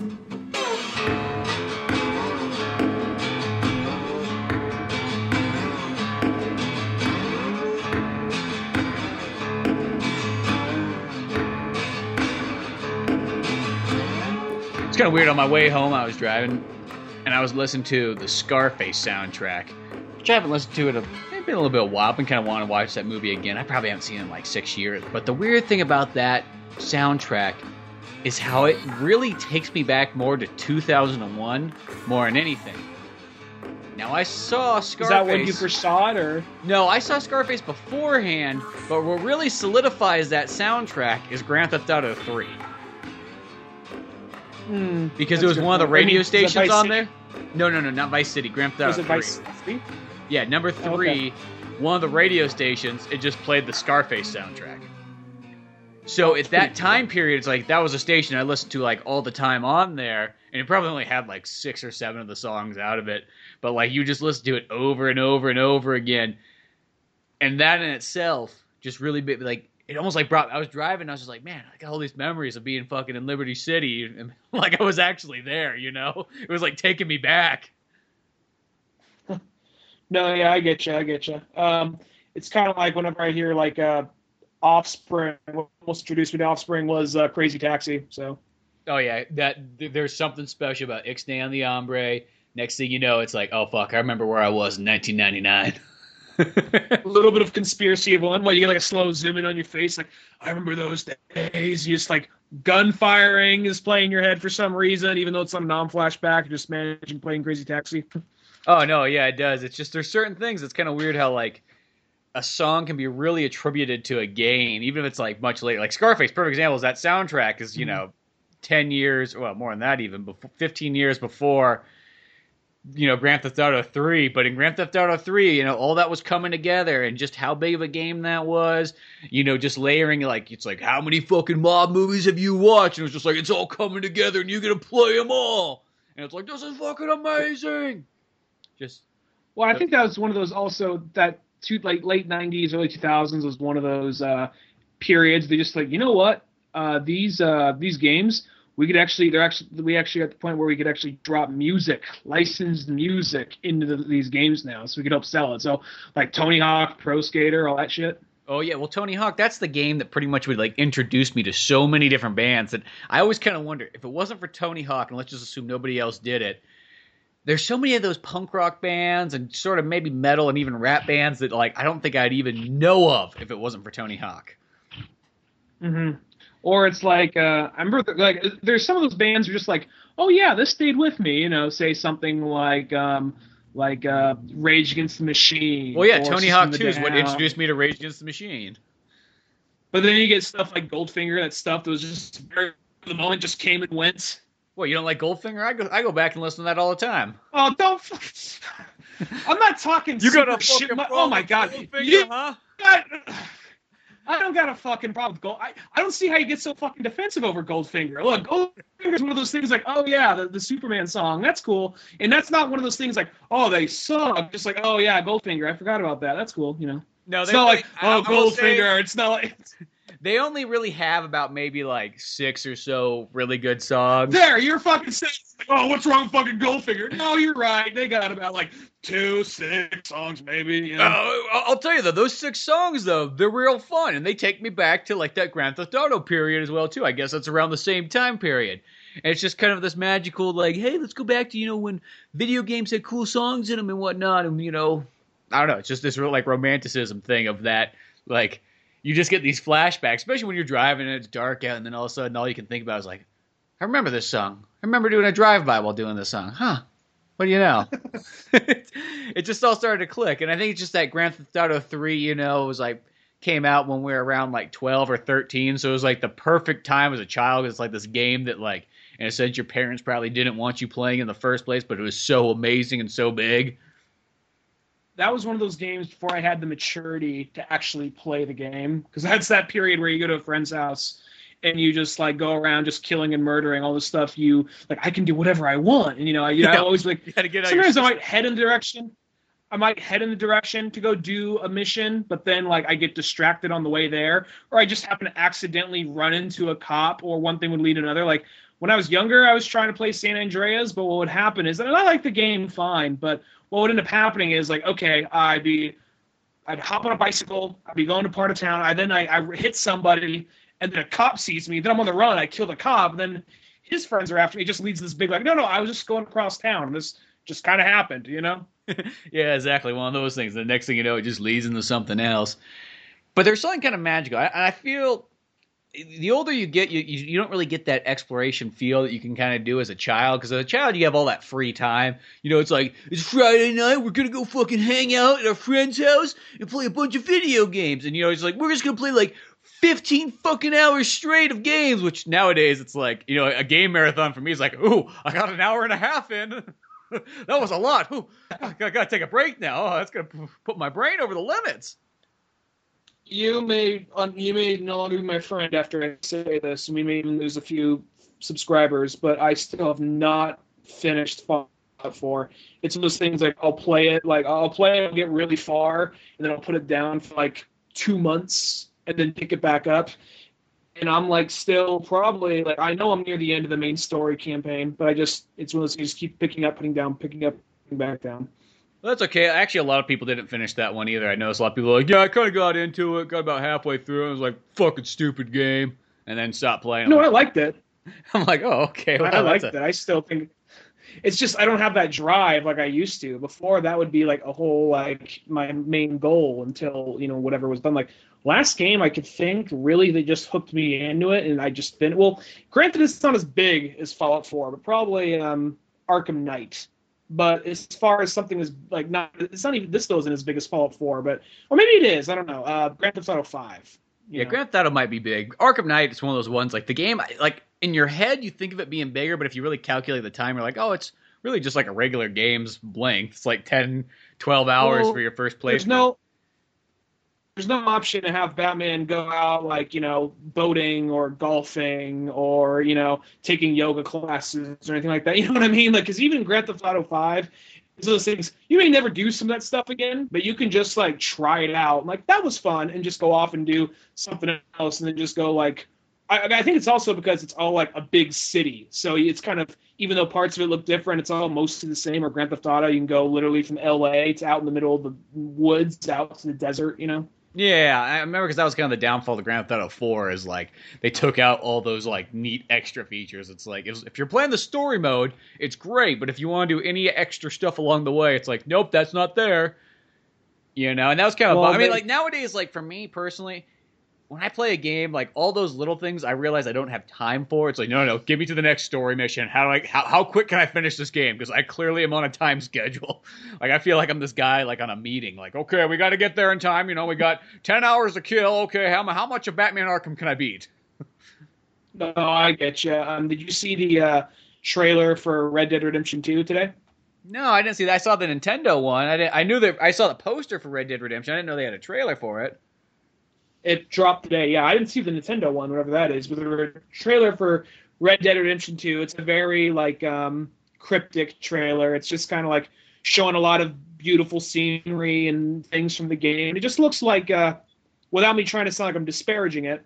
It's kind of weird. On my way home, I was driving, and I was listening to the Scarface soundtrack, which I haven't listened to in a been a little bit of while. Been kind of wanting to watch that movie again. I probably haven't seen it in like six years. But the weird thing about that soundtrack is how it really takes me back more to 2001 more than anything. Now I saw Scarface. Is that when you first saw it, or No, I saw Scarface beforehand, but what really solidifies that soundtrack is Grand Theft Auto 3. Hmm, Because it was one of the point. I mean, radio stations on City? there. No, no, no, not Vice City. Grand Theft was Auto it 3. Vice City? Yeah, number Oh, three, okay. one of the radio stations, it just played the Scarface soundtrack. So at that time period, it's like that was a station I listened to like all the time on there, and it probably only had like six or seven of the songs out of it. But like you just listen to it over and over and over again, and that in itself just really bit like it almost like brought. I was driving, I was just like, man, I got all these memories of being fucking in Liberty City, and like I was actually there. You know, it was like taking me back. No, yeah, I get you. I get you. Um, it's kind of like whenever I hear like uh, Offspring. What almost introduced me to Offspring was uh, Crazy Taxi. So Oh yeah, that th- there's something special about Ixnay on the Hombre. Next thing you know, it's like, oh fuck, I remember where I was in 1999. a little bit of conspiracy of one. What you get like a slow zoom in on your face, like I remember those days. You just like gun firing is playing your head for some reason, even though it's on a non-flashback. You're just managing playing Crazy Taxi. oh no, yeah, it does. It's just there's certain things. It's kind of weird how like a song can be really attributed to a game, even if it's like much later. Like Scarface, perfect example is that soundtrack is you Mhm. know, ten years, well more than that even, before, fifteen years before. You know, Grand Theft Auto 3, but in Grand Theft Auto 3, you know, all that was coming together and just how big of a game that was. you know, just layering like it's like how many fucking mob movies have you watched? And it was just like it's all coming together and you're gonna play them all. And it's like this is fucking amazing. Just Well, I think that was one of those also that two like late '90s, early 2000s was one of those uh, periods. They just like you know what uh, these uh, these games we could actually they're actually we actually at the point where we could actually drop music, licensed music into the, these games now, so we could help sell it. So like Tony Hawk, Pro Skater, all that shit. oh yeah, well Tony Hawk, that's the game that pretty much would like introduce me to so many different bands that I always kind of wonder if it wasn't for Tony Hawk, and let's just assume nobody else did it. There's so many of those punk rock bands and sort of maybe metal and even rap bands that like I don't think I'd even know of if it wasn't for Tony Hawk. hmm Or it's like uh, I remember like there's some of those bands who are just like, oh yeah, this stayed with me. You know, say something like um, like uh, Rage Against the Machine. Well, yeah, Tony Hawk of a 2 is what introduced me to Rage Against the Machine. But then you get stuff like Goldfinger, that stuff that was just very the moment just came and went. What you don't like Goldfinger? I go I go back and listen to that all the time. Oh, don't. I'm not talking. You got a shit. fucking my- problem Oh my god. Goldfinger, You huh? got- I don't got a fucking problem with Gold. I, I don't see how you get so fucking defensive over Goldfinger. Look, Goldfinger is one of those things like, oh yeah, the, the Superman song, that's cool. And that's not one of those things like, oh, they suck. Just like, oh yeah, Goldfinger, I forgot about that. That's cool, you know. No, It's they not only- like, oh, I will say Goldfinger. It's not like. They only really have about maybe like six or so really good songs. There, you're fucking saying, oh, what's wrong with fucking Goldfinger? No, you're right. They got about like two, six songs, maybe. You know? Uh, I'll tell you though, those six songs though, they're real fun, and they take me back to like that Grand Theft Auto period as well too. I guess that's around the same time period. And it's just kind of this magical, like, hey, let's go back to you know when video games had cool songs in them and whatnot, and you know, I don't know, it's just this real like romanticism thing of that, like, you just get these flashbacks, especially when you're driving and it's dark out, and then all of a sudden all you can think about is like, I remember this song. I remember doing a drive by while doing this song, huh? What do you know? it just all started to click, and I think it's just that Grand Theft Auto Three, you know, was like came out when we were around like twelve or thirteen, so it was like the perfect time as a child. It's like this game that, like, in a sense, your parents probably didn't want you playing in the first place, but it was so amazing and so big. That was one of those games before I had the maturity to actually play the game. Because that's that period where you go to a friend's house and you just like go around just killing and murdering all the stuff you like. I can do whatever I want, and you know, I, you know, I always like. You got to get Sometimes I might head in the direction. I might head in the direction to go do a mission, but then like I get distracted on the way there, or I just happen to accidentally run into a cop, or one thing would lead to another. Like when I was younger, I was trying to play San Andreas, but what would happen is, and I like the game fine, but what would end up happening is like, okay, I'd be, I'd hop on a bicycle, I'd be going to part of town, I then I, I hit somebody, and then a cop sees me, then I'm on the run, I kill the cop, and then his friends are after me. It just leads this big like, no, no, I was just going across town, and this just kind of happened, you know? yeah, exactly. One of those things. The next thing you know, it just leads into something else. But there's something kind of magical. I, I feel the older you get, you, you, don't really get that exploration feel that you can kind of do as a child. Because as a child, you have all that free time. You know, it's like it's Friday night, we're gonna go fucking hang out at our friend's house and play a bunch of video games. And you know, it's like we're just gonna play like 15 fucking hours straight of games. Which nowadays it's like you know a game marathon for me is like, ooh, I got an hour and a half in. that was a lot. Ooh, I gotta take a break now. Oh, that's gonna put my brain over the limits you may you may no longer be my friend after I say this, and we may even lose a few subscribers. But I still have not finished Fallout 4. It's one of those things like I'll play it, like I'll play it, I'll get really far, and then I'll put it down for like two months, and then pick it back up. And I'm like still probably like I know I'm near the end of the main story campaign, but I just it's one of those things just keep picking up, putting down, picking up, putting back down. That's okay. Actually, a lot of people didn't finish that one either. I noticed a lot of people like, yeah, I kind of got into it, got about halfway through, and was like, fucking stupid game, and then stopped playing. No, like, I liked it. I'm like, oh, okay. Well, I liked a... it. I still think it's just I don't have that drive like I used to. Before that would be like a whole like my main goal until you know whatever was done. Like last game, I could think really they just hooked me into it, and I just been well. Granted, it's not as big as Fallout 4, but probably um, Arkham Knight but as far as something is like not, it's not even this goes in as big as Fallout 4, but or maybe it is. I don't know. Uh, Grand Theft Auto 5. Yeah, know? Grand Theft Auto might be big. Arkham Knight is one of those ones like the game. Like in your head, you think of it being bigger, but if you really calculate the time, you're like, oh, it's really just like a regular game's length. It's like 10, 12 hours well, for your first playthrough. There's no there's no option to have Batman go out like you know boating or golfing or you know taking yoga classes or anything like that. You know what I mean? Like, because even Grand Theft Auto Five those things you may never do some of that stuff again, but you can just like try it out. Like that was fun, and just go off and do something else, and then just go like. I, I think it's also because it's all like a big city, so it's kind of even though parts of it look different, it's all mostly the same. Or Grand Theft Auto, you can go literally from L.A. to out in the middle of the woods, out to the desert. You know. Yeah, I remember because that was kind of the downfall of the Grand Theft Auto 4 is like they took out all those like neat extra features. It's like if you're playing the story mode, it's great, but if you want to do any extra stuff along the way, it's like nope, that's not there. You know, and that was kind of. Well, I mean, like nowadays, like for me personally, when I play a game, like all those little things, I realize I don't have time for. It's like, no, no, give me to the next story mission. How do I, how, how quick can I finish this game? Because I clearly am on a time schedule. Like I feel like I'm this guy like on a meeting. Like, okay, we got to get there in time. You know, we got ten hours to kill. Okay, how how much of Batman Arkham can I beat? no, I get you. Um, did you see the uh, trailer for Red Dead Redemption Two today? No, I didn't see that. I saw the Nintendo one. I didn't. I knew that. I saw the poster for Red Dead Redemption. I didn't know they had a trailer for it. It dropped today. Yeah, I didn't see the Nintendo one, whatever that is, but the trailer for Red Dead Redemption 2. It's a very like um, cryptic trailer. It's just kind of like showing a lot of beautiful scenery and things from the game. It just looks like, uh, without me trying to sound like I'm disparaging it,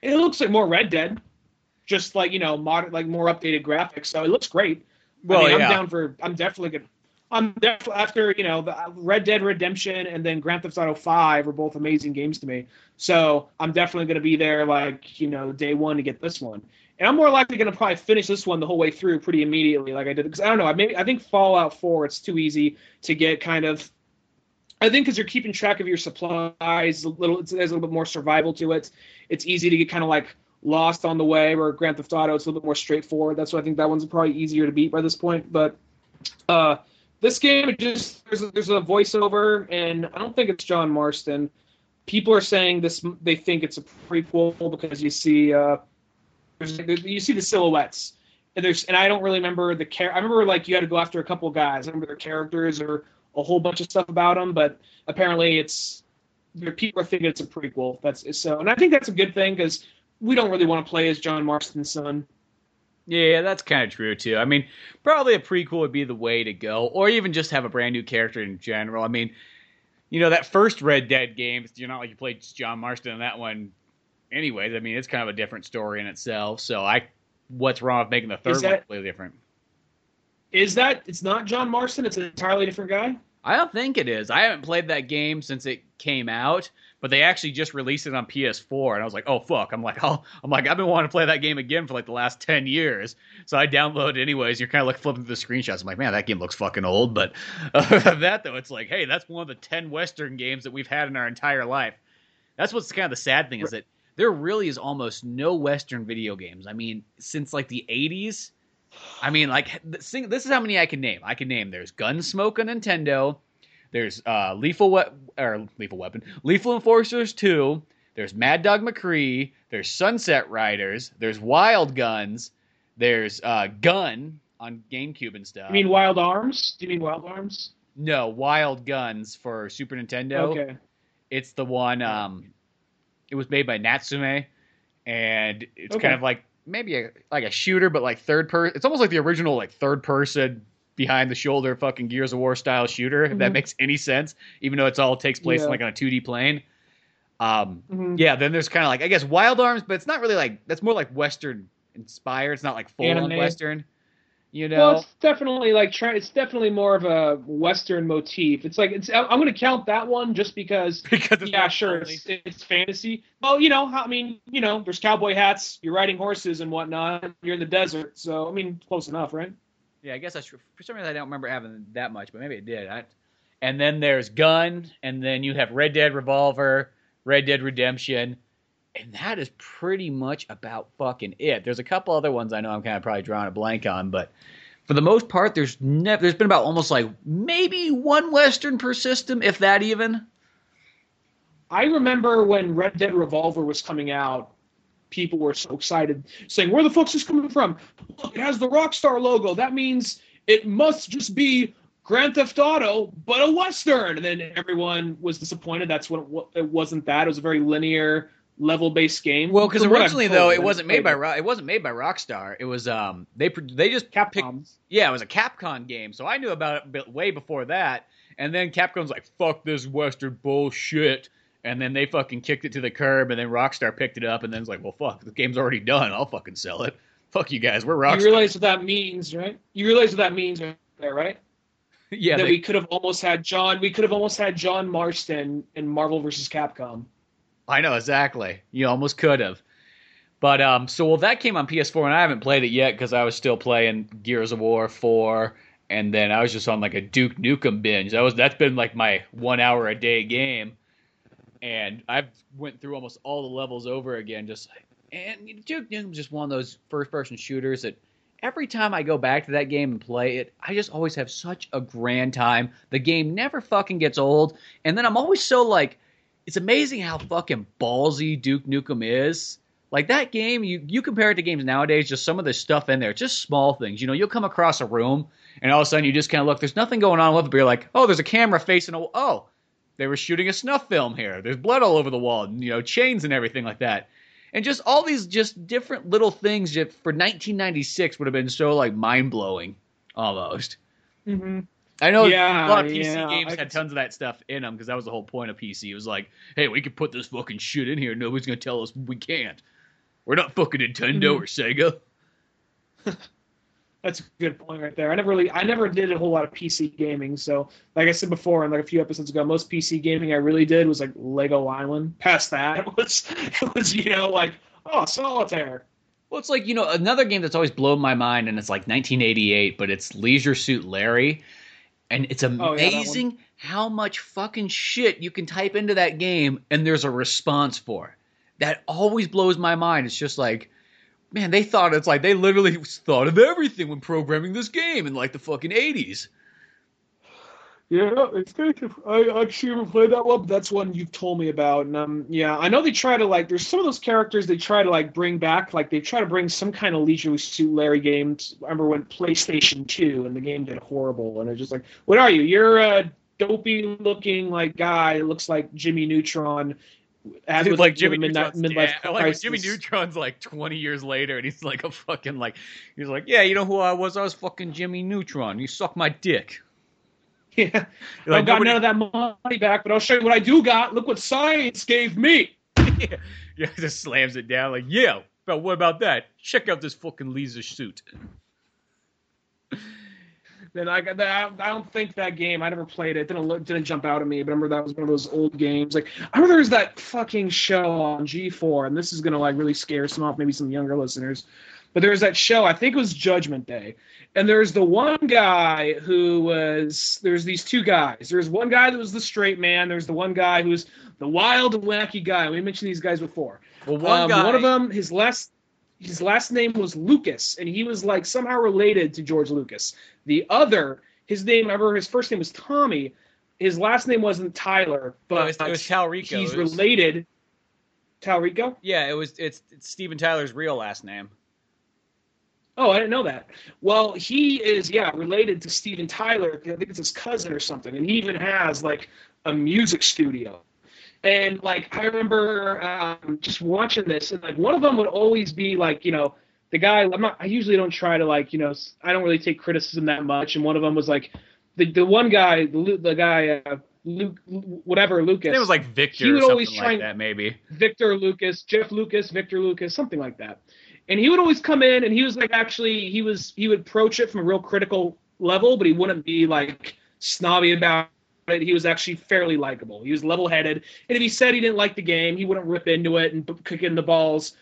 it looks like more Red Dead, just like you know, modern, like more updated graphics. So it looks great. Well, I mean, yeah. I'm down for. I'm definitely gonna. I'm definitely after you know the Red Dead Redemption and then Grand Theft Auto Five are both amazing games to me. So I'm definitely going to be there like you know day one to get this one, and I'm more likely going to probably finish this one the whole way through pretty immediately, like I did because I don't know. I maybe I think Fallout Four it's too easy to get kind of. I think because you're keeping track of your supplies, a little it's, there's a little bit more survival to it. It's easy to get kind of like lost on the way. Where Grand Theft Auto it's a little bit more straightforward. That's why I think that one's probably easier to beat by this point. But uh, this game it just there's a, there's a voiceover, and I don't think it's John Marston. People are saying this; they think it's a prequel because you see uh, you see the silhouettes, and there's and I don't really remember the care. I remember like you had to go after a couple guys. I remember their characters or a whole bunch of stuff about them, but apparently it's people are thinking it's a prequel. That's so, and I think that's a good thing because we don't really want to play as John Marston's son. Yeah, that's kind of true too. I mean, probably a prequel would be the way to go, or even just have a brand new character in general. I mean, you know, that first Red Dead game, you're not like you played John Marston in that one. Anyways, I mean, it's kind of a different story in itself. So I, what's wrong with making the third Is one that- completely different. Is that it's not John Marston? It's an entirely different guy. I don't think it is. I haven't played that game since it came out, but they actually just released it on PS4, and I was like, "Oh fuck!" I'm like, "Oh, I'm like, I've been wanting to play that game again for like the last ten years." So I downloaded it anyways. You're kind of like flipping through the screenshots. I'm like, "Man, that game looks fucking old." But than that, though, it's like, hey, that's one of the ten Western games that we've had in our entire life. That's what's kind of the sad thing is that there really is almost no Western video games. I mean, since like the '80s. I mean, like this is how many I can name. I can name. There's Gunsmoke on Nintendo. There's uh, Lethal we- or Lethal Weapon, Lethal Enforcers Two. There's Mad Dog McCree. There's Sunset Riders. There's Wild Guns. There's uh, Gun on GameCube and stuff. You mean Wild Arms? Do you mean Wild Arms? no Wild Guns for Super Nintendo? Okay. It's the one. Um, it was made by Natsume, and it's Okay. kind of like maybe a, like a shooter, but like third person. It's almost like the original like third person behind the shoulder fucking Gears of War style shooter. If that Mhm. makes any sense, even though it's all takes place Yeah. like on a two D plane. Um, Mhm. yeah. Then there's kind of like I guess Wild Arms, but it's not really like that's more like Western inspired. It's not like full on. Western. You know. Well, it's definitely like it's definitely more of a Western motif. It's like it's. I'm going to count that one just because. because Yeah, sure, it's, it's fantasy. Well, you know, I mean, you know, there's cowboy hats. You're riding horses and whatnot. You're in the desert, so I mean, close enough, right? Yeah, I guess that's true. For some reason, I don't remember having that much, but maybe it did. I, and then there's Gun, and then you have Red Dead Revolver, Red Dead Redemption, and that is pretty much about fucking it. There's a couple other ones I know I'm kind of probably drawing a blank on, but for the most part, there's never there's been about almost like maybe one Western per system, if that even. I remember when Red Dead Revolver was coming out, people were so excited, saying, "Where the fuck's this coming from? Look, it has the Rockstar logo. That means it must just be Grand Theft Auto, but a Western." And then everyone was disappointed. That's what it, wa- it wasn't. That it was a very linear, level-based game. Well, because From what I've originally told, though, it wasn't made by Ro- it wasn't made by Rockstar. It was um they they just it. picked Capcom. Yeah, it was a Capcom game, so I knew about it way before that. And then Capcom's like, "Fuck this Western bullshit," and then they fucking kicked it to the curb. And then Rockstar picked it up, and then it's like, "Well, fuck, the game's already done. I'll fucking sell it. Fuck you guys, we're Rockstar. You realize what that means, right? You realize what that means, right? there, right? yeah, that they- we could have almost had John. We could have almost had John Marston in Marvel versus Capcom. I know exactly. You almost could have. But um, so well, that came on PS4, and I haven't played it yet because I was still playing Gears of War four, and then I was just on like a Duke Nukem binge. That was that's been like my one hour a day game, and I've went through almost all the levels over again. Just and Duke Nukem's just one of those first person shooters that every time I go back to that game and play it, I just always have such a grand time. The game never fucking gets old, and then I'm always so like it's amazing how fucking ballsy Duke Nukem is. Like that game, you you compare it to games nowadays, just some of the stuff in there, just small things. You know, you'll come across a room and all of a sudden you just kind of look, there's nothing going on with it, but you're like, oh, there's a camera facing a oh, they were shooting a snuff film here. There's blood all over the wall, and, you know, chains and everything like that. And just all these just different little things that for 1996 would have been so like mind blowing almost. Mm-hmm. I know Yeah, a lot of PC yeah, games I had can tons of that stuff in them because that was the whole point of PC. It was like, hey, we could put this fucking shit in here. Nobody's gonna tell us we can't. We're not fucking Nintendo Mhm. or Sega. That's a good point right there. I never really, I never did a whole lot of PC gaming. So, like I said before, and like a few episodes ago, most PC gaming I really did was like Lego Island. Past that, it was, it was you know like oh solitaire. Well, it's like you know another game that's always blown my mind, and it's like 1988, but it's Leisure Suit Larry, and it's Oh, yeah, amazing how much fucking shit you can type into that game, and there's a response for. it. That always blows my mind. It's just like, man, they thought it's like they literally thought of everything when programming this game in like the fucking 80s. Yeah, it's good. I actually haven't played that one, that's one you've told me about. And um, yeah, I know they try to like. There's some of those characters they try to like bring back. Like they try to bring some kind of Leisure Suit Larry games. I remember when PlayStation Two and the game did horrible, and it's just like, what are you? You're a dopey looking like guy. that looks like Jimmy Neutron. As Dude, like Jimmy Neutron's dad. Like Jimmy. Neutron's like 20 years later, and he's like a fucking like he's like, yeah, you know who I was? I was fucking Jimmy Neutron. You suck my dick. Yeah, You're I got none of that money back, but I'll show you what I do got. Look what science gave me. yeah, just slams it down like, yeah, But what about that? Check out this fucking Lisa suit. Then I got that. I don't think that game. I never played it. Didn't look, didn't jump out at me. But I remember that was one of those old games. Like I remember there was that fucking show on G4, and this is gonna like really scare some off, maybe some younger listeners. But there was that show. I think it was Judgment Day, and there's the one guy who was. There's these two guys. There's one guy that was the straight man. There's the one guy who's the wild and wacky guy. We mentioned these guys before. Well, one Um, guy. One of them, his last his last name was Lucas, and he was like somehow related to George Lucas. The other, his name, I remember his first name was Tommy. His last name wasn't Tyler, but it was, it was Tallarico. he's was- related. Tallarico? Yeah, it was. It's, it's Steven Tyler's real last name. Oh, I didn't know that. Well, he is, yeah, related to Steven Tyler. I think it's his cousin or something, and he even has like a music studio. And like I remember um, just watching this, and like one of them would always be like, you know, the guy. I'm not. I usually don't try to like, you know, I don't really take criticism that much. And one of them was like, the the one guy, the, the guy, uh, Luke, whatever Lucas. It was like Victor He would always try and- that, maybe. Victor Lucas, Jeff Lucas, Victor Lucas, something like that. And he would always come in and he was like actually he was he would approach it from a real critical level, but he wouldn't be like snobby about it. He was actually fairly likable. He was level headed. And if he said he didn't like the game, he wouldn't rip into it and kick in the balls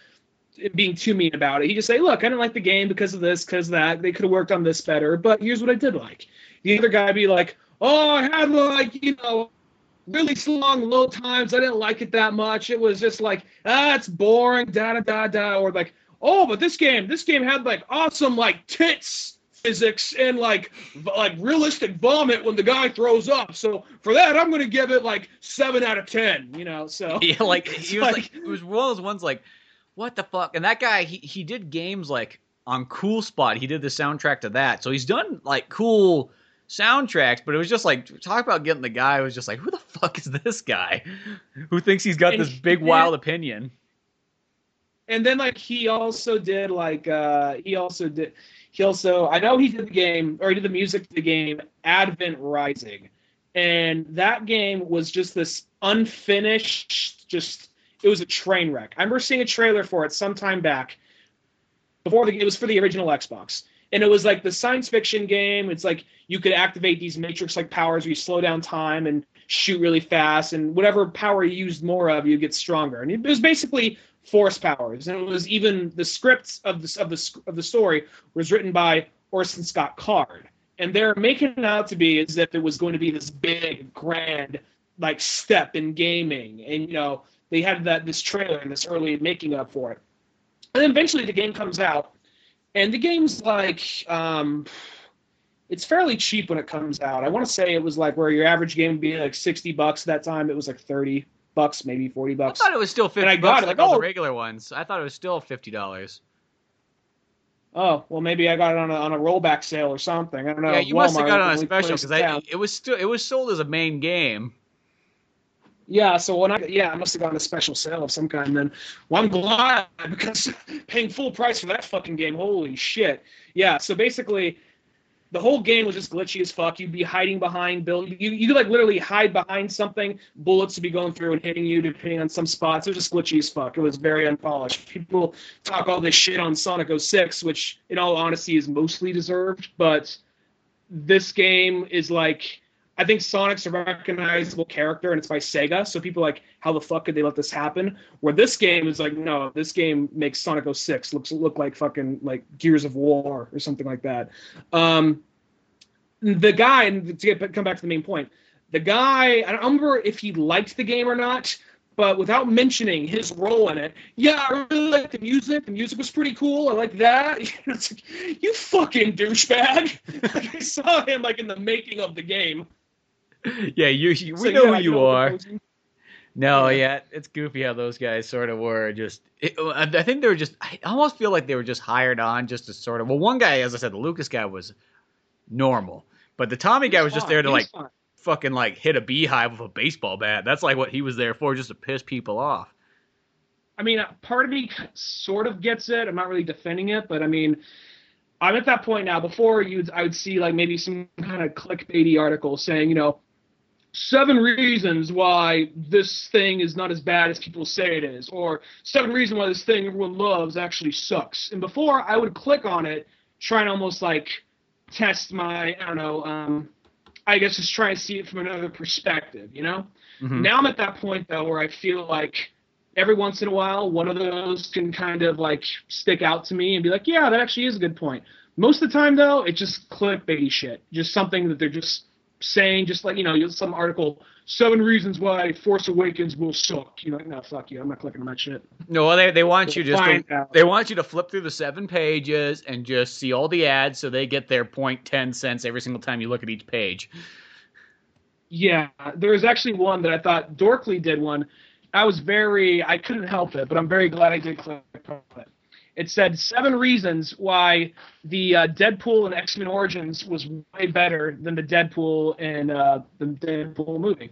being too mean about it. He'd just say, Look, I didn't like the game because of this, because that. They could have worked on this better, but here's what I did like. The other guy be like, Oh, I had like, you know, really long low times. I didn't like it that much. It was just like, ah, it's boring, da da da da. Or like, oh, but this game, this game had like awesome like tits physics and like like realistic vomit when the guy throws up. So for that, I'm gonna give it like seven out of ten. You know, so Yeah, like he was like, like- it was one of those ones like, what the fuck? And that guy, he he did games like on Cool Spot. He did the soundtrack to that, so he's done like cool soundtracks. But it was just like talk about getting the guy who was just like, who the fuck is this guy who thinks he's got And this big did- wild opinion? and then like he also did like uh he also did he also I know he did the game or he did the music to the game Advent Rising. And that game was just this unfinished just it was a train wreck. I remember seeing a trailer for it sometime back before the it was for the original Xbox. And it was like the science fiction game. It's like you could activate these matrix like powers where you slow down time and shoot really fast and whatever power you used more of you get stronger. And it was basically force powers, and it was even the scripts of the of the of the story was written by Orson Scott Card, and they're making it out to be as if it was going to be this big, grand, like step in gaming, and you know they had that this trailer and this early making up for it, and then eventually the game comes out, and the game's like. um it's fairly cheap when it comes out. I want to say it was like where your average game would be like sixty bucks at that time. It was like thirty bucks, maybe forty bucks. I thought it was still fifty And I got bucks it, like all oh. the regular ones. I thought it was still fifty dollars. Oh well, maybe I got it on a on a rollback sale or something. I don't know. yeah, you must have Walmart got it on a special because it it was still it was sold as a main game. Yeah, so when I yeah, I must have gotten a special sale of some kind. Then, well, I'm glad because paying full price for that fucking game, holy shit. Yeah, so basically, the whole game was just glitchy as fuck. You'd be hiding behind build. You you could like literally hide behind something. Bullets would be going through and hitting you depending on some spots. It was just glitchy as fuck. It was very unpolished. People talk all this shit on Sonic 06, which in all honesty is mostly deserved, but this game is like I think Sonic's a recognizable character and it's by Sega, so people are like, how the fuck could they let this happen? Where this game is like, no, this game makes Sonic 06 looks look like fucking like Gears of War or something like that. Um, the guy, and to get come back to the main point, the guy, I don't remember if he liked the game or not, but without mentioning his role in it, yeah, I really like the music. The music was pretty cool. I like that. It's like, you fucking douchebag. like, I saw him like in the making of the game. yeah, you, you we So, know yeah, who you know are. No, Yeah. yeah, it's goofy how those guys sort of were just. It, I think they were just. I almost feel like they were just hired on just to sort of. Well, one guy, as I said, the Lucas guy was normal, but the Tommy guy was just there to like fucking like hit a beehive with a baseball bat. That's like what he was there for, just to piss people off. I mean, uh, part of me sort of gets it. I'm not really defending it, but I mean, I'm at that point now. Before you, I would see like maybe some kind of clickbaity article saying, you know, seven reasons why this thing is not as bad as people say it is, or seven reasons why this thing everyone loves actually sucks. And before I would click on it, try and almost like test my, I don't know, um, I guess just try and see it from another perspective, you know? Mm-hmm. Now I'm at that point though where I feel like every once in a while one of those can kind of like stick out to me and be like, yeah, that actually is a good point. Most of the time though, it's just clickbaity shit, just something that they're just saying, just like you know, some article, seven reasons why Force Awakens will suck. You know, no, fuck you, I'm not clicking on that shit. No, well, they they want you just to, they want you to flip through the seven pages and just see all the ads, so they get their point ten cents every single time you look at each page. Yeah, there's actually one that I thought Dorkly did one. I was very, I couldn't help it, but I'm very glad I did click on it. It said seven reasons why the uh, Deadpool and X Men Origins was way better than the Deadpool and uh, the Deadpool movie.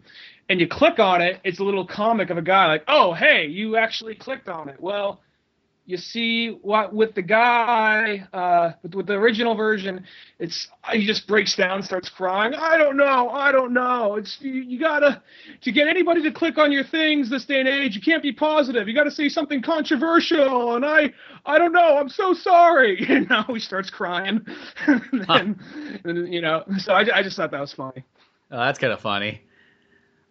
And you click on it, it's a little comic of a guy like, oh, hey, you actually clicked on it. Well, you see what with the guy uh, with, with the original version it's he just breaks down starts crying. I don't know i don't know. It's you, you, gotta to get anybody to click on your things this day and age you can't be positive. You gotta say something controversial and i i don't know i'm so sorry. And now he starts crying. And, then, huh. and, you know so I, I just thought that was funny. Oh, that's kind of funny.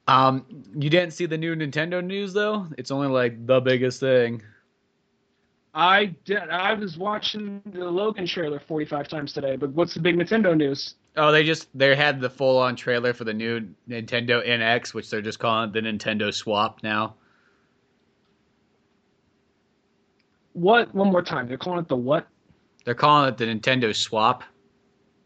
Um you didn't see the new nintendo news though? It's only like the biggest thing I did. I was watching the Logan trailer 45 times today. But what's the big Nintendo news? Oh, they just they had the full on trailer for the new Nintendo NX, which they're just calling the Nintendo Swap now. What? One more time. They're calling it the what? They're calling it the Nintendo Swap,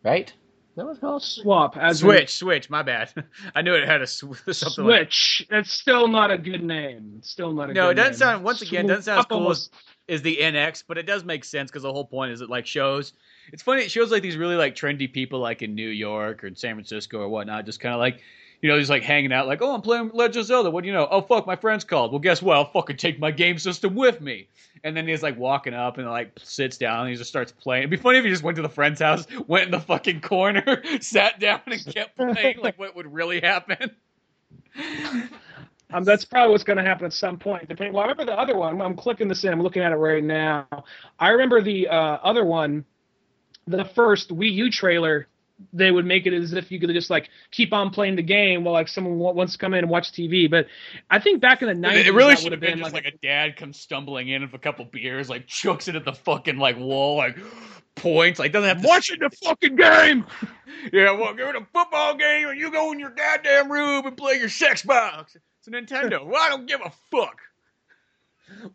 right? That was called swap. As Switch, in, Switch. My bad. I knew it had a sw- something. Switch. Like... It's still not a good name. It's still not a. Good name. No, it doesn't name. sound. Once again, doesn't sound as cool as, is the NX, but it does make sense because the whole point is it like shows. It's funny. It shows like these really like trendy people like in New York or in San Francisco or whatnot, just kind of like. You know, he's like hanging out, like, oh, I'm playing Legend of Zelda. What do you know? Oh, fuck, my friend's called. Well, guess what? I'll fucking take my game system with me. And then he's like walking up and like sits down and he just starts playing. It'd be funny if he just went to the friend's house, went in the fucking corner, sat down and kept playing like what would really happen. Um, that's probably what's going to happen at some point. Depending. Well, I remember the other one. I'm clicking this in. I'm looking at it right now. I remember the uh, other one, the first Wii U trailer. They would make it as if you could just like keep on playing the game while like someone wants to come in and watch TV. But I think back in the 90s, it really should have been, been just like, like a dad comes stumbling in with a couple beers, like chucks it at the fucking like wall, like points. Like doesn't have to watching the fucking game. yeah, well, give it a football game, and you go in your goddamn room and play your sex box. It's a Nintendo. well, I don't give a fuck.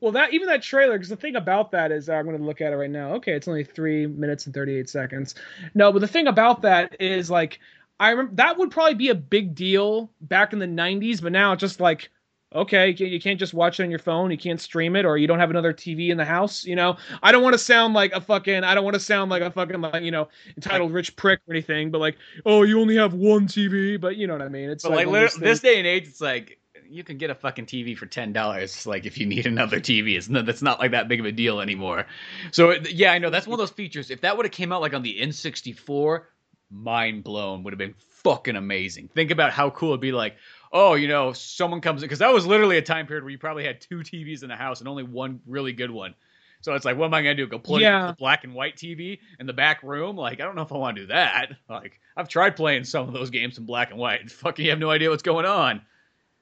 Well, that even that trailer, because the thing about that is, I'm going to look at it right now. Okay, it's only three minutes and 38 seconds. No, but the thing about that is, like, I remember that would probably be a big deal back in the 90s, but now it's just like, okay, you can't just watch it on your phone, you can't stream it, or you don't have another TV in the house. You know, I don't want to sound like a fucking, I don't want to sound like a fucking, like, you know, entitled rich prick or anything, but like, oh, you only have one TV, but you know what I mean? It's but like, like this day and age, it's like you can get a fucking TV for ten dollars. Like if you need another TV, it's not, that's not like that big of a deal anymore. So yeah, I know that's one of those features. If that would have came out like on the N64, mind blown would have been fucking amazing. Think about how cool it'd be. Like oh, you know, someone comes in because that was literally a time period where you probably had two TVs in the house and only one really good one. So it's like, what am I gonna do? Go plug yeah. the black and white TV in the back room? Like, I don't know if I want to do that. Like, I've tried playing some of those games in black and white. Fucking, you have no idea what's going on.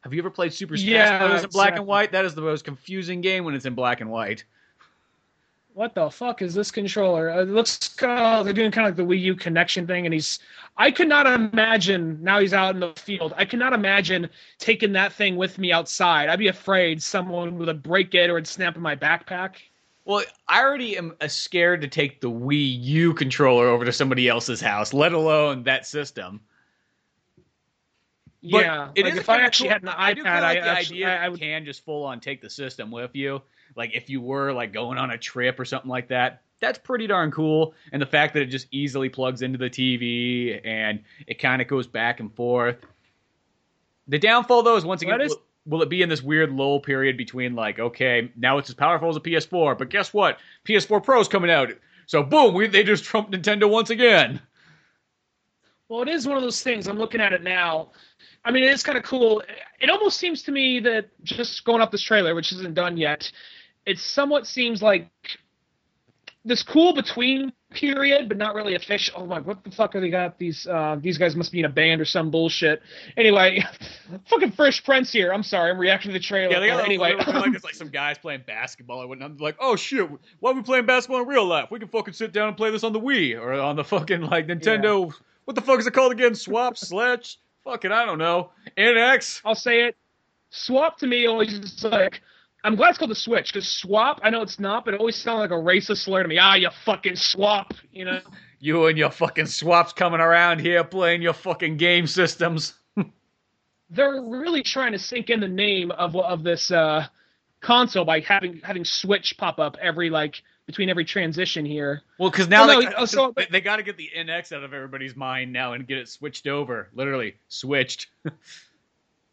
Have you ever played Super Smash yeah, Bros. in black and white? That is the most confusing game when it's in black and white. What the fuck is this controller? Uh, it looks uh, they're doing kind of like the Wii U connection thing, and he's. I could not imagine now he's out in the field. I cannot imagine taking that thing with me outside. I'd be afraid someone would break it or it'd snap in my backpack. Well, I already am uh, scared to take the Wii U controller over to somebody else's house, let alone that system. Yeah, it like is if I actually cool. had an iPad, I, do like I the actually, idea I, would... can just full on take the system with you. Like if you were like going on a trip or something like that, that's pretty darn cool. And the fact that it just easily plugs into the TV and it kind of goes back and forth. The downfall though is once again, is... will, will it be in this weird lull period between like, okay, now it's as powerful as a PS4, but guess what? PS4 Pro's coming out, so boom, we, they just trumped Nintendo once again. Well, it is one of those things. I'm looking at it now. I mean, it is kind of cool. It almost seems to me that just going up this trailer, which isn't done yet, it somewhat seems like this cool between period, but not really official. Oh my, what the fuck are they got? These uh, these guys must be in a band or some bullshit. Anyway, fucking Fresh Prince here. I'm sorry, I'm reacting to the trailer. Yeah, they got anyway. like it's like some guys playing basketball. I went, I'm like, oh shit, why are we playing basketball in real life? We can fucking sit down and play this on the Wii or on the fucking like Nintendo. Yeah. What the fuck is it called again? Swap, Sledge? Fuck it, I don't know. NX. I'll say it. Swap to me always is like I'm glad it's called the Switch because swap. I know it's not, but it always sounds like a racist slur to me. Ah, you fucking swap. You know. you and your fucking swaps coming around here playing your fucking game systems. They're really trying to sink in the name of of this uh, console by having having Switch pop up every like between every transition here. Well, because now oh, they, oh, no, so, they, they got to get the NX out of everybody's mind now and get it switched over. Literally switched.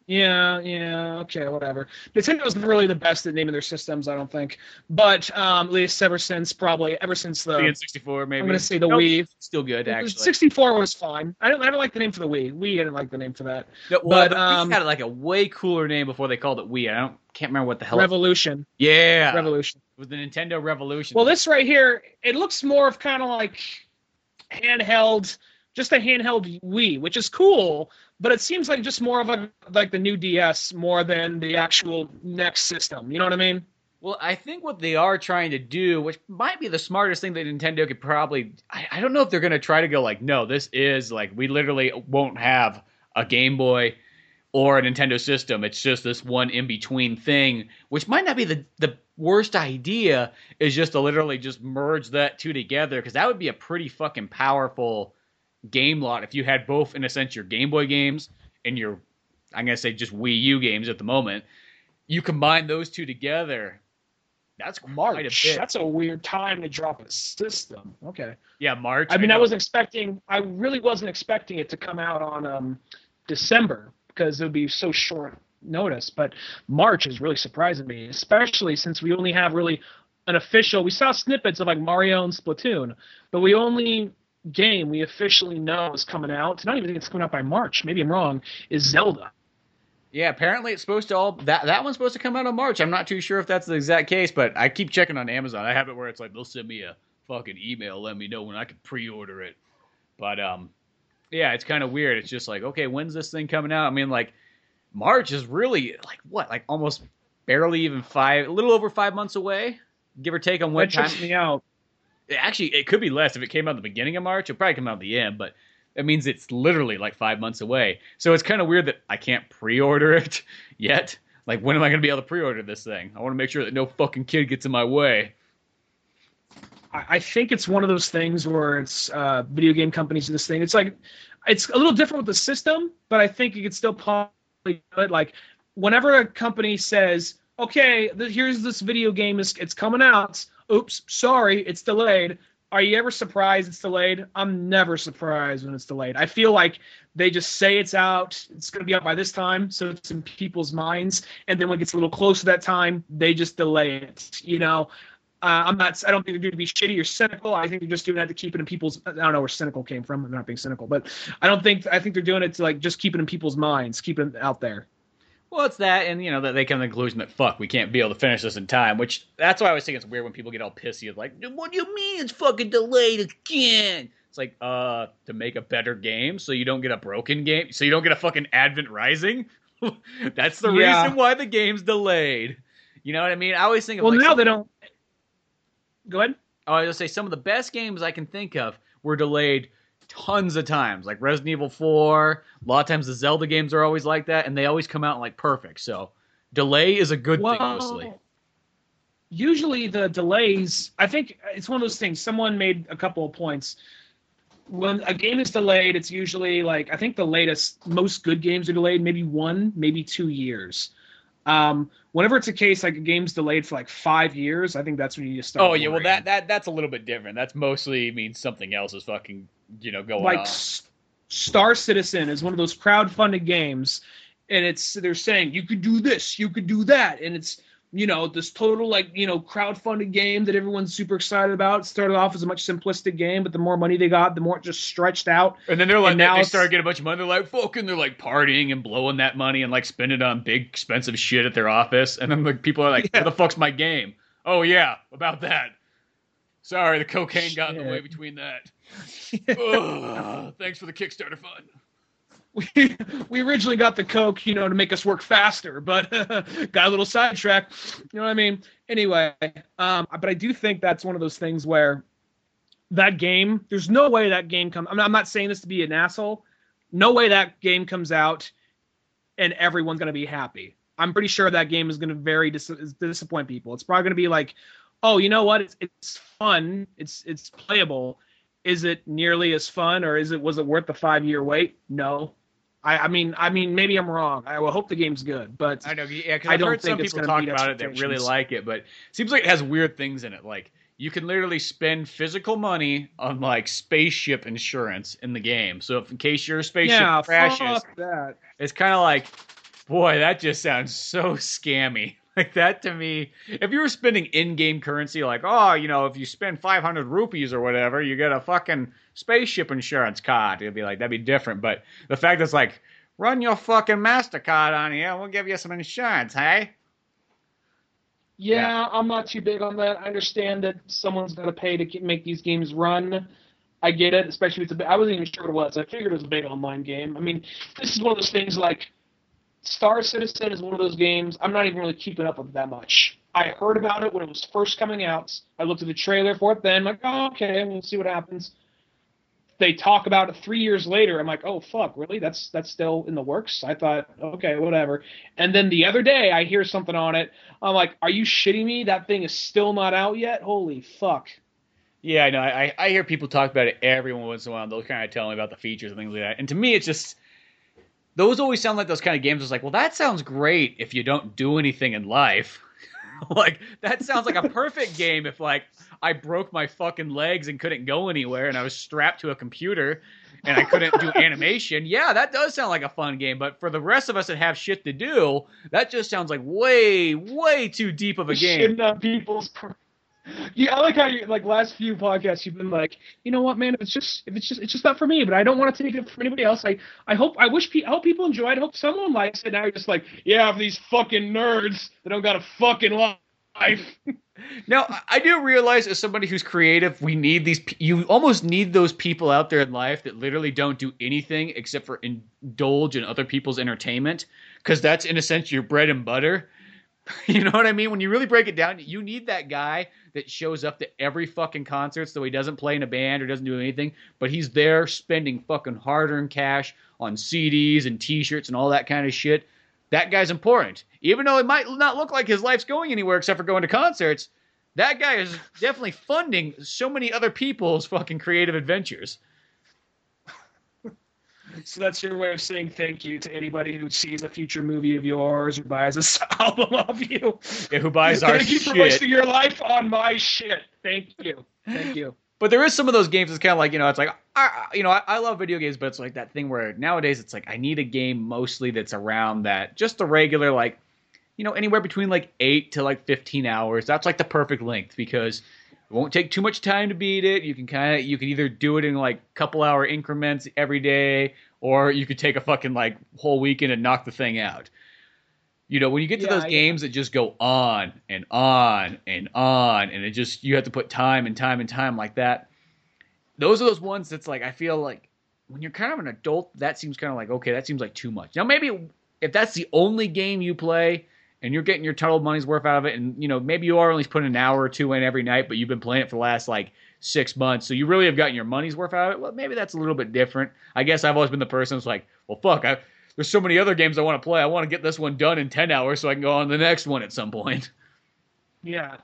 Yeah, yeah, okay, whatever. Nintendo's really the best at naming their systems, I don't think. But um, at least ever since probably ever since the, the N64, maybe. I'm gonna say the nope, Wii. Still good, actually. 64 was fine. I don't, I don't like the name for the Wii. Wii, I didn't like the name for that. No, well, but um, had like a way cooler name before they called it Wii. I don't can't remember what the hell. Revolution. Yeah, Revolution. It was the Nintendo Revolution. Well, this right here, it looks more of kind of like handheld, just a handheld Wii, which is cool but it seems like just more of a like the new DS more than the actual next system. You know what I mean? Well, I think what they are trying to do, which might be the smartest thing that Nintendo could probably, I, I don't know if they're going to try to go like, no, this is like, we literally won't have a Game Boy or a Nintendo system. It's just this one in between thing, which might not be the, the worst idea, is just to literally just merge that two together, because that would be a pretty fucking powerful game lot if you had both in a sense your Game Boy games and your I'm gonna say just Wii U games at the moment. You combine those two together. That's March. A that's a weird time to drop a system. Okay. Yeah, March. I mean, I, I was expecting. I really wasn't expecting it to come out on um, December because it would be so short notice. But March is really surprising me, especially since we only have really an official. We saw snippets of like Mario and Splatoon, but we only game we officially know is coming out. Not even think it's coming out by March. Maybe I'm wrong. Is Zelda? Yeah, apparently it's supposed to all that that one's supposed to come out in March. I'm not too sure if that's the exact case, but I keep checking on Amazon. I have it where it's like they'll send me a fucking email, let me know when I can pre-order it. But um, yeah, it's kind of weird. It's just like, okay, when's this thing coming out? I mean, like March is really like what, like almost barely even five, a little over five months away, give or take on when that time. me out actually it could be less if it came out the beginning of March. It'll probably come out the end, but that means it's literally like five months away. So it's kind of weird that I can't pre-order it yet. Like, when am I going to be able to pre-order this thing? I want to make sure that no fucking kid gets in my way. I think it's one of those things where it's uh, video game companies do this thing. It's like it's a little different with the system, but I think you could still probably do it. Like whenever a company says, "Okay, here's this video game, is it's coming out," oops, sorry, it's delayed. Are you ever surprised it's delayed? I'm never surprised when it's delayed. I feel like they just say it's out, it's going to be out by this time, so it's in people's minds, and then when it gets a little close to that time, they just delay it. You know, uh, I'm not. I don't think they're doing to be shitty or cynical. I think they're just doing that to keep it in people's. I don't know where cynical came from. I'm not being cynical, but I don't think. I think they're doing it to like just keep it in people's minds, keep it out there. Well, it's that, and you know that they come to the conclusion that fuck, we can't be able to finish this in time. Which that's why I was thinking it's weird when people get all pissy. It's like, what do you mean it's fucking delayed again? It's like, uh, to make a better game, so you don't get a broken game, so you don't get a fucking Advent Rising. that's the yeah. reason why the game's delayed. You know what I mean? I always think. Of well, like now they don't. Go ahead. Oh, I was gonna say some of the best games I can think of were delayed tons of times, like Resident Evil 4. A lot of times the Zelda games are always like that, and they always come out like perfect. So delay is a good well, thing mostly. Usually the delays, I think it's one of those things. Someone made a couple of points. When a game is delayed, it's usually like I think the latest most good games are delayed maybe one, maybe two years. Um, whenever it's a case like a game's delayed for like five years, I think that's when you start. Oh yeah, well that that that's a little bit different. That's mostly means something else is fucking you know going like on. Star Citizen is one of those crowd-funded games, and it's they're saying you could do this, you could do that, and it's you know, this total like you know crowdfunded game that everyone's super excited about. It started off as a much simplistic game, but the more money they got, the more it just stretched out. And then they're like, And now they start getting a bunch of money. They're like, fucking, they're like partying and blowing that money and like spending it on big expensive shit at their office. And then like people are like, Yeah. where the fuck's my game? Oh yeah, about that. Sorry, the cocaine got in the way between that. Ugh, thanks for the Kickstarter fund. we we originally got the coke, you know, to make us work faster, but got a little sidetracked. You know what I mean? Anyway, um, but I do think that's one of those things where that game, there's no way that game comes. I'm I'm not saying this to be an asshole. No way that game comes out and everyone's gonna be happy. I'm pretty sure that game is gonna very dis- disappoint people. It's probably gonna be like, oh, you know what? It's it's fun. It's it's playable. Is it nearly as fun, or is it was it worth the five year wait? No. I, I mean, I mean, maybe I'm wrong. I will hope the game's good, but I know, yeah, because I've don't heard some people talk about it that really like it, but it seems like it has weird things in it. Like you can literally spend physical money on like spaceship insurance in the game. So if in case your spaceship yeah, crashes, that. it's kind of like, boy, that just sounds so scammy. Like that to me, if you were spending in-game currency, like, oh, you know, if you spend 500 rupees or whatever, you get a fucking spaceship insurance card. It'd be like that'd be different. But the fact it's like, run your fucking Mastercard on here, and we'll give you some insurance, hey? Yeah, I'm not too big on that. I understand that someone's got to pay to make these games run. I get it, especially if it's a. I wasn't even sure what it was. I figured it was a big online game. I mean, this is one of those things like Star Citizen is one of those games. I'm not even really keeping up with that much. I heard about it when it was first coming out. I looked at the trailer for it then, like, oh, okay, we'll see what happens. They talk about it three years later. I'm like, oh fuck, really? That's that's still in the works. I thought, okay, whatever. And then the other day, I hear something on it. I'm like, are you shitting me? That thing is still not out yet. Holy fuck. Yeah, I know. I, I hear people talk about it every once in a while. They'll kind of tell me about the features and things like that. And to me, it's just those always sound like those kind of games. It's like, well, that sounds great if you don't do anything in life. like that sounds like a perfect game if like I broke my fucking legs and couldn't go anywhere and I was strapped to a computer and I couldn't do animation. Yeah, that does sound like a fun game. But for the rest of us that have shit to do, that just sounds like way, way too deep of a game. Shitting on people's. Yeah, I like how you like last few podcasts you've been like, you know what, man? If it's just if it's just it's just not for me, but I don't want to take it for anybody else. I I hope I wish I hope people enjoy it. I hope someone likes it. Now you're just like, yeah, for these fucking nerds that don't got a fucking life. Now, I- I do realize as somebody who's creative, we need these. You almost need those people out there in life that literally don't do anything except for indulge in other people's entertainment, because that's in a sense your bread and butter. You know what I mean? When you really break it down, you need that guy that shows up to every fucking concert, so he doesn't play in a band or doesn't do anything, but he's there spending fucking hard-earned cash on CDs and T-shirts and all that kind of shit. That guy's important, even though it might not look like his life's going anywhere except for going to concerts that guy is definitely funding so many other people's fucking creative adventures. So that's your way of saying thank you to anybody who sees a future movie of yours or buys a album of you. Yeah, who buys our Thank you for shit. wasting your life on my shit. Thank you. Thank you. But there is some of those games that's kind of like, you know, it's like, I, you know, I, I love video games, but it's like that thing where nowadays it's like, I need a game mostly that's around that, just the regular, like, you know, anywhere between like 8 to like 15 hours. That's like the perfect length because it won't take too much time to beat it. You can kind of, you can either do it in like couple hour increments every day, or you could take a fucking like whole weekend and knock the thing out. You know, when you get to Yeah, those yeah. games that just go on and on and on, and it just you have to put time and time and time like that. Those are those ones that's like I feel like when you're kind of an adult, that seems kind of like okay, that seems like too much. Now maybe if that's the only game you play and you're getting your total money's worth out of it, and you know maybe you are only putting an hour or two in every night, but you've been playing it for the last like six months, so you really have gotten your money's worth out of it. Well, maybe that's a little bit different. I guess I've always been the person who's like, well, fuck, I, there's so many other games I want to play. I want to get this one done in ten hours so I can go on the next one at some point. Yeah.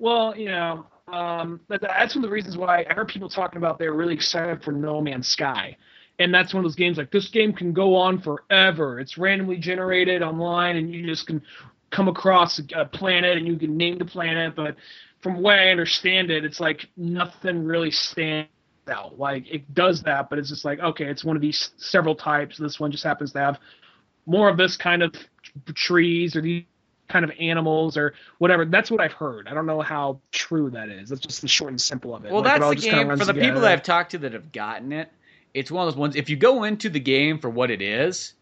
Well, you know, um, that, that's one of the reasons why I heard people talking about they're really excited for No Man's Sky. And that's one of those games like this game can go on forever. It's randomly generated online, and you just can come across a planet and you can name the planet. But from the way I understand it, it's like nothing really stands out. Like it does that, but it's just like okay, it's one of these several types. This one just happens to have more of this kind of trees or these kind of animals or whatever. That's what I've heard. I don't know how true that is. That's just the short and simple of it. Well, Like, it that's the just game for the together. people that I've talked to that have gotten it. It's one of those ones. If you go into the game for what it is,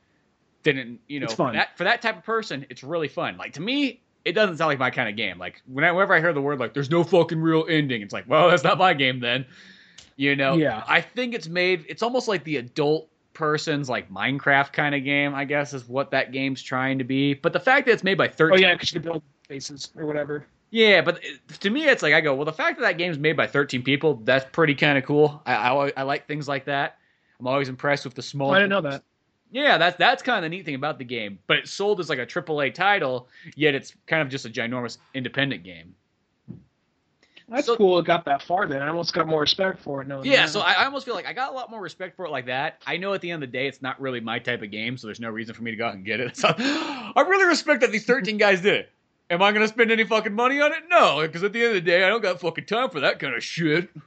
then it, you know for that for that type of person, it's really fun. Like to me, it doesn't sound like my kind of game. Like whenever I hear the word like "there's no fucking real ending," it's like, well, that's not my game then. You know? Yeah. I think it's made. It's almost like the adult person's like Minecraft kind of game. I guess is what that game's trying to be. But the fact that it's made by Oh thirteen yeah, because you can build bases or whatever. yeah, but to me, it's like I go, well, the fact that that game's made by 13 people, that's pretty kind of cool. I, I I like things like that. I'm always impressed with the small. Oh, I didn't know that. Yeah, that's that's kind of the neat thing about the game. But it's sold as like a AAA title, yet it's kind of just a ginormous independent game. That's So- cool. It got that far. Then I almost got more respect for it. No. Yeah, so I, I almost feel like I got a lot more respect for it like that. I know at the end of the day, it's not really my type of game, so there's no reason for me to go out and get it. So I really respect that these 13 guys did it. Am I going to spend any fucking money on it? No, because at the end of the day, I don't got fucking time for that kind of shit.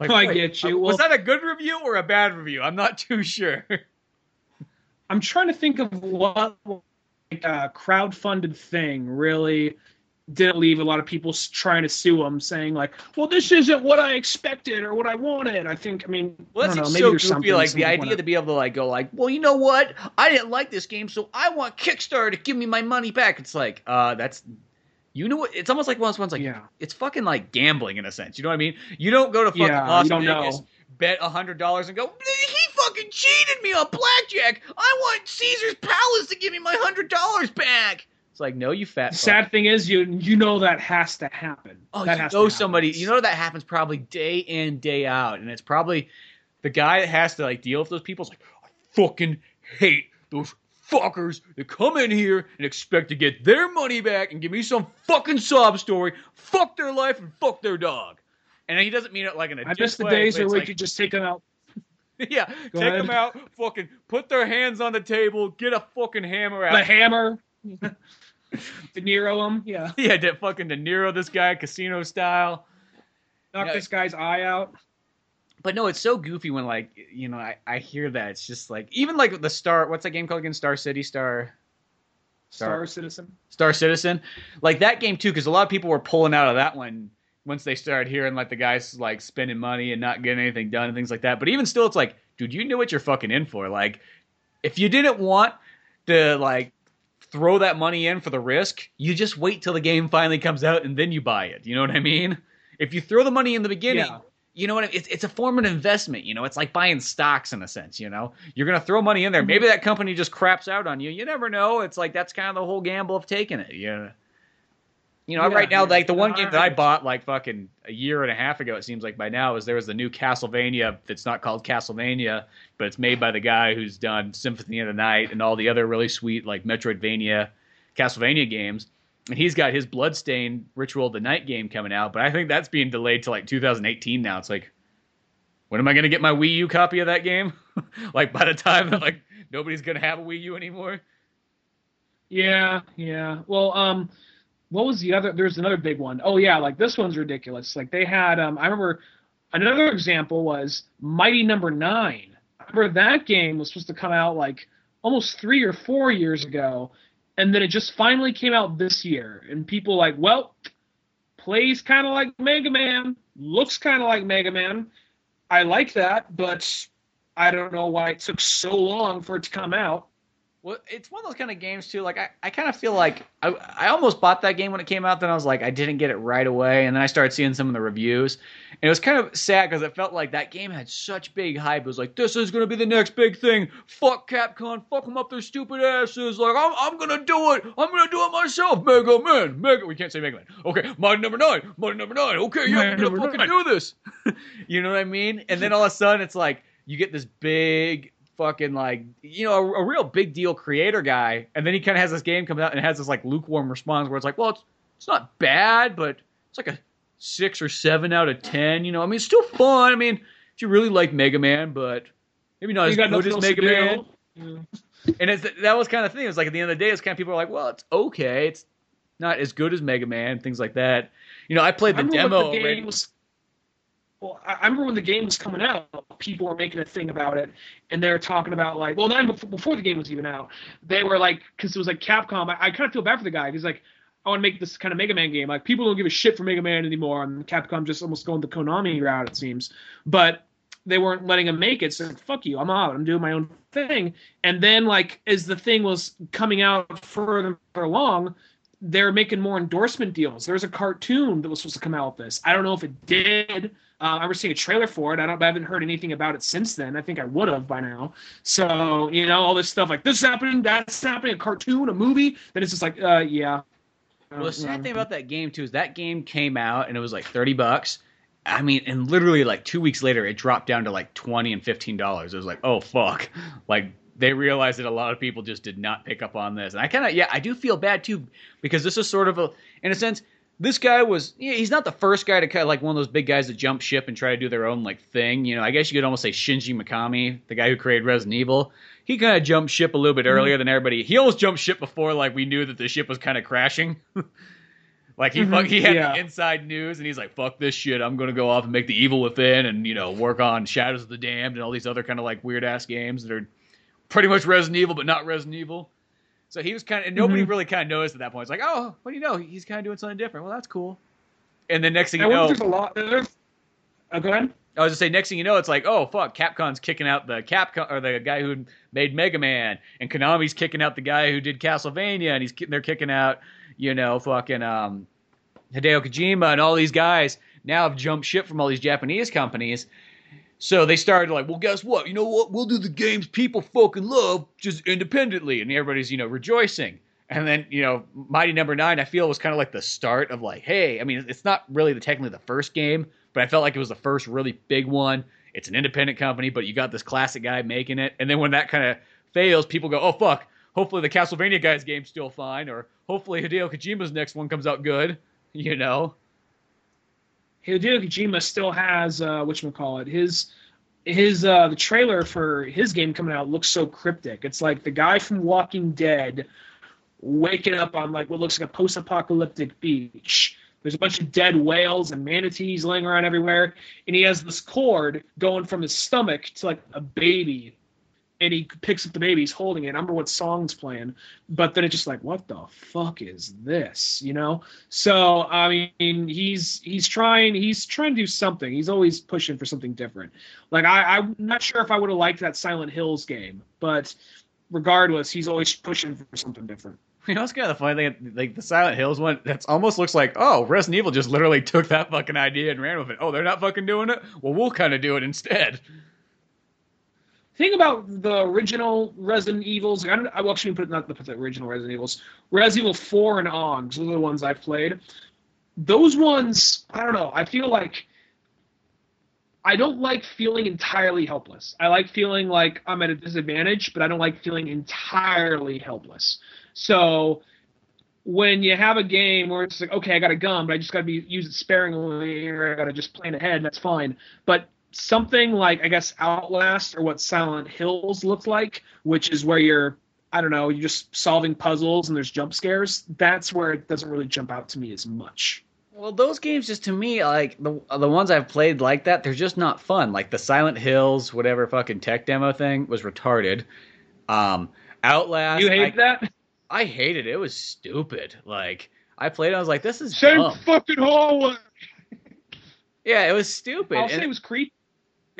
Like, I get you. uh, was that a good review or a bad review? I'm not too sure. I'm trying to think of what like, a crowdfunded thing really didn't leave a lot of people trying to sue them, saying like, "Well, this isn't what I expected or what I wanted." I think. I mean, Well, I that's don't know. just Maybe so goofy. Like the idea wanna- to be able to like go like, well, you know what? I didn't like this game, so I want Kickstarter to give me my money back. It's like, uh, that's, you know what? It's almost like one of those ones like, Yeah. it's fucking like gambling in a sense. You know what I mean? You don't go to fucking Yeah, Las Vegas, know. Bet a hundred dollars, and go, he fucking cheated me on blackjack. I want Caesar's Palace to give me my hundred dollars back. It's like, no, you fat. Fuck. sad thing is, you you know that has to happen. Oh, that you has know to somebody. You know that happens probably day in day out, and it's probably the guy that has to like deal with those people. Is like, I fucking hate those fuckers that come in here and expect to get their money back and give me some fucking sob story. Fuck their life and fuck their dog. And he doesn't mean it like in a I miss the way, days where we like- could just take them out. yeah, Go take ahead. them out, fucking put their hands on the table, get a fucking hammer out. The hammer. De Niro him. Yeah. yeah, De, fucking De Niro, this guy, casino style. Knock this guy's eye out. But no, it's so goofy when like you know I, I hear that it's just like even like the Star what's that game called again Star City Star Star Citizen. Star Citizen like that game too because a lot of people were pulling out of that one once they started hearing like the guys like spending money and not getting anything done and things like that. But even still, it's like dude, you knew what you're fucking in for. Like if you didn't want to like throw that money in for the risk, you just wait till the game finally comes out and then you buy it. You know what I mean? If you throw the money in the beginning, Yeah. you know what I mean? It's, it's a form of investment. You know, it's like buying stocks in a sense. You know, you're gonna throw money in there. Mm-hmm. Maybe that company just craps out on you. You never know. It's like that's kind of the whole gamble of taking it. Yeah. You know, Yeah, right now, like the one game that I bought like fucking a year and a half ago, it seems like by now, is there was the new Castlevania that's not called Castlevania, but it's made by the guy who's done Symphony of the Night and all the other really sweet like Metroidvania, Castlevania games. And he's got his Bloodstained Ritual of the Night game coming out, but I think that's being delayed to like 2018 now. It's like, when am I going to get my Wii U copy of that game? like by the time that like nobody's going to have a Wii U anymore. Yeah, yeah. Well, um, what was the other? There's another big one. Oh yeah, like this one's ridiculous. Like they had, um, I remember another example was Mighty Number Nine. I remember that game was supposed to come out like almost three or four years ago, and then it just finally came out this year. And people like, well, plays kind of like Mega Man, looks kind of like Mega Man. I like that, but I don't know why it took so long for it to come out. Well, it's one of those kind of games too. Like I, I kind of feel like I, I almost bought that game when it came out. Then I was like, I didn't get it right away, and then I started seeing some of the reviews, and it was kind of sad because it felt like that game had such big hype. It was like, this is gonna be the next big thing. Fuck Capcom, fuck them up their stupid asses. Like I'm, I'm gonna do it. I'm gonna do it myself. Mega Man, Mega. We can't say Mega Man. Okay, Mighty Number Nine, Mighty Number Nine. Okay, yeah, I'm gonna fucking Nine. do this. you know what I mean? And then all of a sudden, it's like you get this big fucking like you know a, a real big deal creator guy, and then he kind of has this game come out and has this like lukewarm response where it's like, well, it's it's not bad, but it's like a six or seven out of ten. You know, I mean, it's still fun. I mean, if you really like Mega Man, but maybe not You as good as Mega Man. Yeah. And it's, that was kind of the thing. It was like at the end of the day, it's kind of people are like, well, it's okay. It's not as good as Mega Man, things like that. You know, I played the I demo the game already. was- well, I remember when the game was coming out, people were making a thing about it, and they're talking about like, well, then before the game was even out, they were like, because it was like Capcom. I, I kind of feel bad for the guy because like, I want to make this kind of Mega Man game. Like, people don't give a shit for Mega Man anymore, and Capcom just almost going the Konami route, it seems. But they weren't letting him make it, so like, fuck you, I'm out. I'm doing my own thing. And then like, as the thing was coming out further along, they're making more endorsement deals. There was a cartoon that was supposed to come out with this. I don't know if it did. Uh, I was seeing a trailer for it. I don't. I haven't heard anything about it since then. I think I would have by now. So you know, all this stuff like this is happening, that's happening, a cartoon, a movie. Then it's just like, uh, yeah. Well, the sad thing about that game too is that game came out and it was like thirty bucks. I mean, and literally like two weeks later, it dropped down to like twenty and fifteen dollars. It was like, oh fuck, like they realized that a lot of people just did not pick up on this. And I kind of, yeah, I do feel bad too because this is sort of a, in a sense, this guy was yeah, he's not the first guy to kind of like one of those big guys that jump ship and try to do their own like thing. You know, I guess you could almost say Shinji Mikami, the guy who created Resident Evil. He kind of jumped ship a little bit earlier mm-hmm. than everybody. He almost jumped ship before like we knew that the ship was kind of crashing. like he mm-hmm. he had yeah. the inside news and he's like fuck this shit. I'm going to go off and make the evil within and you know work on Shadows of the Damned and all these other kind of like weird ass games that are pretty much Resident Evil but not Resident Evil. So he was kind of, and nobody mm-hmm. really kind of noticed at that point. It's like, oh, what do you know? He's kind of doing something different. Well, that's cool. And then next thing you know, there's a lot. There's, oh, go ahead. I was just say, next thing you know, it's like, oh fuck, Capcom's kicking out the Capcom or the guy who made Mega Man, and Konami's kicking out the guy who did Castlevania, and he's they're kicking out, you know, fucking um, Hideo Kojima and all these guys now have jumped ship from all these Japanese companies. So they started like, well, guess what? You know what? We'll do the games people fucking love just independently, and everybody's you know rejoicing. And then, you know, Mighty Number no. Nine, I feel was kind of like the start of like, hey, I mean, it's not really the technically the first game, but I felt like it was the first really big one. It's an independent company, but you got this classic guy making it. And then when that kind of fails, people go, oh fuck, hopefully the Castlevania guy's game's still fine, or hopefully Hideo Kojima's next one comes out good. You know. Hideo Kojima still has uh, you call it his his uh the trailer for his game coming out looks so cryptic. It's like the guy from Walking Dead waking up on like what looks like a post-apocalyptic beach. There's a bunch of dead whales and manatees laying around everywhere, and he has this cord going from his stomach to like a baby, and he picks up the baby, he's holding it. I don't remember what song's playing, but then it's just like, what the fuck is this, you know? So I mean, he's he's trying he's trying to do something. He's always pushing for something different. Like I, I'm not sure if I would have liked that Silent Hills game, but regardless, he's always pushing for something different. You know, it's kind of the funny thing, like the Silent Hills one. That almost looks like, oh, Resident Evil just literally took that fucking idea and ran with it. Oh, they're not fucking doing it. Well, we'll kind of do it instead. Thing about the original Resident Evils, I don't. I will actually put not the, the original Resident Evils, Resident Evil Four and on, those are the ones I've played. Those ones, I don't know. I feel like I don't like feeling entirely helpless. I like feeling like I'm at a disadvantage, but I don't like feeling entirely helpless. So when you have a game where it's like, okay, I got a gun, but I just got to be use it sparingly, or I got to just plan ahead, that's fine. But something like I guess Outlast or what Silent Hills looked like, which is where you're I don't know, you're just solving puzzles and there's jump scares. That's where it doesn't really jump out to me as much. Well, those games just to me like the the ones I've played like that, they're just not fun. Like the Silent Hills, whatever fucking tech demo thing was retarded. Um, Outlast, you hate I, that? I hated it. It was stupid. Like I played, it, I was like, "This is same dumb. fucking hallway." Yeah, it was stupid. I'll and, say it was creepy.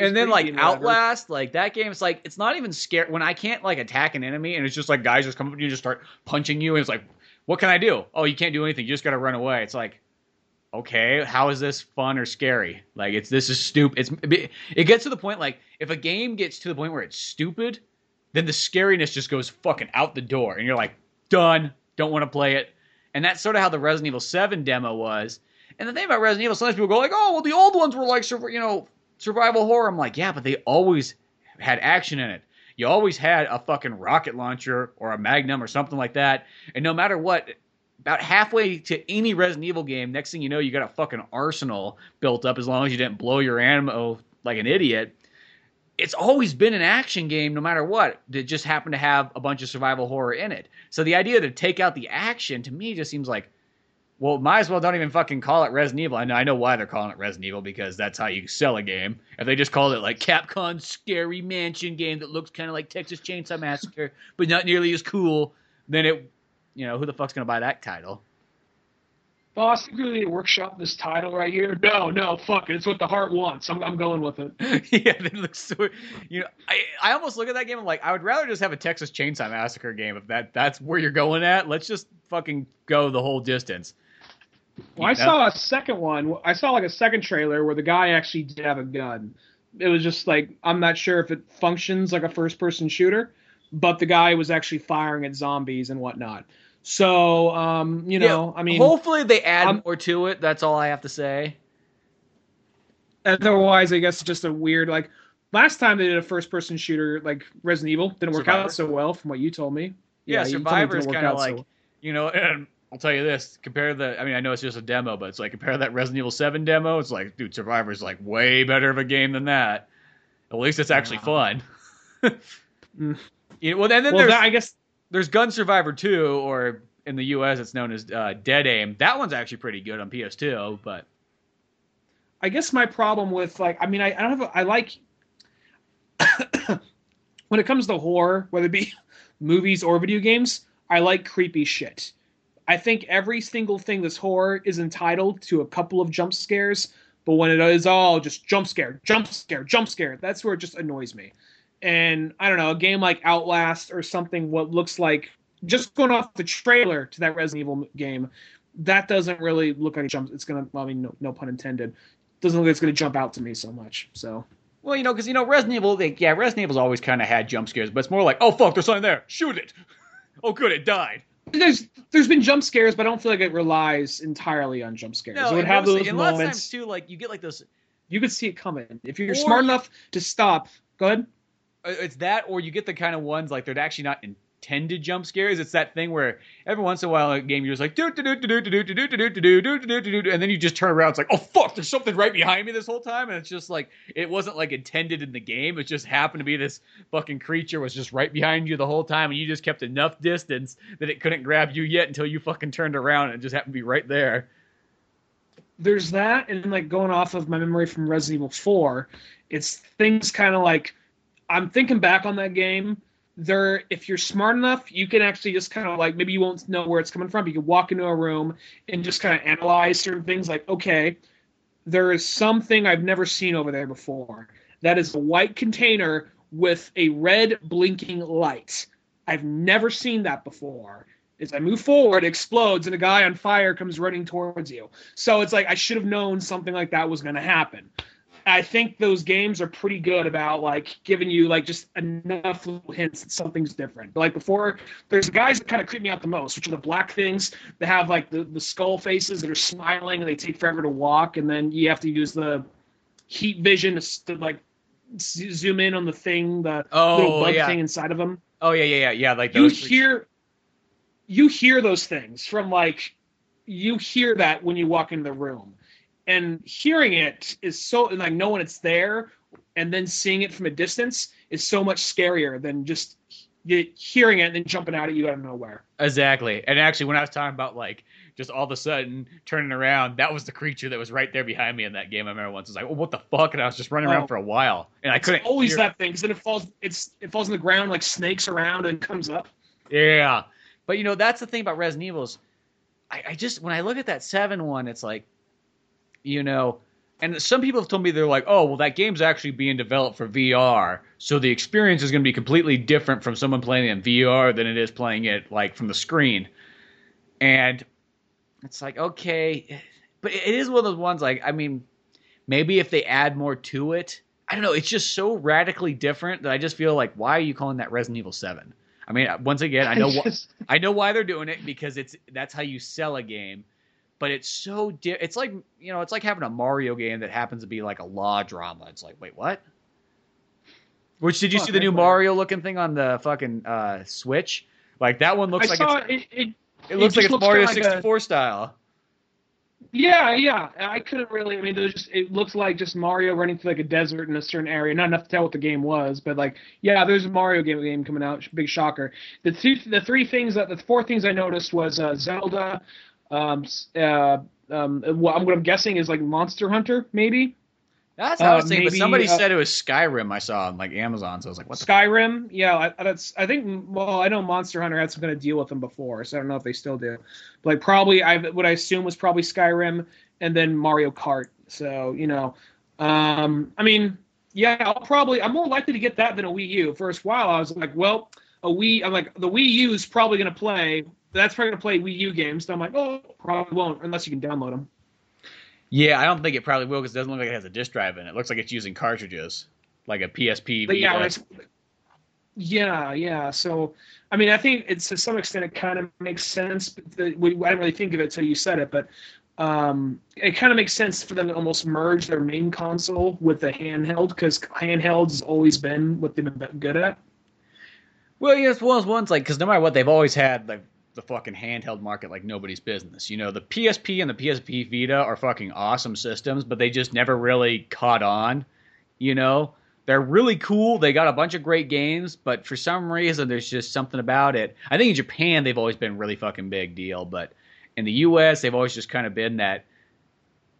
And then like Outlast, like that game, it's like it's not even scary when I can't like attack an enemy and it's just like guys just come up and you just start punching you and it's like, what can I do? Oh, you can't do anything. You just got to run away. It's like, okay, how is this fun or scary? Like it's this is stupid. It's it gets to the point like if a game gets to the point where it's stupid, then the scariness just goes fucking out the door and you're like, done. Don't want to play it. And that's sort of how the Resident Evil 7 demo was. And the thing about Resident Evil, sometimes people go like, "Oh, well, the old ones were like, you know, survival horror." I'm like, yeah, but they always had action in it. You always had a fucking rocket launcher or a Magnum or something like that. And no matter what, about halfway to any Resident Evil game, next thing you know, you got a fucking arsenal built up as long as you didn't blow your ammo like an idiot it's always been an action game no matter what that just happened to have a bunch of survival horror in it so the idea to take out the action to me just seems like well, might as well don't even fucking call it Resident Evil. I know, I know why they're calling it Resident Evil because that's how you sell a game. If they just called it like Capcom Scary Mansion game that looks kind of like Texas Chainsaw Massacre, but not nearly as cool, then it, you know, who the fuck's gonna buy that title? Boss, you really workshop this title right here? No, no, fuck it. It's what the heart wants. I'm, I'm going with it. yeah, it looks so. You know, I, I almost look at that game. I'm like, I would rather just have a Texas Chainsaw Massacre game if that that's where you're going at. Let's just fucking go the whole distance. Well, I saw a second one. I saw like a second trailer where the guy actually did have a gun. It was just like I'm not sure if it functions like a first-person shooter, but the guy was actually firing at zombies and whatnot. So, um, you know, Yeah, I mean, hopefully they add I'm- more to it. That's all I have to say. otherwise, I guess it's just a weird like. Last time they did a first-person shooter like Resident Evil didn't work Survivor. out so well, from what you told me. Yeah, you told Survivor is kind of out so like, well. you know, and I'll tell you this: compare the. I mean, I know it's just a demo, but it's like compare that Resident Evil Seven demo. It's like, dude, Survivor's like way better of a game than that. At least it's actually fun. Mm. You know, well, and then Well, there's that, I guess there's Gun Survivor 2, or in the U.S. it's known as uh, Dead Aim. That one's actually pretty good on PS2, but I guess my problem with like I mean I, I don't have a, I like when it comes to horror, whether it be movies or video games, I like creepy shit. I think every single thing that's horror is entitled to a couple of jump scares, but when it is all just jump scare, jump scare, jump scare, that's where it just annoys me. And I don't know, a game like Outlast or something what looks like just going off the trailer to that Resident Evil game, that doesn't really look like a jump. It's gonna, I mean, no, no pun intended. Doesn't look like it's gonna jump out to me so much. So well, you know, because you know Resident Evil, they, yeah, Resident Evil's always kind of had jump scares, but it's more like, oh fuck, there's something there, shoot it. oh good, it died. There's there's been jump scares, but I don't feel like it relies entirely on jump scares. it would and have those and lots of moments. times too, like you get like those You could see it coming if you're Or smart enough to stop. Go ahead. Uh, it's that or you get the kind of ones like they're actually not intended jump scares it's that thing where every once in a while a game you're just like do do do do do do do do do do do do do do and then you just turn around it's like oh fuck there's something right behind me this whole time and it's just like it wasn't like intended in the game it just happened to be this fucking creature was just right behind you the whole time and you just kept enough distance that it couldn't grab you yet until you fucking turned around and just happened to be right there There's that, and like going off of my memory from Resident Evil 4, it's things kind of like I'm thinking back on that game. There, if you're smart enough, you can actually just kind of like maybe you won't know where it's coming from. You can walk into a room and just kind of analyze certain things. Like, okay, there is something I've never seen over there before. That is a white container with a red blinking light. I've never seen that before. As I move forward, it explodes, and a guy on fire comes running towards you. So it's like I should have known something like that was going to happen. I think those games are pretty good about like giving you like just enough little hints that something's different. But like before, there's guys that kind of creep me out the most, which are the black things that have like the, the skull faces that are smiling and they take forever to walk, and then you have to use the heat vision to, to like zoom in on the thing, the Oh, little bug yeah. thing inside of them oh yeah yeah yeah yeah like you hear you hear those things from like you hear that when you walk in the room and hearing it is so like knowing it's there and then seeing it from a distance is so much scarier than just hearing it and then jumping out at you out of nowhere Exactly. And actually, when I was talking about like just all of a sudden turning around, that was the creature that was right there behind me in that game. I remember once I was like, "Well, what the fuck?" And I was just running around Oh. for a while, and I it's couldn't. always hear- that thing because then it falls it's it falls on the ground like snakes around and comes up Yeah, but you know that's the thing about Resident Evils. I, I just when I look at that seven one, it's like, you know, and some people have told me they're like, "Oh, well, that game's actually being developed for VR, so the experience is going to be completely different from someone playing it in VR than it is playing it like from the screen." And it's like, okay, but it is one of those ones. Like, I mean, maybe if they add more to it, I don't know. It's just so radically different that I just feel like, why are you calling that Resident Evil Seven? I mean, once again, I know wh- Just- I know why they're doing it because it's that's how you sell a game. But it's so di- it's like you know it's like having a Mario game that happens to be like a law drama. It's like wait what? Which did you Fuck, see the new Mario looking thing on the fucking uh, Switch? Like that one looks i like saw it's, it, it it looks just like it's looks Mario kinda like a- 64 style. Yeah, yeah. I couldn't really. I mean, was just it looks like just Mario running through like a desert in a certain area. Not enough to tell what the game was, but like, yeah, there's a Mario game game coming out. Big shocker. The two, the three things that the four things I noticed was uh, Zelda, Um, uh, um, what I'm, what I'm guessing is like Monster Hunter, maybe. That's was Uh, thinking, but somebody uh, said it was Skyrim. I saw on like Amazon, so I was like, "What the?" Skyrim, yeah, I, that's. I think. Well, I know Monster Hunter had some kind of deal with them before, so I don't know if they still do. But like, probably, I what I assume was probably Skyrim, and then Mario Kart. So you know, um, I mean, yeah, I'll probably. I'm more likely to get that than a Wii U. First while I was like, well, a Wii. I'm like, the Wii U is probably going to play. That's probably going to play Wii U games. So I'm like, oh, probably won't unless you can download them. Yeah, I don't think it probably will because it doesn't look like it has a disk drive in it. It looks like it's using cartridges, like a PSP. But yeah, yeah, yeah. So, I mean, I think it's to some extent it kind of makes sense. But the, we, I didn't really think of it until you said it, but um, it kind of makes sense for them to almost merge their main console with the handheld because handhelds has always been what they've been good at. Well, yes, one ones like because no matter what, they've always had like the fucking handheld market like nobody's business. You know, the PSP and the PSP Vita are fucking awesome systems, but they just never really caught on. You know, they're really cool. They got a bunch of great games, but for some reason, there's just something about it. I think in Japan they've always been really fucking big deal, but in the U.S. they've always just kind of been that.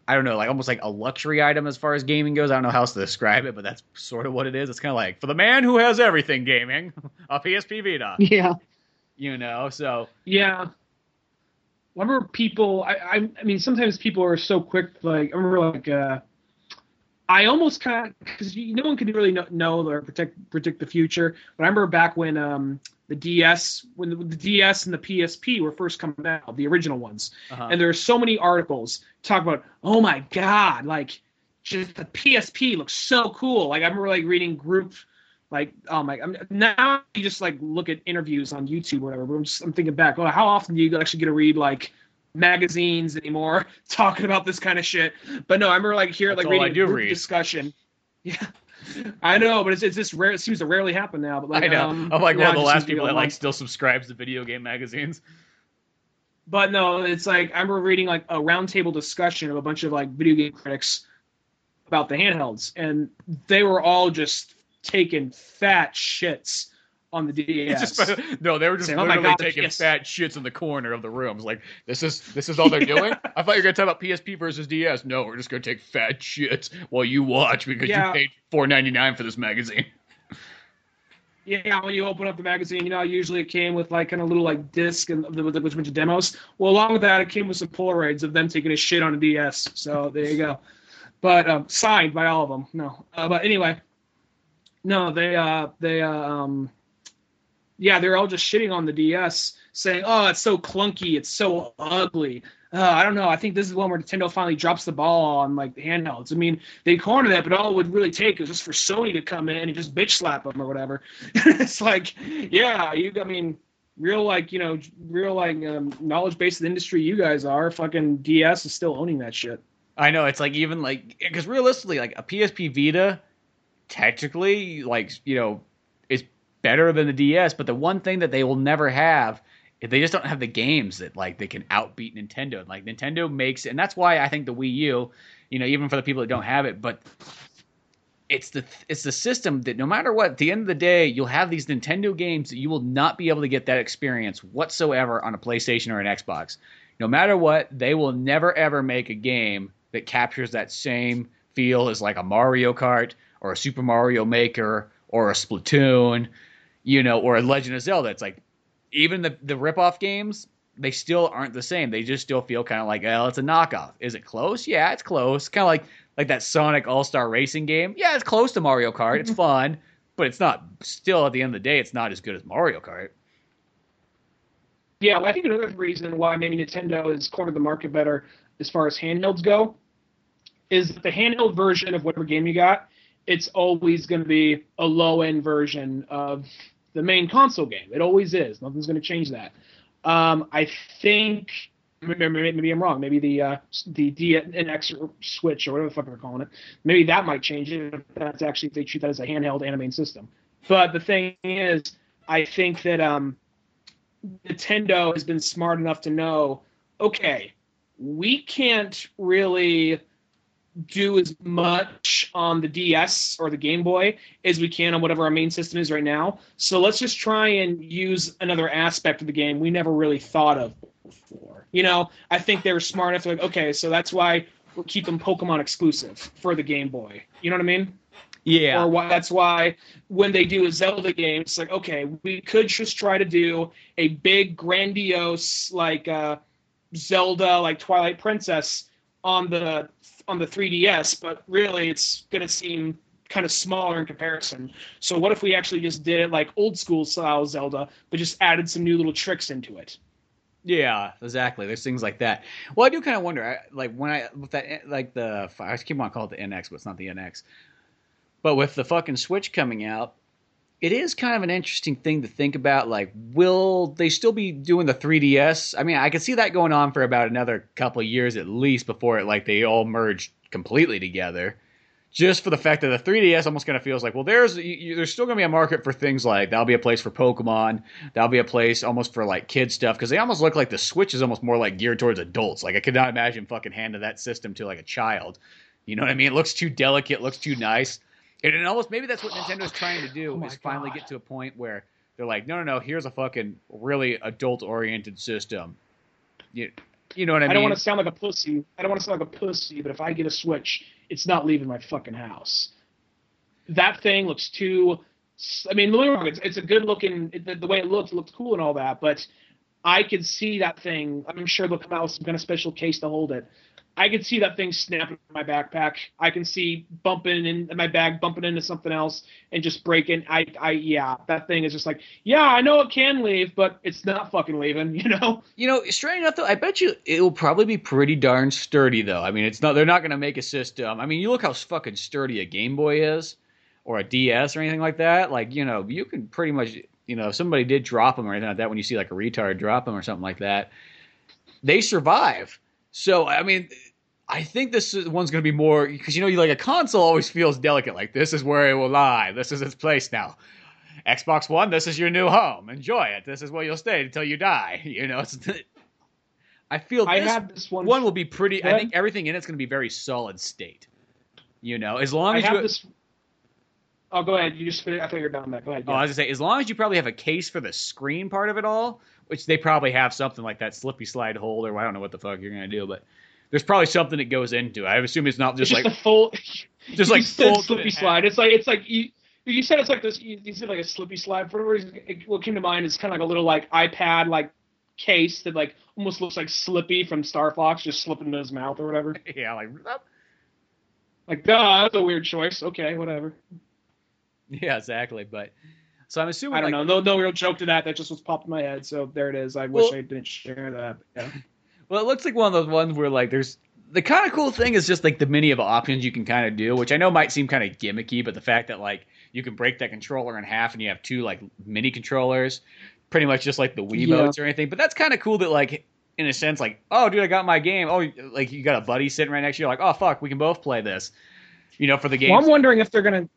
I don't know, like almost like a luxury item as far as gaming goes. I don't know how else to describe it, but that's sort of what it is. It's kind of like for the man who has everything gaming, a PSP Vita. Yeah. You know, so Yeah. I remember people. I, I, I mean, sometimes people are so quick. Like I remember, like uh, I almost kind of because no one can really know, know or predict predict the future. But I remember back when um, the DS, when the, the DS and the PSP were first coming out, the original ones, uh-huh. and there are so many articles talk about, oh my god, like just the PSP looks so cool. Like I remember like reading group like oh my I'm, now you just like look at interviews on youtube or whatever but i'm just i'm thinking back oh how often do you actually get to read like magazines anymore talking about this kind of shit but no i remember like here That's like reading I a do group read. discussion yeah i know but it's, it's just rare it seems to rarely happen now but like I know. um, I'm like one of the last seems to be people that like still subscribes to video game magazines. But no, it's like I remember reading like a roundtable discussion of a bunch of like video game critics about the handhelds, and they were all just taking fat shits on the DS. Just, no, they were just Saying, "Oh literally God, taking fat shits in the corner of the rooms. Like this is this is all they're doing. I thought you were gonna talk about PSP versus DS. No, we're just gonna take fat shits while you watch because Yeah. you paid four ninety nine for this magazine. yeah, when you open up the magazine, you know, usually it came with like kind of little like disc and with with a bunch of demos. Well, along with that, it came with some Polaroids of them taking a shit on a DS. So there you go. But um, signed by all of them. No, uh, but anyway, no, they uh they uh, um yeah they're all just shitting on the DS, saying, oh, it's so clunky, it's so ugly. Uh, I don't know. I think this is one where Nintendo finally drops the ball on like the handhelds. I mean, they corner that, but all it would really take is just for Sony to come in and just bitch slap them or whatever. it's like, yeah, you. I mean, real like you know, real like um, knowledge base of the industry. You guys are fucking DS is still owning that shit. I know it's like even like because realistically, like a PSP Vita, technically, like you know, is better than the DS. But the one thing that they will never have, they just don't have the games that like they can outbeat Nintendo. Like Nintendo makes, and that's why I think the Wii U, you know, even for the people that don't have it, but it's the it's the system that no matter what, at the end of the day, you'll have these Nintendo games that you will not be able to get that experience whatsoever on a PlayStation or an Xbox. No matter what, they will never ever make a game that captures that same feel as like a Mario Kart or a Super Mario Maker or a Splatoon, you know, or a Legend of Zelda. It's like even the the ripoff games, they still aren't the same. They just still feel kind of like, oh, it's a knockoff. Is it close? Yeah, it's close. Kind of like like that Sonic All Star Racing game. Yeah, it's close to Mario Kart. It's fun, but it's not. Still, at the end of the day, it's not as good as Mario Kart. Yeah, well, I think another reason why maybe Nintendo has cornered the market better as far as handhelds go is that the handheld version of whatever game you got, it's always going to be a low end version of the main console game. It always is. Nothing's going to change that. Um, I think maybe, I'm wrong. Maybe the uh, the DNX or Switch or whatever the fuck they're calling it. Maybe that might change it. If that's actually if they treat that as a handheld and a main system. But the thing is, I think that um, Nintendo has been smart enough to know, okay, we can't really do as much on the DS or the Game Boy as we can on whatever our main system is right now. So let's just try and use another aspect of the game we never really thought of before. You know, I think they were smart enough to like, okay, so that's why we're keeping Pokemon exclusive for the Game Boy. You know what I mean? Yeah. Or why, that's why when they do a Zelda game, it's like, okay, we could just try to do a big, grandiose, like uh, Zelda, like Twilight Princess on the on the 3DS, but really it's going to seem kind of smaller in comparison. So what if we actually just did it like old school style Zelda, but just added some new little tricks into it? Yeah, exactly. There's things like that. Well, I do kind of wonder, like when I with that, like the I keep on calling it the NX, but it's not the NX. But with the fucking Switch coming out, it is kind of an interesting thing to think about. Like, will they still be doing the 3DS? I mean, I could see that going on for about another couple years at least before it like they all merge completely together. Just for the fact that the 3DS almost kind of feels like, well, there's you, there's still going to be a market for things like that'll be a place for Pokemon, that'll be a place almost for like kid stuff because they almost look like the Switch is almost more like geared towards adults. Like I could not imagine fucking handing that system to like a child. You know what I mean? It looks too delicate, looks too nice. And, and almost maybe that's what Nintendo's trying to do Oh is finally God. get to a point where they're like, no, no, no, here's a fucking really adult oriented system. You, you know what I, I, mean? I don't want to sound like a pussy. I don't want to sound like a pussy, but if I get a Switch, it's not leaving my fucking house. That thing looks too. I mean, don't wrong, it's, it's a good looking. The, the way it looks, it looks cool and all that, but I could see that thing. I'm sure they'll come out with some kind of special case to hold it. I could see that thing snapping in my backpack. I can see bumping in my bag, bumping into something else, and just breaking. I, I, yeah, that thing is just like, yeah, I know it can leave, but it's not fucking leaving. You know? You know, strange enough though, I bet you it'll probably be pretty darn sturdy though. I mean, it's not they're not going to make a system. I mean, you look how fucking sturdy a Game Boy is or a DS or anything like that. Like, you know, you can pretty much, you know, if somebody did drop them or anything like that when you see like a retard drop them or something like that, they survive. So, I mean, I think this one's going to be more because you know, you like a console always feels delicate. Like this is where it will lie. This is its place now. Xbox One, this is your new home. Enjoy it. This is where you'll stay until you die. You know, it's. I feel I this have this one. one will be pretty. I think everything in it's going to be very solid state. You know, as long I as have you. this. Oh, go ahead. You just. I thought you were done that. Go ahead. Oh, I was gonna say, as long as you probably have a case for the screen part of it all, which they probably have something like that slippy slide holder. I don't know what the fuck you're gonna do, but there's probably something that goes into it. I assume it's not it's just just like a full. just like said folds it slippy slide. It's like it's like you. You said it's like this. You, you said like a slippy slide. For whatever reason, it- what came to mind is kind of like a little like iPad like case that like almost looks like Slippy from Star Fox just slipping into his mouth or whatever. yeah, like Like, duh, that's a weird choice. Okay, whatever. yeah, exactly. But so I'm assuming I don't like, know. No, no real joke to that. That just was popped in my head. So there it is. I wish I didn't share that. Yeah. Well, it looks like one of those ones where like there's the kind of cool thing is just like the many of options you can kind of do, which I know might seem kind of gimmicky, but the fact that like you can break that controller in half and you have two like mini controllers, pretty much just like the Wii Yeah. modes or anything. But that's kind of cool that like in a sense like oh dude I got my game oh like you got a buddy sitting right next to you like oh fuck we can both play this, you know for the game. Well, I'm wondering if they're gonna.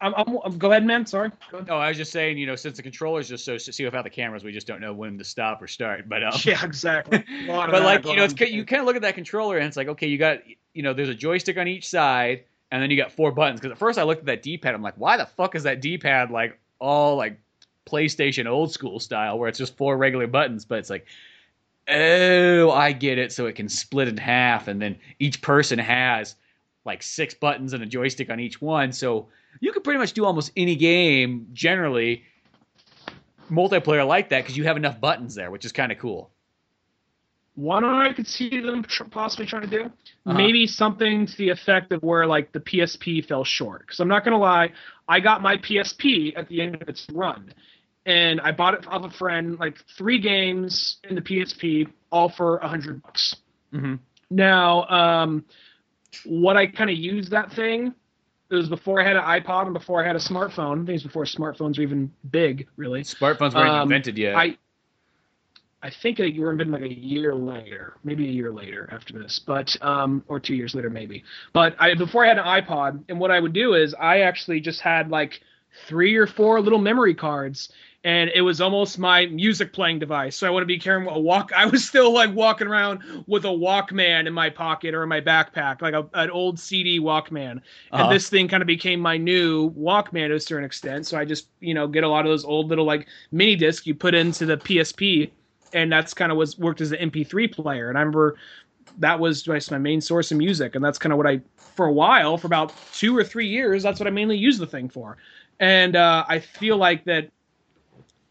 I'm, I'm, I'm- go ahead, man. Sorry. Ahead. No, I was just saying, you know, since the controller's just so see without the cameras, we just don't know when to stop or start. But um, Yeah, exactly. A lot of but like you know, it's you kind of look at that controller and it's like, okay, you got you know, there's a joystick on each side, and then you got four buttons. Because at first I looked at that D-pad, I'm like, why the fuck is that D-pad like all like PlayStation old school style, where it's just four regular buttons? But it's like, oh, I get it. So it can split in half, and then each person has like six buttons and a joystick on each one. So you can pretty much do almost any game generally multiplayer like that because you have enough buttons there, which is kind of cool. One I could see them tr- possibly trying to do, Uh-huh. maybe something to the effect of where like the PSP fell short. Because I'm not gonna lie, I got my PSP at the end of its run, and I bought it off a friend, like three games in the PSP, all for a hundred bucks. Mm-hmm. Now, um, what I kind of used that thing. It was before I had an iPod and before I had a smartphone. I think it was before smartphones were even big, really. Smartphones weren't Um, invented yet. I I think you were invented like a year later, maybe a year later after this, but um, or two years later maybe. But I before I had an iPod, and what I would do is I actually just had like three or four little memory cards, and it was almost my music playing device. So I want to be carrying a walk. I was still like walking around with a Walkman in my pocket or in my backpack, like a, an old CD Walkman. Uh-huh. And this thing kind of became my new Walkman to a certain extent. So I just, you know, get a lot of those old little like mini discs you put into the PSP, and that's kind of was worked as an MP3 player. And I remember that was just my main source of music, and that's kind of what I, for a while, for about two or three years, that's what I mainly used the thing for. And uh, I feel like that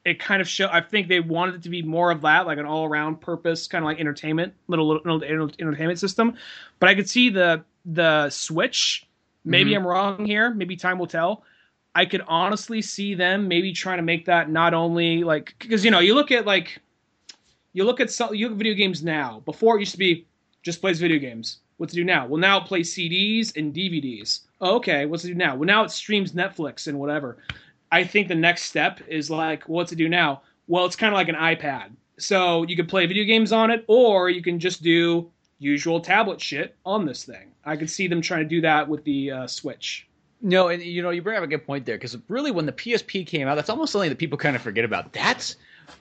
it kind of show. I think they wanted it to be more of that, like an all-around purpose, kind of like entertainment, little little, little entertainment system. But I could see the the Switch. Maybe mm-hmm. I'm wrong here. Maybe time will tell. I could honestly see them maybe trying to make that not only like because you know you look at like you look at some, you look at video games now. Before it used to be just plays video games. What's to do now? Well, now it plays CDs and DVDs. Oh, okay, what's to do now? Well, now it streams Netflix and whatever. I think the next step is like, what to do now? Well, it's kind of like an iPad. So you could play video games on it, or you can just do usual tablet shit on this thing. I could see them trying to do that with the uh, Switch. No, and you know, you bring up a good point there because really, when the PSP came out, that's almost something that people kind of forget about. That's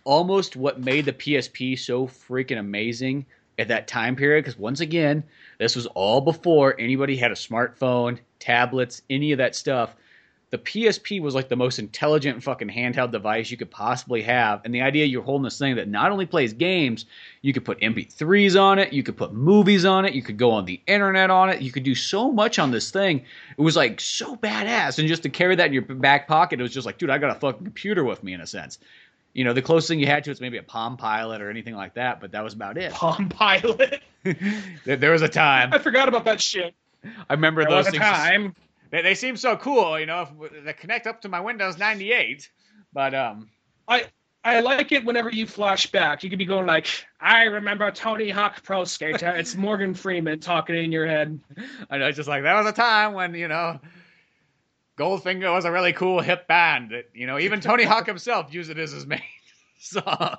almost what made the PSP so freaking amazing at that time period. Because once again, this was all before anybody had a smartphone, tablets, any of that stuff the PSP was like the most intelligent fucking handheld device you could possibly have. And the idea you're holding this thing that not only plays games, you could put MP3s on it, you could put movies on it, you could go on the internet on it, you could do so much on this thing. It was like so badass. And just to carry that in your back pocket, it was just like, dude, I got a fucking computer with me in a sense. You know, the closest thing you had to it's maybe a Palm Pilot or anything like that, but that was about it. Palm Pilot. there was a time. I forgot about that shit. I remember there those was a things. time. They, they seem so cool, you know. If, they connect up to my Windows 98, but um, I I like it whenever you flash back. You could be going like, I remember Tony Hawk Pro Skater. it's Morgan Freeman talking in your head. I know, it's just like that was a time when you know Goldfinger was a really cool hip band. That, you know, even Tony Hawk himself used it as his main song.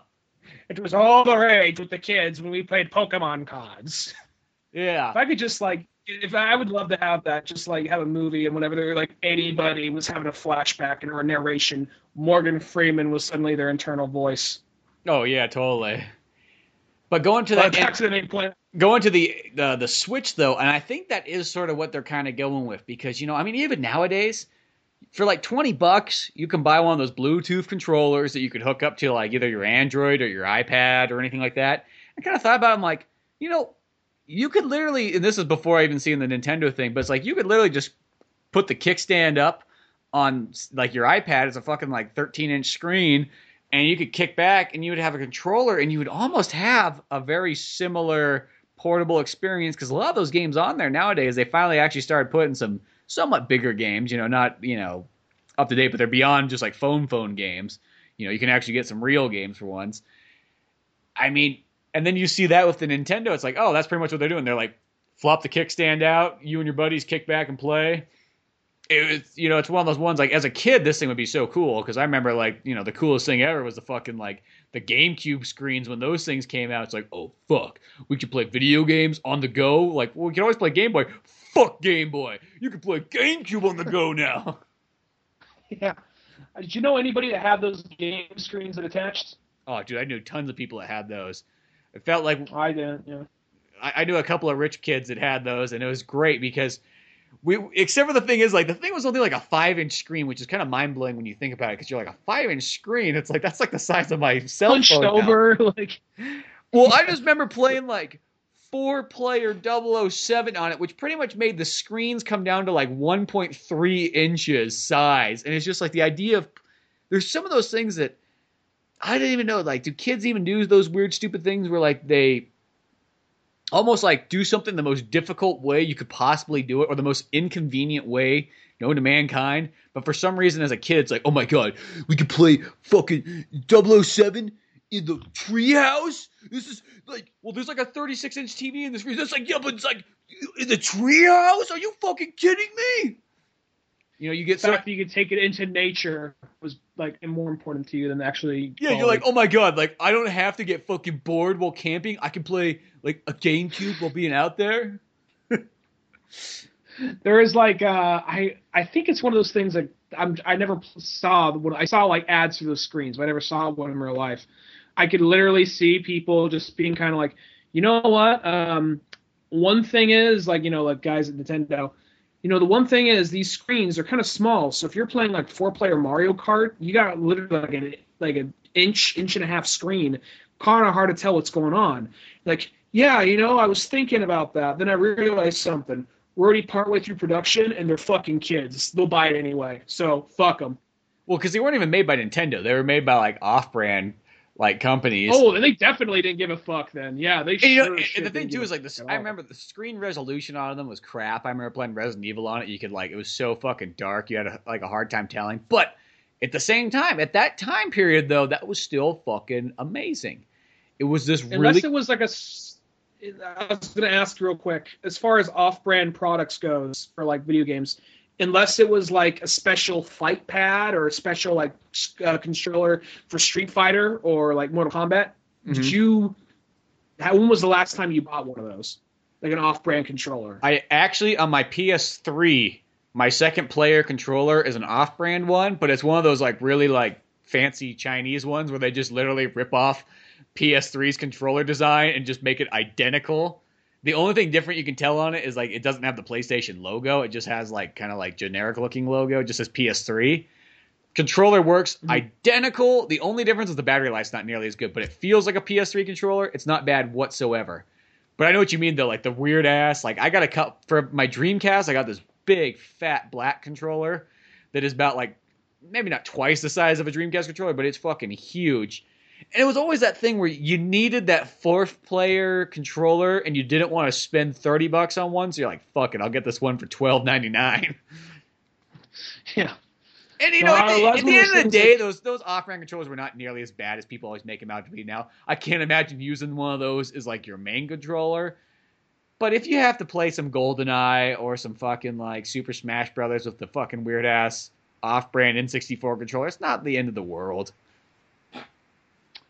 It was all the rage with the kids when we played Pokemon cards. Yeah. If I could just like if I would love to have that, just like have a movie and whenever they're like anybody was having a flashback and or a narration, Morgan Freeman was suddenly their internal voice. Oh yeah, totally. But going to that back to the main point. Going to the the the Switch though, and I think that is sort of what they're kind of going with because you know, I mean, even nowadays, for like twenty bucks, you can buy one of those Bluetooth controllers that you could hook up to like either your Android or your iPad or anything like that. I kind of thought about, it, I'm like, you know, you could literally, and this is before I even seen the Nintendo thing, but it's like you could literally just put the kickstand up on like your iPad as a fucking like 13 inch screen, and you could kick back and you would have a controller, and you would almost have a very similar portable experience because a lot of those games on there nowadays they finally actually started putting some somewhat bigger games, you know, not you know up to date, but they're beyond just like phone phone games. You know, you can actually get some real games for once. I mean, and then you see that with the Nintendo, it's like, oh, that's pretty much what they're doing. They're like, flop the kickstand out, you and your buddies kick back and play. It's you know, it's one of those ones like as a kid, this thing would be so cool because I remember like you know the coolest thing ever was the fucking like the GameCube screens when those things came out. It's like, oh fuck, we could play video games on the go. Like, well, we can always play Game Boy. Fuck Game Boy, you can play GameCube on the go now. Yeah. Uh, did you know anybody that had those game screens that attached? Oh, dude, I knew tons of people that had those. It felt like oh, I didn't. Yeah. I, I knew a couple of rich kids that had those, and it was great because we, except for the thing is, like the thing was only like a five inch screen, which is kind of mind blowing when you think about it, because you're like a five inch screen. It's like that's like the size of my cell Punched phone. over, now. like. Well, I just remember playing like four player 007 on it, which pretty much made the screens come down to like 1.3 inches size, and it's just like the idea of there's some of those things that I didn't even know. Like, do kids even do those weird, stupid things where like they almost like do something the most difficult way you could possibly do it, or the most inconvenient way known to mankind? But for some reason, as a kid, it's like, oh my god, we could play fucking 007 in the treehouse. This is like, well, there's like a 36 inch TV in this room. That's like, yeah, but it's like in the treehouse. Are you fucking kidding me? You know, you get the fact that you could take it into nature was like more important to you than actually. Yeah, you're like, oh my god, like I don't have to get fucking bored while camping. I can play like a GameCube while being out there. there is like uh, I I think it's one of those things that I'm I never saw when I saw like ads through the screens, but I never saw one in real life. I could literally see people just being kind of like, you know what? Um, one thing is like you know like guys at Nintendo, you know the one thing is these screens are kind of small. So if you're playing like four player Mario Kart, you got literally like an like an inch inch and a half screen, kind of hard to tell what's going on. Like yeah, you know I was thinking about that. Then I realized something we're already partway through production and they're fucking kids. They'll buy it anyway. So fuck them. Well, because they weren't even made by Nintendo. They were made by like off-brand like companies. Oh, and they definitely didn't give a fuck then. Yeah, they. And, sure you know, and the thing too is like this. I remember the screen resolution on them was crap. I remember playing Resident Evil on it. You could like it was so fucking dark. You had a, like a hard time telling. But at the same time, at that time period though, that was still fucking amazing. It was this Unless really it was like a. I was gonna ask real quick, as far as off-brand products goes for like video games, unless it was like a special fight pad or a special like uh, controller for Street Fighter or like Mortal Kombat, did Mhm. you? How, when was the last time you bought one of those, like an off-brand controller? I actually on my PS3, my second player controller is an off-brand one, but it's one of those like really like fancy Chinese ones where they just literally rip off PS3's controller design and just make it identical. The only thing different you can tell on it is like it doesn't have the PlayStation logo. It just has like kind of like generic looking logo. It just says PS3. Controller works Mhm. identical. The only difference is the battery life's not nearly as good, but it feels like a PS3 controller. It's not bad whatsoever. But I know what you mean though, like the weird ass. Like I got a cut for my Dreamcast. I got this big fat black controller that is about like maybe not twice the size of a Dreamcast controller, but it's fucking huge. And it was always that thing where you needed that fourth player controller and you didn't want to spend 30 bucks on one, so you're like, fuck it, I'll get this one for 12.99. yeah. And you No, know, at the, at the end of the day, that- those those off-brand controllers were not nearly as bad as people always make them out to be. Now, I can't imagine using one of those as like your main controller. But if you have to play some GoldenEye or some fucking like Super Smash Brothers with the fucking weird ass off-brand N64 controller, it's not the end of the world.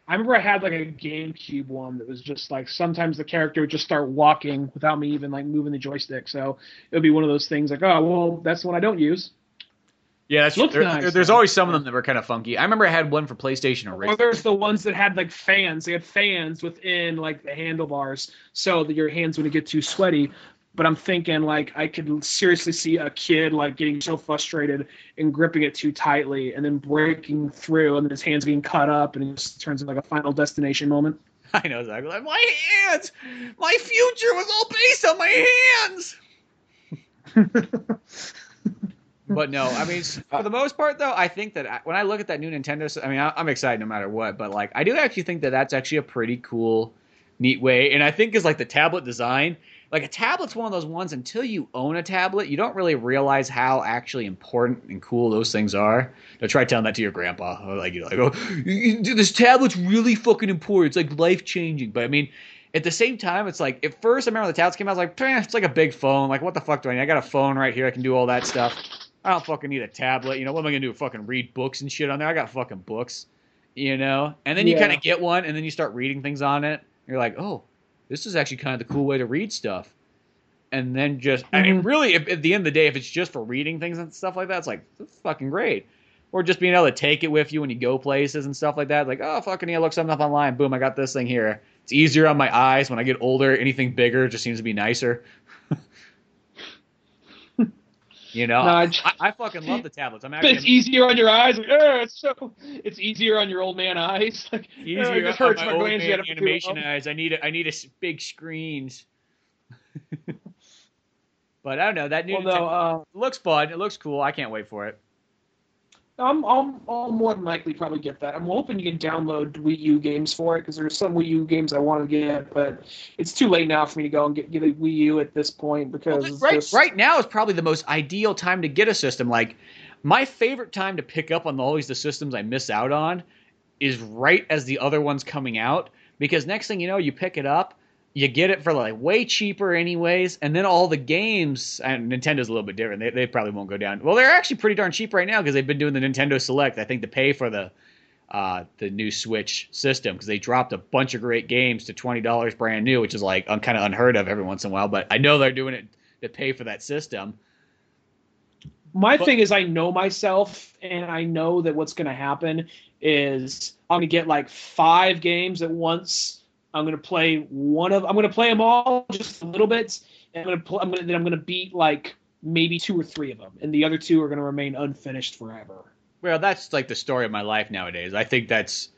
I remember I had like a GameCube one that was just like sometimes the character would just start walking without me even like moving the joystick. So it would be one of those things like, oh well, that's the one I don't use. Yeah, that's there- nice, there- there's though. always some of them that were kind of funky. I remember I had one for PlayStation Or originally. there's the ones that had like fans. They had fans within like the handlebars, so that your hands wouldn't get too sweaty. But I'm thinking like I could seriously see a kid like getting so frustrated and gripping it too tightly, and then breaking through, and then his hands being cut up, and it just turns into like a Final Destination moment. I know exactly. Like, my hands, my future was all based on my hands. But no, I mean, for the most part, though, I think that I, when I look at that new Nintendo, I mean, I'm excited no matter what. But like, I do actually think that that's actually a pretty cool, neat way. And I think is like the tablet design. Like a tablet's one of those ones. Until you own a tablet, you don't really realize how actually important and cool those things are. Now try telling that to your grandpa. Like you're like, oh, this tablet's really fucking important. It's like life changing. But I mean. At the same time, it's like at first I remember the tablets came out. I was like, it's like a big phone. Like, what the fuck do I need? I got a phone right here. I can do all that stuff. I don't fucking need a tablet. You know, what am I gonna do? Fucking read books and shit on there? I got fucking books. You know? And then you Yeah. kind of get one, and then you start reading things on it. You're like, oh, this is actually kind of the cool way to read stuff. And then just, I mean, Mhm. really, if, at the end of the day, if it's just for reading things and stuff like that, it's like, that's fucking great. Or just being able to take it with you when you go places and stuff like that. Like, oh, fucking, yeah, look something up online. Boom, I got this thing here. It's easier on my eyes. When I get older, anything bigger just seems to be nicer. You know, No, I- I, I fucking love the tablets. I'm But it's actually easier on your eyes. Like, "Ugh, it's so it's easier on your old man eyes. Like, "Ugh, easier it just on hurts my my old glands. Man animation eyes. I need a, I need a big screens. but I don't know. That new. Well, no, uh, looks fun. It looks cool. I can't wait for it. I'm, I'm, I'll more than likely probably get that. I'm hoping you can download Wii U games for it because there's some Wii U games I want to get, but it's too late now for me to go and get, get a Wii U at this point because Well, right, just- right now is probably the most ideal time to get a system. Like my favorite time to pick up on always the systems I miss out on is right as the other one's coming out because next thing you know, you pick it up, you get it for like way cheaper anyways, and then all the games and Nintendo's a little bit different. They, they probably won't go down. Well, they're actually pretty darn cheap right now because they've been doing the Nintendo Select. I think to pay for the uh, the new Switch system because they dropped a bunch of great games to twenty dollars brand new, which is like un- kind of unheard of every once in a while. But I know they're doing it to pay for that system. My but, thing is, I know myself, and I know that what's going to happen is I'm going to get like five games at once. I'm to play one of. I'm to play them all just a little bit. And I'm to. Pl- I'm to. Then I'm to beat like maybe two or three of them, and the other two are to remain unfinished forever. Well, that's like the story of my life nowadays. I think that's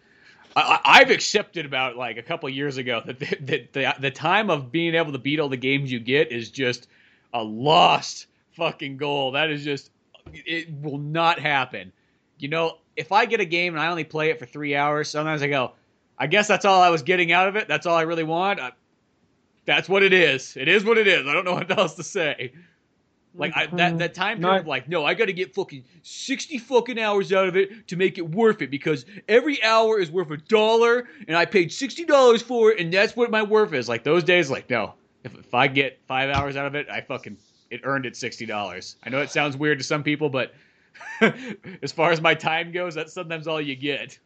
I, have accepted about like a couple years ago that the, the, the, the time of being able to beat all the games you get is just a lost fucking goal. That is just it will not happen. You know, if I get a game and I only play it for three hours, sometimes I go, I guess that's all I was getting out of it. That's all I really want. I, that's what it is. It is what it is. I don't know what else to say. Like I, that that mm-hmm. time period, of like, no, I got to get fucking sixty fucking hours out of it to make it worth it because every hour is worth a dollar, and I paid sixty dollars for it, and that's what my worth is. Like those days, like no, if if I get five hours out of it, I fucking it earned it sixty dollars. I know it sounds weird to some people, but as far as my time goes, that's sometimes all you get.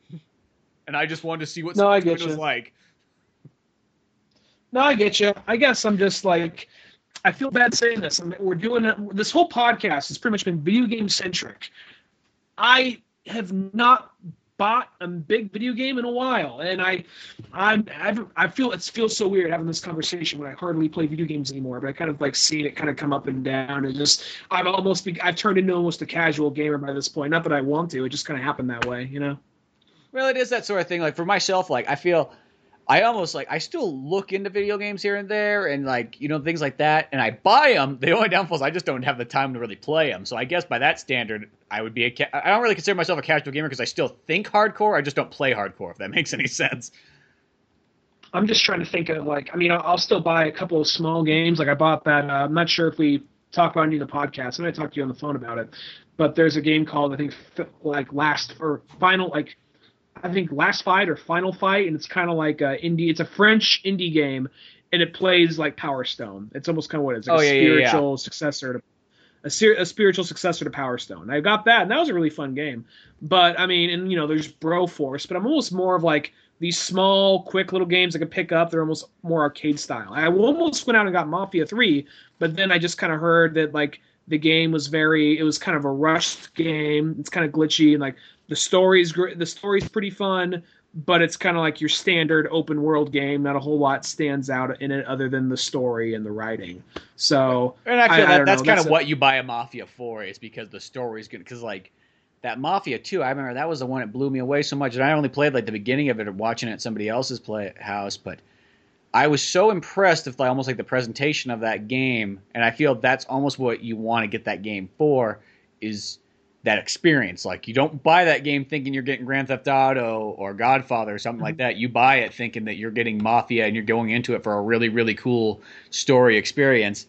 And I just wanted to see what no, I get was like. No, I get you. I guess I'm just like I feel bad saying this. I mean, we're doing a, this whole podcast has pretty much been video game centric. I have not bought a big video game in a while, and I, I'm, I've, I feel it feels so weird having this conversation when I hardly play video games anymore. But I kind of like seeing it kind of come up and down, and just I've almost be, I've turned into almost a casual gamer by this point. Not that I want to, it just kind of happened that way, you know. Well, it is that sort of thing. Like for myself, like I feel I almost like I still look into video games here and there, and like you know things like that, and I buy them. The only downfall is I just don't have the time to really play them. So I guess by that standard, I would be a. Ca- I don't really consider myself a casual gamer because I still think hardcore. I just don't play hardcore. If that makes any sense. I'm just trying to think of like I mean I'll, still buy a couple of small games. Like I bought that. Uh, I'm not sure if we talk about any of the podcasts. I talked to you on the phone about it, but there's a game called I think like last or final like I think Last Fight or Final Fight, and it's kind of like a indie. It's a French indie game, and it plays like Power Stone. It's almost kind of what it's like oh, a yeah, spiritual yeah, yeah. successor to a, ser- a spiritual successor to Power Stone. I got that, and that was a really fun game. But I mean, and you know, there's Broforce, but I'm almost more of like these small, quick little games I could pick up. They're almost more arcade style. I almost went out and got Mafia Three, but then I just kind of heard that like the game was very it was kind of a rushed game it's kind of glitchy and like the story's great. The story's pretty fun, but it's kind of like your standard open world game. Not a whole lot stands out in it other than the story and the writing. So, and I feel I, that I that's kind of what you buy a Mafia for. Is because the story's good. Because like that Mafia Two. I remember that was the one that blew me away so much. And I only played like the beginning of it watching it at somebody else's play house, but I was so impressed with like, almost like the presentation of that game. And I feel that's almost what you want to get that game for is that experience. Like you don't buy that game thinking you're getting Grand Theft Auto or Godfather or something mm-hmm. like that. You buy it thinking that you're getting Mafia and you're going into it for a really really cool story experience.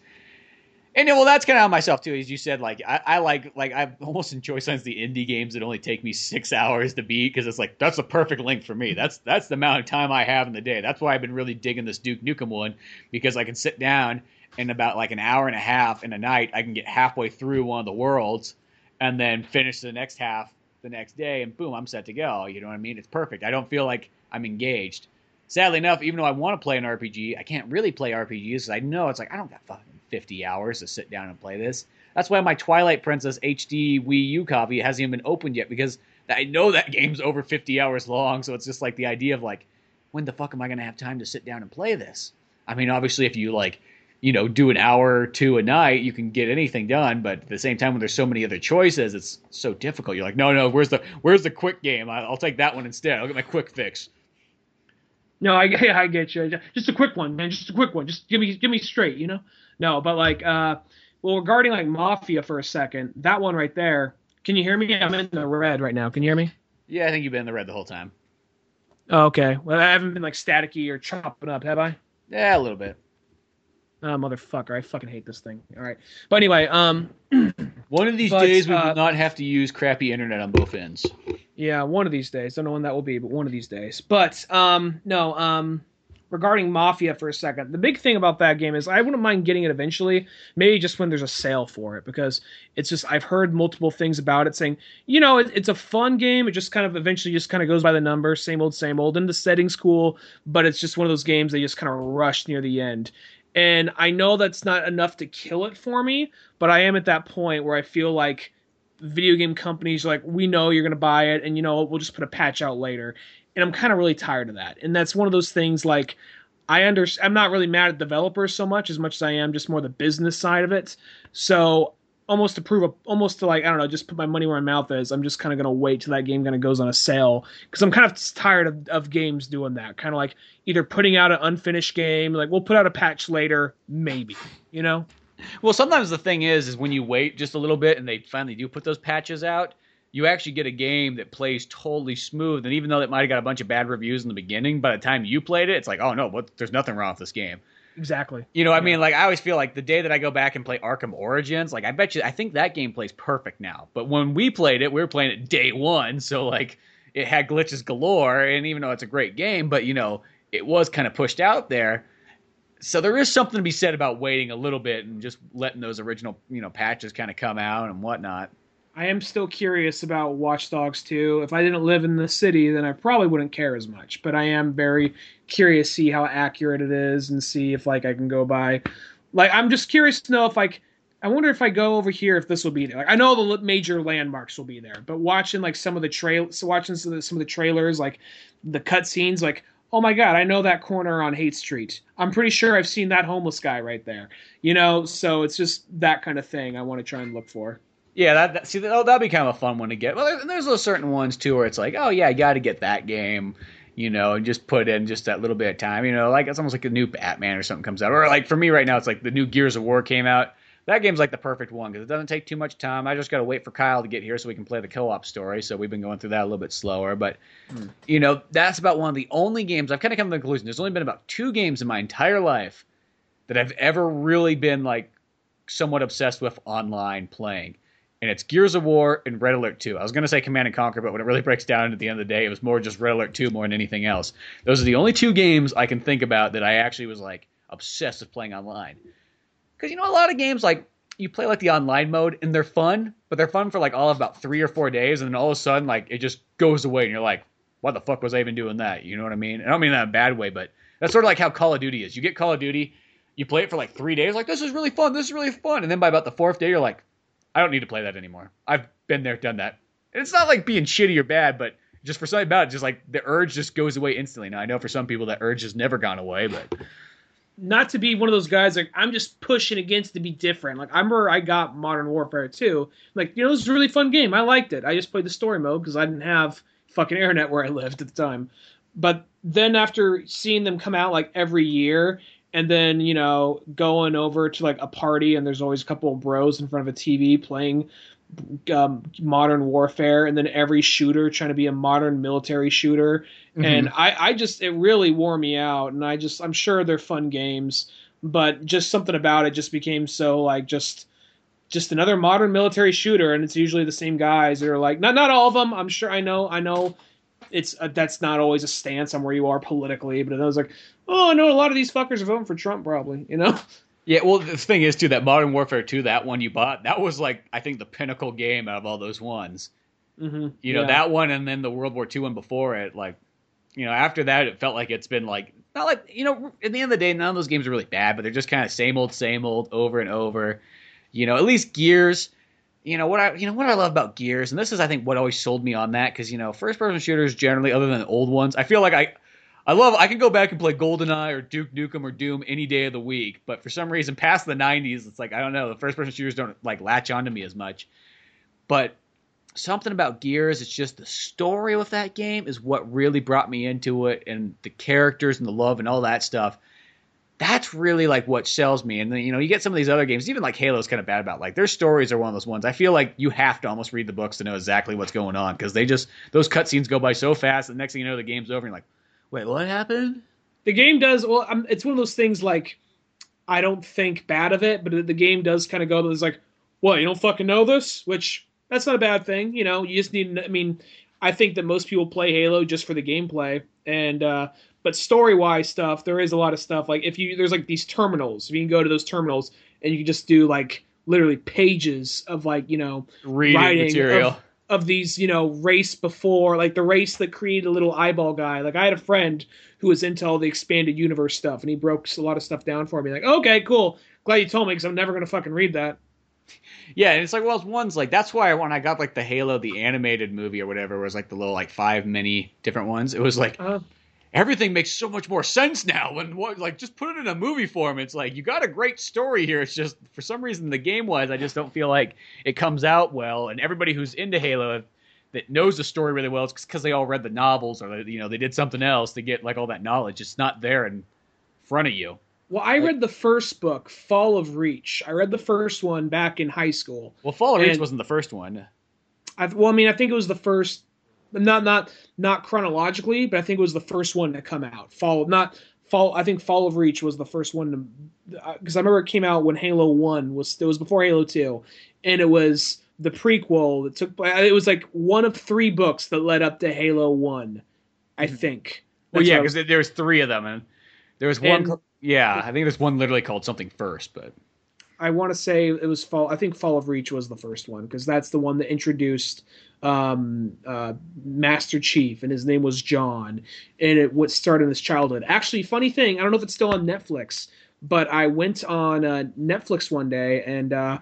And well, that's kind of how myself too. As you said, like I, I like like I almost enjoy sometimes the indie games that only take me six hours to beat because it's like that's the perfect length for me. That's that's the amount of time I have in the day. That's why I've been really digging this Duke Nukem one because I can sit down in about like an hour and a half in a night. I can get halfway through one of the worlds and then finish the next half the next day, and boom, I'm set to go. You know what I mean? It's perfect. I don't feel like I'm engaged. Sadly enough, even though I want to play an RPG, I can't really play RPGs because I know it's like I don't got fucking 50 hours to sit down and play this. That's why my Twilight Princess HD Wii U copy hasn't even been opened yet because I know that game's over 50 hours long. So it's just like the idea of like, when the fuck am I going to have time to sit down and play this? I mean, obviously, if you like you know, do an hour or two a night, you can get anything done. But at the same time, when there's so many other choices, it's so difficult. You're like, no, no, where's the where's the quick game? I'll take that one instead. I'll get my quick fix. No, I, I get you. Just a quick one, man. Just a quick one. Just give me give me straight, you know. No, but like, uh, well, regarding like Mafia for a second, that one right there. Can you hear me? I'm in the red right now. Can you hear me? Yeah, I think you've been in the red the whole time. Oh, okay. Well, I haven't been like staticky or chopping up, have I? Yeah, a little bit. Oh, motherfucker! I fucking hate this thing. All right, but anyway, um, one of these but, days we uh, will not have to use crappy internet on both ends. Yeah, one of these days. Don't know when that will be, but one of these days. But um, no, um, regarding Mafia for a second, the big thing about that game is I wouldn't mind getting it eventually, maybe just when there's a sale for it, because it's just I've heard multiple things about it saying, you know, it, it's a fun game. It just kind of eventually just kind of goes by the numbers, same old, same old, and the setting's cool, but it's just one of those games they just kind of rush near the end And I know that's not enough to kill it for me, but I am at that point where I feel like video game companies are like, we know you're going to buy it, and you know, we'll just put a patch out later. And I'm kind of really tired of that. And that's one of those things like, I under I'm not really mad at developers so much as much as I am just more the business side of it. So almost to prove a, almost to like I don't know, just put my money where my mouth is. I'm just kind of gonna wait till that game kind of goes on a sale because I'm kind of tired of, of games doing that. Kind of like either putting out an unfinished game, like we'll put out a patch later, maybe, you know. Well, sometimes the thing is, is when you wait just a little bit and they finally do put those patches out, you actually get a game that plays totally smooth. And even though it might have got a bunch of bad reviews in the beginning, by the time you played it, it's like, oh no, what? There's nothing wrong with this game. Exactly. You know, I mean, like I always feel like the day that I go back and play Arkham Origins, like I bet you, I think that game plays perfect now. But when we played it, we were playing it day one, so like it had glitches galore. And even though it's a great game, but you know, it was kind of pushed out there. So there is something to be said about waiting a little bit and just letting those original, you know, patches kind of come out and whatnot. I am still curious about Watch Dogs 2. If I didn't live in the city, then I probably wouldn't care as much. But I am very curious to see how accurate it is and see if like I can go by. Like I'm just curious to know if like I wonder if I go over here if this will be there. Like I know the major landmarks will be there, but watching like some of the trail, watching some of the, some of the trailers, like the cutscenes, like oh my god, I know that corner on Haight Street. I'm pretty sure I've seen that homeless guy right there. You know, so it's just that kind of thing I want to try and look for. Yeah, that, that see that that'd be kind of a fun one to get. Well, there's those certain ones too where it's like, oh yeah, I got to get that game, you know, and just put in just that little bit of time, you know, like it's almost like a new Batman or something comes out, or like for me right now, it's like the new Gears of War came out. That game's like the perfect one because it doesn't take too much time. I just got to wait for Kyle to get here so we can play the co-op story. So we've been going through that a little bit slower, but hmm. you know, that's about one of the only games I've kind of come to the conclusion. There's only been about two games in my entire life that I've ever really been like somewhat obsessed with online playing and it's Gears of War and Red Alert 2. I was going to say Command and Conquer, but when it really breaks down at the end of the day, it was more just Red Alert 2 more than anything else. Those are the only two games I can think about that I actually was like obsessed with playing online. Because you know, a lot of games like you play like the online mode and they're fun, but they're fun for like all of about three or four days, and then all of a sudden like it just goes away, and you're like, "What the fuck was I even doing that?" You know what I mean? I don't mean that in a bad way, but that's sort of like how Call of Duty is. You get Call of Duty, you play it for like three days, like this is really fun, this is really fun, and then by about the fourth day, you're like, I don't need to play that anymore. I've been there, done that. And it's not like being shitty or bad, but just for something about it, just like the urge just goes away instantly. Now I know for some people that urge has never gone away, but not to be one of those guys like I'm just pushing against to be different. Like I remember I got Modern Warfare 2. Like, you know, it was a really fun game. I liked it. I just played the story mode because I didn't have fucking internet where I lived at the time. But then after seeing them come out like every year and then you know going over to like a party and there's always a couple of bros in front of a tv playing um, modern warfare and then every shooter trying to be a modern military shooter mm-hmm. and I, I just it really wore me out and i just i'm sure they're fun games but just something about it just became so like just just another modern military shooter and it's usually the same guys that are like not not all of them i'm sure i know i know it's uh, that's not always a stance on where you are politically but i was like oh, I know a lot of these fuckers are voting for Trump, probably. You know. Yeah, well, the thing is, too, that Modern Warfare 2, that one you bought, that was like I think the pinnacle game out of all those ones. Mm-hmm. You know yeah. that one, and then the World War II one before it. Like, you know, after that, it felt like it's been like not like you know. At the end of the day, none of those games are really bad, but they're just kind of same old, same old, over and over. You know, at least Gears. You know what I you know what I love about Gears, and this is I think what always sold me on that because you know first person shooters generally, other than the old ones, I feel like I I love. I can go back and play GoldenEye or Duke Nukem or Doom any day of the week, but for some reason, past the '90s, it's like I don't know. The first-person shooters don't like latch onto me as much. But something about Gears, it's just the story with that game is what really brought me into it, and the characters and the love and all that stuff. That's really like what sells me. And then you know, you get some of these other games, even like Halo's kind of bad about. Like their stories are one of those ones. I feel like you have to almost read the books to know exactly what's going on because they just those cutscenes go by so fast. The next thing you know, the game's over. and you're like Wait, what happened? The game does well. I'm, it's one of those things like I don't think bad of it, but the game does kind of go. It's like, what you don't fucking know this, which that's not a bad thing. You know, you just need. I mean, I think that most people play Halo just for the gameplay, and uh, but story wise stuff, there is a lot of stuff. Like if you there's like these terminals, if you can go to those terminals and you can just do like literally pages of like you know reading material. Of, of these, you know, race before, like the race that created a little eyeball guy. Like I had a friend who was into all the expanded universe stuff, and he broke a lot of stuff down for me. Like, okay, cool, glad you told me because I'm never gonna fucking read that. Yeah, and it's like, well, one's like that's why when I got like the Halo, the animated movie or whatever, was like the little like five mini different ones. It was like Uh, everything makes so much more sense now. And what like just put it in a movie form. It's like you got a great story here. It's just for some reason the game wise, I just don't feel like it comes out well. And everybody who's into Halo that knows the story really well, it's because they all read the novels or you know they did something else to get like all that knowledge. It's not there in front of you. well, I read the first book, Fall of Reach. I read the first one back in high school. Well, Fall of Reach wasn't the first one. I, well, I mean, I think it was the first, not not not chronologically, but I think it was the first one to come out. Fall, not fall. I think Fall of Reach was the first one to, because I remember it came out when Halo One was. It was before Halo Two, and it was the prequel that took. It was like one of three books that led up to Halo One, I think. Mm-hmm. Well, yeah, because there was three of them, and there was one. And- yeah, I think there's one literally called something first, but I want to say it was fall. I think Fall of Reach was the first one because that's the one that introduced um, uh, Master Chief, and his name was John, and it would start in his childhood. Actually, funny thing, I don't know if it's still on Netflix, but I went on uh, Netflix one day and uh,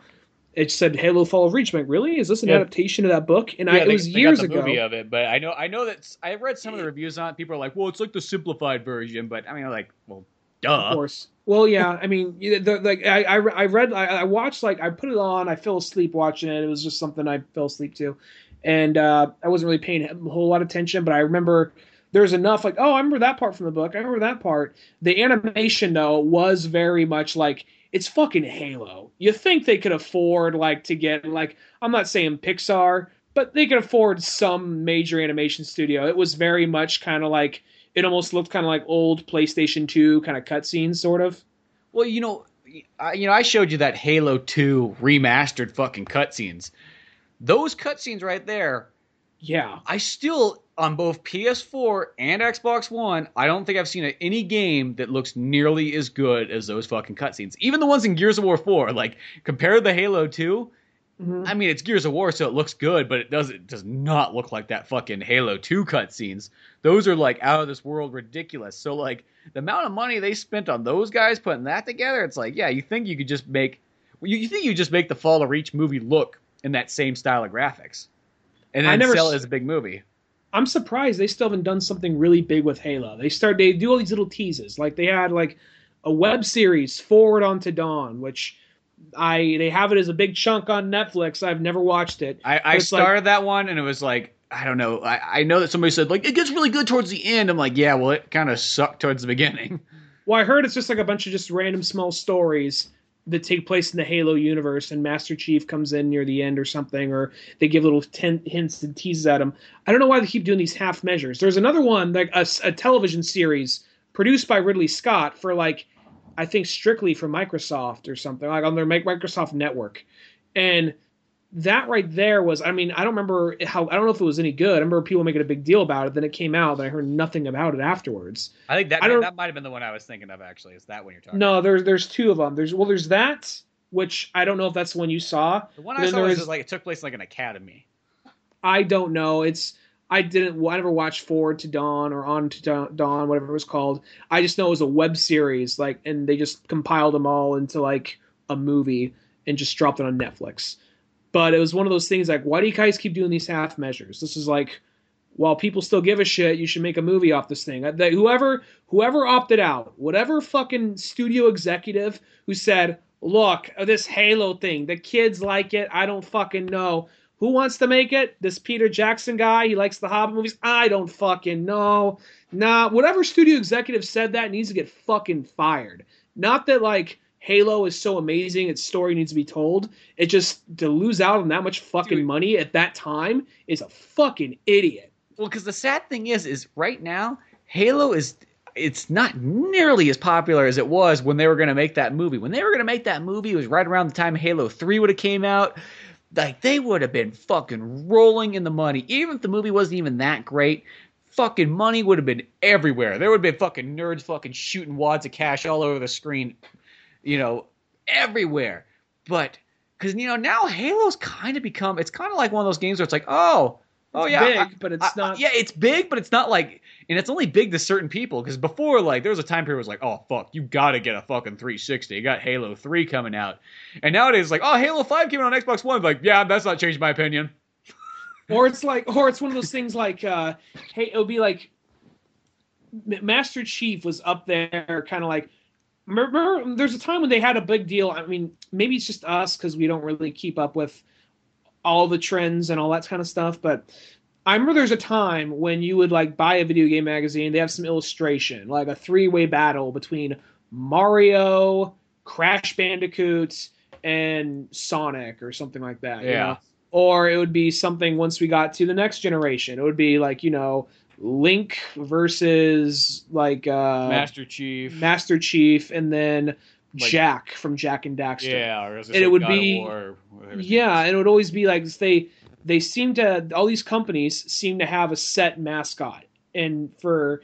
it said Halo Fall of Reach. I'm like, really? Is this an Yeah. adaptation of that book? And I, it they- was years the ago. Movie of it, but I know I know that I read some of the reviews on it. People are like, "Well, it's like the simplified version," but I mean, like, well, Of course. Well, yeah. I mean, the, like I, I, I read, I, I watched, like I put it on. I fell asleep watching it. It was just something I fell asleep to, and uh, I wasn't really paying a whole lot of attention. But I remember there's enough. Like, oh, I remember that part from the book. I remember that part. The animation though was very much like it's fucking Halo. You think they could afford like to get like I'm not saying Pixar, but they could afford some major animation studio. It was very much kind of like it almost looked kind of like old PlayStation 2 kind of cutscenes, sort of. Well, you know, I, you know, I showed you that Halo 2 remastered fucking cutscenes. Those cutscenes right there. Yeah. I still on both PS4 and Xbox One, I don't think I've seen any game that looks nearly as good as those fucking cutscenes. Even the ones in Gears of War 4, like compare the Halo 2 Mm-hmm. I mean, it's Gears of War, so it looks good, but it does it does not look like that fucking Halo Two cutscenes. Those are like out of this world ridiculous. So like the amount of money they spent on those guys putting that together, it's like yeah, you think you could just make you, you think you just make the Fall of Reach movie look in that same style of graphics, and then I never sell it as a big movie. I'm surprised they still haven't done something really big with Halo. They start they do all these little teases, like they had like a web series Forward Onto Dawn, which I they have it as a big chunk on Netflix. I've never watched it. I, I It's like- started that one and it was like I don't know. I, I know that somebody said like it gets really good towards the end. I'm like yeah, well it kind of sucked towards the beginning. Well, I heard it's just like a bunch of just random small stories that take place in the Halo universe, and Master Chief comes in near the end or something, or they give little ten- hints and teases at him. I don't know why they keep doing these half measures. There's another one, like a television series produced by Ridley Scott for like, I think strictly for Microsoft or something, like on their Microsoft network, and that right there was i mean i don't remember how i don't know if it was any good i remember people making a big deal about it then it came out but i heard nothing about it afterwards I think that I that might have been the one I was thinking of actually. Is that one you're talking? no, there's there's two of them. There's well, there's that which I don't know if that's the one you saw. The one I saw was is- like it took place in, like an academy. I don't know. It's I didn't I never watched Forward to Dawn or On to Dawn- whatever it was called. I just know it was a web series, like, and they just compiled them all into like a movie and just dropped it on Netflix. But it was one of those things like, why do you guys keep doing these half measures? This is like, while people still give a shit, you should make a movie off this thing. That whoever whoever opted out, whatever fucking studio executive who said, "Look, this Halo thing, the kids like it. I don't fucking know." Who wants to make it? This Peter Jackson guy. He likes the Hobbit movies. I don't fucking know. Nah, whatever studio executive said that needs to get fucking fired. Not that like Halo is so amazing, its story needs to be told. It just to lose out on that much fucking Dude. money at that time is a fucking idiot. Well, because the sad thing is, is right now Halo is it's not nearly as popular as it was when they were going to make that movie. When they were going to make that movie, it was right around the time Halo Three would have came out. Like they would have been fucking rolling in the money, even if the movie wasn't even that great. Fucking money would have been everywhere. There would have been fucking nerds fucking shooting wads of cash all over the screen, you know, everywhere. But because you know now Halo's kind of become it's kind of like one of those games where it's like oh oh yeah big, I- but it's I- not. yeah it's big but it's not like and it's only big to certain people because before like there was a time period where it was like oh fuck you gotta get a fucking 360 you got Halo 3 coming out. And nowadays it's like oh Halo 5 came out on Xbox One. Like yeah that's not changed my opinion. Or it's like or it's one of those things like uh hey it'll be like master chief was up there kind of like remember there's a time when they had a big deal i mean maybe it's just us because we don't really keep up with all the trends and all that kind of stuff but i remember there's a time when you would like buy a video game magazine they have some illustration like a three-way battle between mario crash bandicoot and sonic or something like that you Yeah. know? or it would be something once we got to the next generation. It would be like you know Link versus like uh, Master Chief Master Chief, and then Like- Jak from Jak and Daxter. yeah And it would God be- or whatever his name yeah, and it would always be like they they seem to all these companies seem to have a set mascot, and for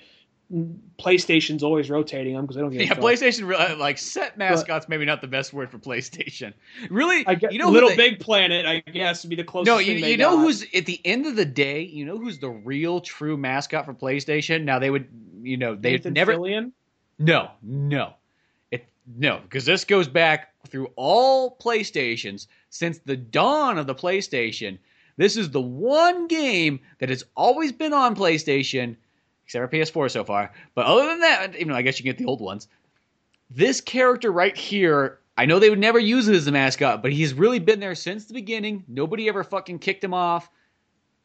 PlayStation's always rotating them because they don't get Yeah, PlayStation re- like set mascots maybe not the best word for PlayStation. Really, I get, you know Little they- Big Planet, I guess, would be the closest. No, you, you know got. who's at the end of the day, you know who's the real true mascot for PlayStation? Now they would, you know, they never Fillion? No, no. No, because this goes back through all PlayStations since the dawn of the PlayStation. This is the one game that has always been on PlayStation, except for PS4 so far. But other than that, even though I guess you can get the old ones, this character right here, I know they would never use it as a mascot, but he's really been there since the beginning. Nobody ever fucking kicked him off.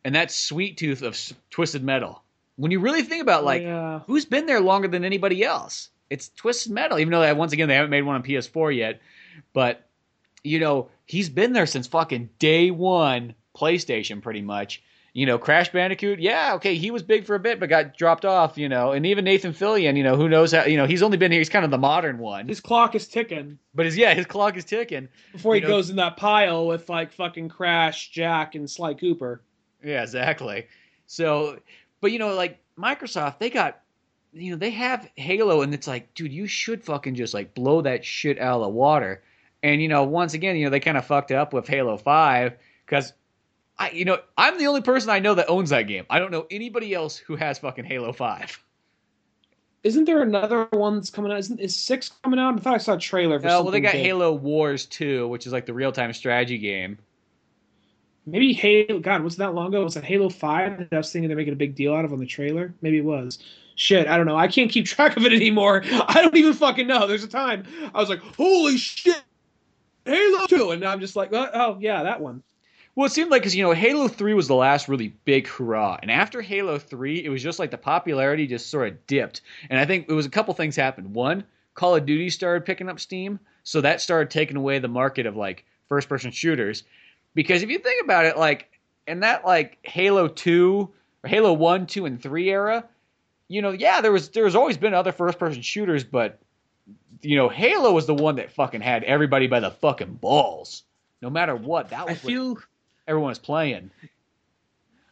And that Sweet Tooth of Twisted Metal. When you really think about like yeah. who's been there longer than anybody else? It's Twisted Metal, even though once again they haven't made one on PS4 yet. But you know, he's been there since fucking day one PlayStation, pretty much. You know, Crash Bandicoot, yeah, okay, he was big for a bit, but got dropped off. You know, and even Nathan Fillion, you know, who knows how? You know, he's only been here. He's kind of the modern one, His clock is ticking but his yeah, his clock is ticking. before he You know- goes in that pile with like fucking Crash, Jak, and Sly Cooper. Yeah, exactly. So, but you know, like Microsoft, they got, you know, they have Halo, and it's like, dude, you should fucking just like blow that shit out of the water. And you know, once again, you know, they kind of fucked up with Halo Five because I, you know, I'm the only person I know that owns that game. I don't know anybody else who has fucking Halo Five. Isn't there another one that's coming out? Isn't is six coming out? I thought I saw a trailer for something. well, they got big. Halo Wars Two, which is like the real time strategy game. Maybe Halo. God, was that long ago? Was it Halo Five? that I was thinking they're making a big deal out of on the trailer. Maybe it was. Shit, I don't know. I can't keep track of it anymore. I don't even fucking know. There's a time I was like, "Holy shit, Halo 2. and I'm just like, "Oh, oh yeah, that one." Well, it seemed like because you know Halo Three was the last really big hurrah, and after Halo Three, it was just like the popularity just sort of dipped. And I think it was a couple things happened. One, Call of Duty started picking up steam, so that started taking away the market of like first person shooters. Because if you think about it, like in that like Halo Two or Halo One, Two, and Three era, you know, yeah, there was there was always been other first person shooters, but you know, Halo was the one that fucking had everybody by the fucking balls. No matter what, that I was what feel everyone was playing.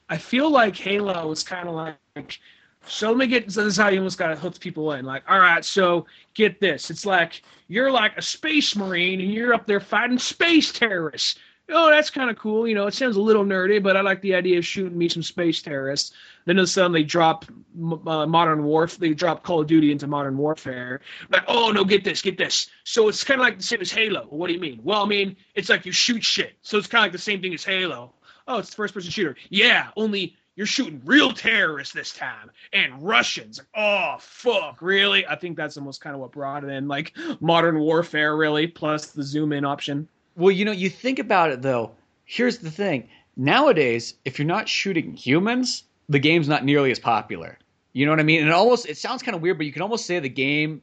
I feel like Halo is kind of like, so let me get, so this is how you almost got to hook people in. Like, all right, so get this. It's like you're like a space marine and you're up there fighting space terrorists. Oh, that's kind of cool. You know, it sounds a little nerdy, but I like the idea of shooting me some space terrorists. Then all of a sudden they drop uh, Modern Warfare, they drop Call of Duty into Modern Warfare. Like, oh no, get this, get this. So it's kind of like the same as Halo. What do you mean? Well, I mean, it's like you shoot shit. So it's kind of like the same thing as Halo oh, it's first person shooter. Yeah, only you're shooting real terrorists this time and Russians. Oh, fuck, really? I think that's almost kind of what brought it in, like modern warfare, really, plus the zoom in option. Well, you know, you think about it though. Here's the thing: nowadays, if you're not shooting humans, the game's not nearly as popular. You know what I mean? And it almost it sounds kind of weird, but you can almost say the game.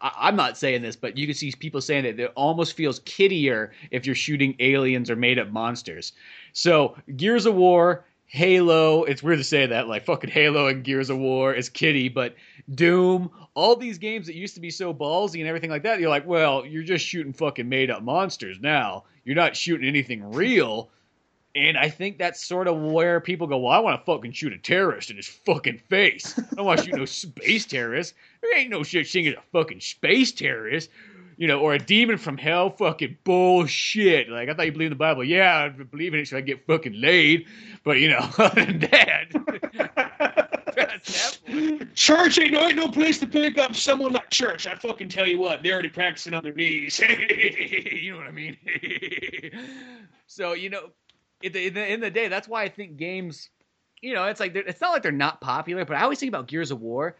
I'm not saying this, but you can see people saying that it almost feels kiddier if you're shooting aliens or made up monsters. So Gears of War, Halo. It's weird to say that, like fucking Halo and Gears of War is kitty, but Doom, all these games that used to be so ballsy and everything like that, you're like, well, you're just shooting fucking made up monsters now. You're not shooting anything real. And I think that's sort of where people go, well, I want to fucking shoot a terrorist in his fucking face. I don't want to shoot no space terrorist. There ain't no such thing as a fucking space terrorist. You know, or a demon from hell, fucking bullshit. Like I thought you believed in the Bible. Yeah, I believe in it so I get fucking laid. But you know, other than that, church ain't no, ain't no place to pick up someone like church. I fucking tell you what, they're already practicing on their knees. you know what I mean? so you know, in the, in the, in the day, that's why I think games. You know, it's like it's not like they're not popular, but I always think about Gears of War.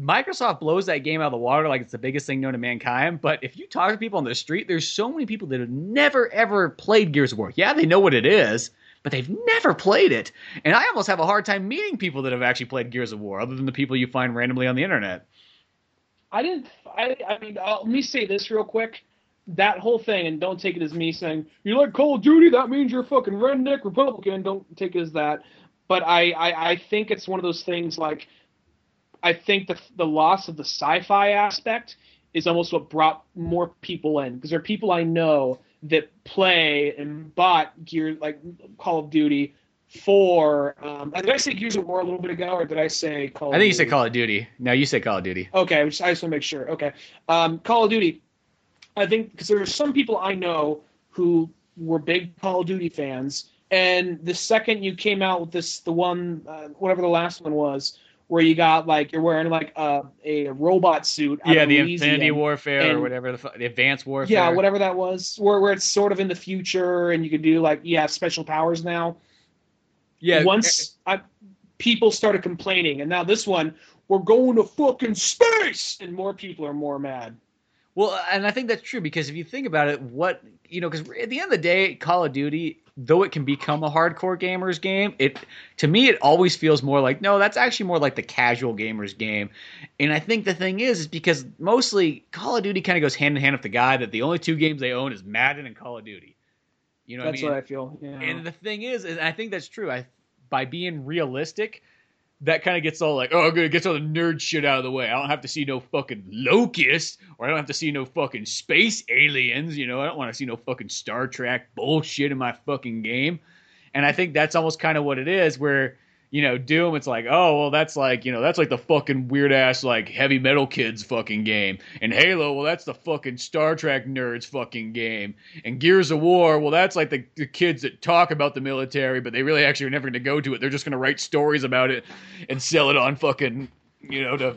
Microsoft blows that game out of the water like it's the biggest thing known to mankind. But if you talk to people on the street, there's so many people that have never ever played Gears of War. Yeah, they know what it is, but they've never played it. And I almost have a hard time meeting people that have actually played Gears of War, other than the people you find randomly on the internet. I didn't. I, I mean, uh, let me say this real quick. That whole thing, and don't take it as me saying you like Call of Duty. That means you're a fucking redneck Republican. Don't take it as that. But I, I, I think it's one of those things like I think the the loss of the sci-fi aspect is almost what brought more people in because there are people I know that play and bought gear like Call of Duty for. Um, did I say Gears of War a little bit ago, or did I say Call? I think you said Call of Duty. No, you said Call of Duty. Okay, I just, I just want to make sure. Okay, um, Call of Duty. I think because there are some people I know who were big Call of Duty fans, and the second you came out with this, the one, uh, whatever the last one was, where you got like you're wearing like a, a robot suit. Yeah, the Infinity Warfare and, or whatever the, the Advanced Warfare. Yeah, whatever that was, where where it's sort of in the future and you could do like you have special powers now. Yeah. Once I, people started complaining, and now this one, we're going to fucking space, and more people are more mad. Well, and I think that's true because if you think about it, what you know, because at the end of the day, Call of Duty, though it can become a hardcore gamers game, it to me it always feels more like no, that's actually more like the casual gamers game. And I think the thing is, is because mostly Call of Duty kind of goes hand in hand with the guy that the only two games they own is Madden and Call of Duty. You know, that's what, I, mean? what I feel. Yeah. And the thing is, and I think that's true. I by being realistic, that kind of gets all like, oh, good, it gets all the nerd shit out of the way. I don't have to see no fucking locusts, or I don't have to see no fucking space aliens. You know, I don't want to see no fucking Star Trek bullshit in my fucking game. And I think that's almost kind of what it is, where you know, Doom, it's like, oh, well, that's like, you know, that's like the fucking weird ass, like, heavy metal kids fucking game. And Halo, well, that's the fucking Star Trek nerds fucking game. And Gears of War, well, that's like the, the kids that talk about the military, but they really actually are never going to go to it. They're just going to write stories about it and sell it on fucking, you know, to.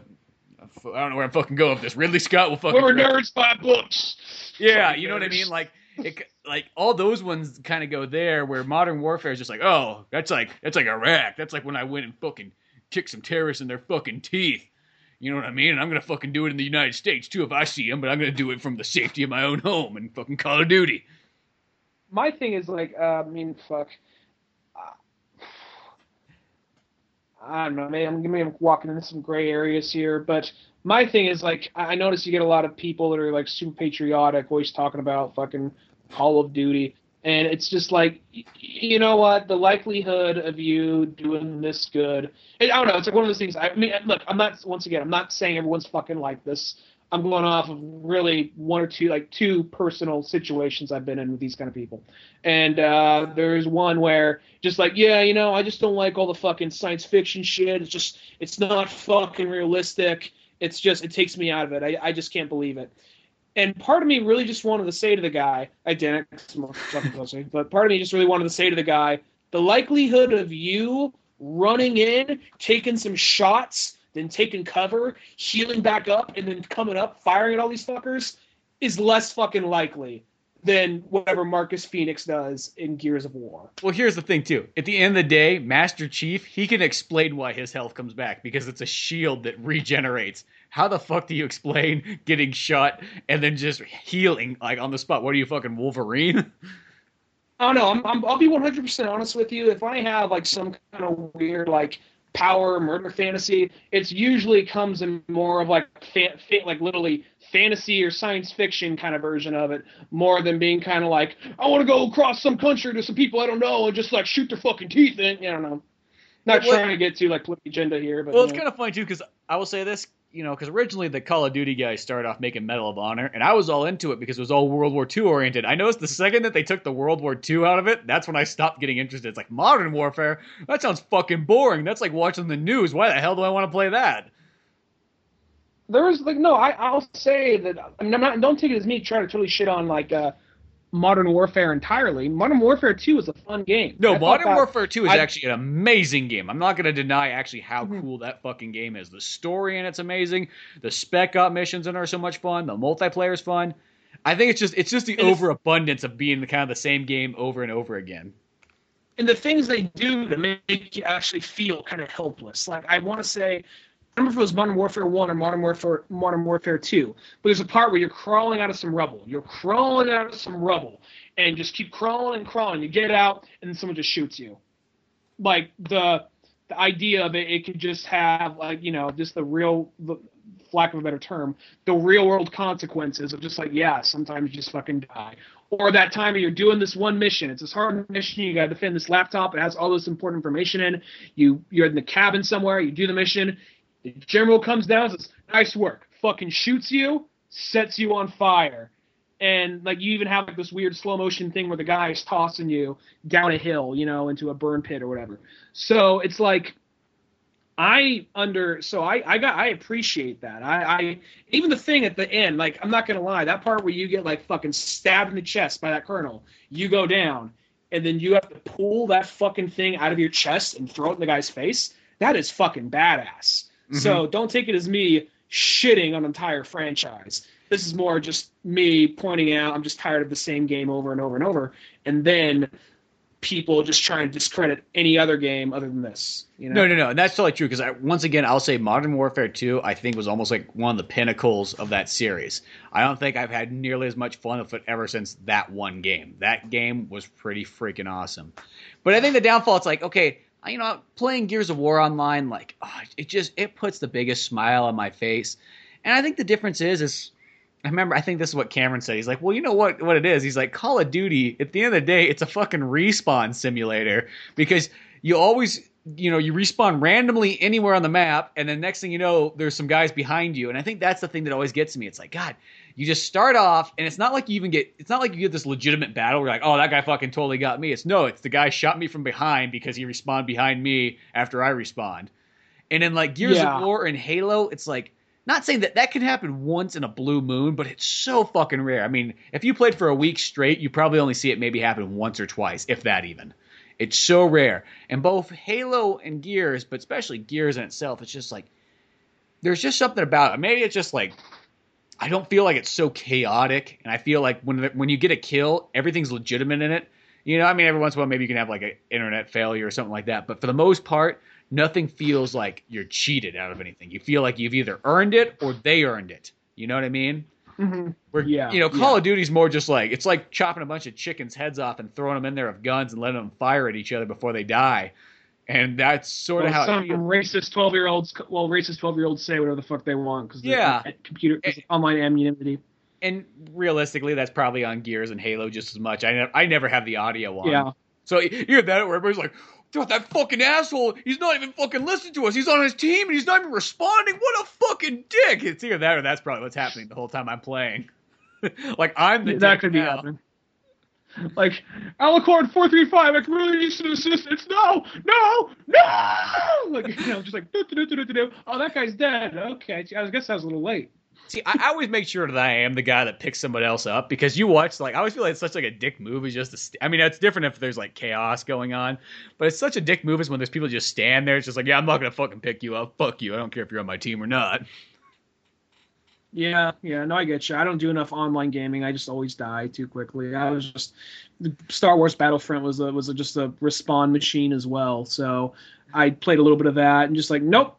I don't know where I'm fucking going with this. Ridley Scott will fucking. We're nerds buy books. Yeah, you know what I mean? Like, it, like all those ones kind of go there where modern warfare is just like oh that's like that's like iraq. That's like when i went and fucking kicked some terrorists in their fucking teeth. You know what i mean? And i'm gonna fucking do it in the united states too if i see them but i'm gonna do it from the safety of my own home and fucking call of duty. My thing is like uh, i mean fuck. I don't know, man. I'm, I'm walking into some gray areas here, but my thing is like I notice you get a lot of people that are like super patriotic, always talking about fucking Call of Duty, and it's just like you know what the likelihood of you doing this good. I don't know. It's like one of those things. I mean, look, I'm not once again. I'm not saying everyone's fucking like this. I'm going off of really one or two, like two personal situations I've been in with these kind of people. And uh, there's one where just like, yeah, you know, I just don't like all the fucking science fiction shit. It's just, it's not fucking realistic. It's just, it takes me out of it. I, I just can't believe it. And part of me really just wanted to say to the guy, I didn't, but part of me just really wanted to say to the guy, the likelihood of you running in, taking some shots, then taking cover, healing back up, and then coming up, firing at all these fuckers is less fucking likely than whatever Marcus Phoenix does in Gears of War. Well, here's the thing too. At the end of the day, Master Chief, he can explain why his health comes back because it's a shield that regenerates. How the fuck do you explain getting shot and then just healing like on the spot? What are you fucking Wolverine? I don't know. I'm, I'm, I'll be 100% honest with you. If I have like some kind of weird like power murder fantasy, it's usually comes in more of like fa- fa- like literally fantasy or science fiction kind of version of it, more than being kind of like I want to go across some country to some people I don't know and just like shoot their fucking teeth in. I don't know. Not well, trying to get to like political agenda here, but well, it's know. kind of funny too because I will say this, you know, because originally the Call of Duty guys started off making Medal of Honor, and I was all into it because it was all World War II oriented. I noticed the second that they took the World War II out of it, that's when I stopped getting interested. It's like modern warfare. That sounds fucking boring. That's like watching the news. Why the hell do I want to play that? There is like no, I I'll say that I mean, I'm not. Don't take it as me trying to totally shit on like uh, Modern Warfare entirely. Modern Warfare Two is a fun game. No, I Modern that- Warfare 2 is I- actually an amazing game. I'm not going to deny actually how Mhm. cool that fucking game is. The story in it's amazing. The Spec Ops missions in it are so much fun. The multiplayer is fun. I think it's just it's just the And overabundance of being the kind of the same game over and over again. and the things they do to make you actually feel kind of helpless. Like I want to say, remember if it was Modern Warfare One or Modern Warfare Modern Warfare Two, but there's a part where you're crawling out of some rubble. You're crawling out of some rubble, and just keep crawling and crawling. You get out, and someone just shoots you. Like the the idea of it, it could just have like you know just the real, the, for lack of a better term, the real world consequences of just like yeah, sometimes you just fucking die or that time where you're doing this one mission. It's this hard mission. You got to defend this laptop. It has all this important information in. You you're in the cabin somewhere. You do the mission. The general comes down, says, "Nice work." Fucking shoots you, sets you on fire, and like you even have like this weird slow motion thing where the guy is tossing you down a hill, you know, into a burn pit or whatever. So it's like. I under so I I got I appreciate that I I even the thing at the end like I'm not gonna lie that part where you get like fucking stabbed in the chest by that colonel you go down and then you have to pull that fucking thing out of your chest and throw it in the guy's face that is fucking badass Mm-hmm. so don't take it as me shitting on an entire franchise this is more just me pointing out I'm just tired of the same game over and over and over and then people just trying to discredit any other game other than this you know No, no, no, and that's totally true. Because once again, I'll say Modern Warfare 2, I think was almost like one of the pinnacles of that series. I don't think I've had nearly as much fun with it ever since that one game. That game was pretty freaking awesome. But I think the downfall, it's like, okay, you know, playing Gears of War online, like, oh, it just it puts the biggest smile on my face. And I think the difference is, is I remember, I think this is what Cameron said. He's like, well, you know what, what it is? He's like, Call of Duty, at the end of the day, it's a fucking respawn simulator because you always, you know, you respawn randomly anywhere on the map, and then next thing you know, there's some guys behind you. And I think that's the thing that always gets me. It's like, God, you just start off, and it's not like you even get, it's not like you get this legitimate battle where you're like, oh, that guy fucking totally got me. It's no, it's the guy shot me from behind because he respawned behind me after I respawned. And in like Gears Yeah. of War and Halo, it's like, not saying that that can happen once in a blue moon, but it's so fucking rare. I mean, if you played for a week straight, you probably only see it maybe happen once or twice, if that even. It's so rare. And both Halo and Gears, but especially Gears in itself, it's just like there's just something about it. Maybe it's just like I don't feel like it's so chaotic, and I feel like when when you get a kill, everything's legitimate in it. You know, I mean, every once in a while, maybe you can have like an internet failure or something like that, but for the most part, nothing feels like you're cheated out of anything. You feel like you've either earned it or they earned it. You know what I mean? Mhm. Where Yeah, you know, Call yeah. of Duty's more just like it's like chopping a bunch of chickens' heads off and throwing them in there with guns and letting them fire at each other before they die, and that's sort of Well, how some racist twelve year olds, well, racist twelve year olds say whatever the fuck they want because Yeah. computer cause online anonymity. And realistically, that's probably on Gears and Halo just as much. I ne- I never have the audio on. Yeah, So you hear that where everybody's like, "Dude, that fucking asshole, he's not even fucking listening to us. He's on his team and he's not even responding. What a fucking dick!" It's either that or that's probably what's happening the whole time I'm playing. like I'm the that could be happening. Like three five, I can really use some assistance. No, no, no! Like you know, just like oh, that guy's dead. Okay, I guess I was a little late. See, I, I always make sure that I am the guy that picks somebody else up because you watch like I always feel like it's such like a dick move is just to st- I mean it's different if there's like chaos going on, but it's such a dick move is when there's people just stand there. It's just like yeah, I'm not gonna fucking pick you up. Fuck you. I don't care if you're on my team or not. Yeah, yeah, no, I get you. I don't do enough online gaming. I just always die too quickly. I was just Star Wars Battlefront was a, was a, just a respawn machine as well. So I played a little bit of that and just like, nope,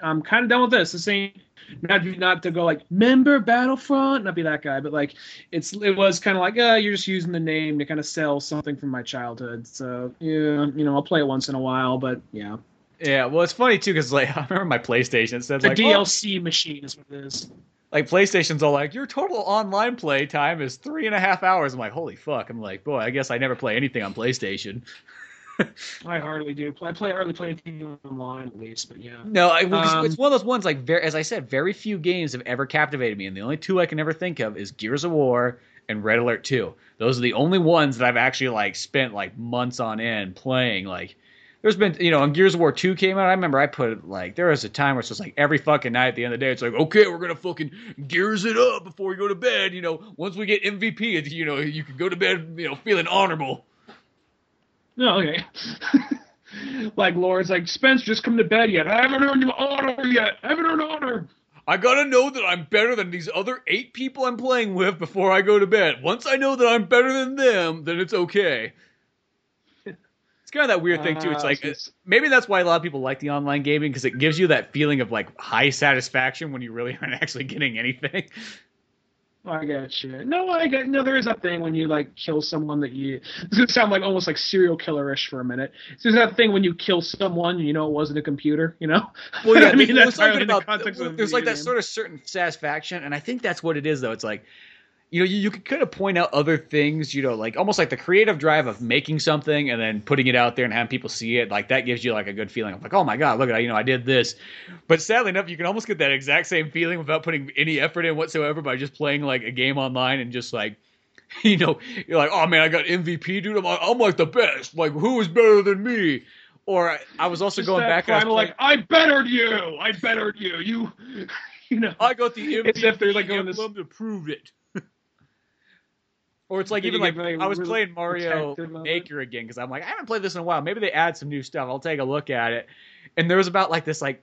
I'm kind of done with this. This ain't not not to go like member Battlefront, not be that guy, but like it's it was kind of like, uh, you're just using the name to kind of sell something from my childhood. So yeah, you know, I'll play it once in a while, but yeah, Yeah, well, it's funny too because like I remember my PlayStation it said the like oh, DLC machine is what it is. Like PlayStation's all like your total online play time is three and a half hours. I'm like, holy fuck! I'm like, boy, I guess I never play anything on PlayStation. I hardly do. I play I hardly play anything online at least, but yeah. No, I, Um, it's one of those ones like very, as I said, very few games have ever captivated me, and the only two I can ever think of is Gears of War and Red Alert Two. Those are the only ones that I've actually like spent like months on end playing. Like, there's been you know when Gears of War two came out, I remember I put it like there was a time where it's just like every fucking night at the end of the day, it's like okay, we're gonna fucking gears it up before we go to bed. You know, once we get MVP, you know, you can go to bed, you know, feeling honorable. No, okay. like Lord's like Spence, just come to bed yet. I haven't earned your honor yet. I haven't earned honor. I gotta know that I'm better than these other eight people I'm playing with before I go to bed. Once I know that I'm better than them, then it's okay. It's kind of that weird thing too. It's Uh, like it's- maybe that's why a lot of people like the online gaming because it gives you that feeling of like high satisfaction when you really aren't actually getting anything. I got you. No, I got no. There is that thing when you like kill someone that you. It's gonna sound like almost like serial killer-ish for a minute. So there's that thing when you kill someone, you know it wasn't a computer. You know. Well, yeah, I mean there's that's in the context of a there's like that sort of certain satisfaction, and I think that's what it is though. It's like you know you, you could kind of point out other things, you know, like almost like the creative drive of making something and then putting it out there and having people see it. Like that gives you like a good feeling of like, oh my god, look at you know I did this. But sadly enough, you can almost get that exact same feeling without putting any effort in whatsoever by just playing like a game online and just like. You know, you're like, oh man, I got MVP, dude. I'm, like- I'm like the best. Like, who is better than me? Or I, I was also Just going back. and I was primal, playing- like I bettered you. I bettered you. You. You know. I got the MVP It's if they're, like, going this- to prove it. Or it's like Did even like I was really playing Mario protective of it? Maker again because I'm like I haven't played this in a while. Maybe they add some new stuff. I'll take a look at it. And there was about like this like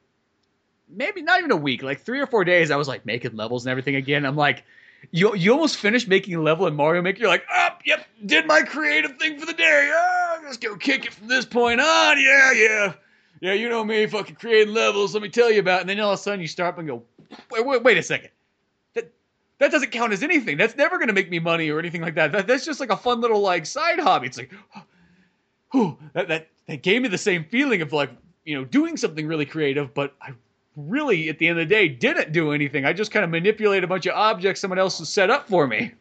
maybe not even a week, like three or four days. I was like making levels and everything again. I'm like. You, you almost finished making a level in Mario Maker. You're like, up, yep, did my creative thing for the day. Oh, let's go kick it from this point on. Yeah, yeah, yeah. You know me, fucking creating levels. Let me tell you about. it. And then all of a sudden you start up and go, wait, wait, wait a second. That doesn't count as anything. That's never going to make me money or anything like that. that. That's just like a fun little like side hobby. It's like, whew, that that that gave me the same feeling of like you know doing something really creative, but I really at the end of the day didn't do anything. I just kind of manipulate a bunch of objects someone else has set up for me.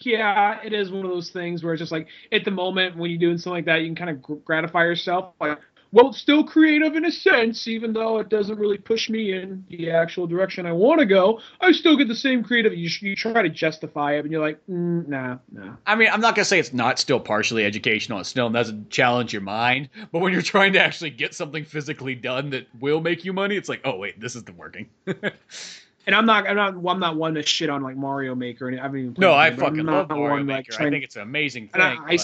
yeah, it is one of those things where it's just like at the moment when you're doing something like that, you can kind of gratify yourself. Like, well, it's still creative in a sense, even though it doesn't really push me in the actual direction I want to go. I still get the same creative. You, you try to justify it, and you're like, mm, nah, nah. I mean, I'm not gonna say it's not still partially educational. It still doesn't challenge your mind. But when you're trying to actually get something physically done that will make you money, it's like, oh wait, this isn't working. And I'm not, I'm not, I'm not one to shit on like Mario Maker. And I haven't even played no, I game, but I'm fucking love Mario Maker. I trying- think it's an amazing thing. I, I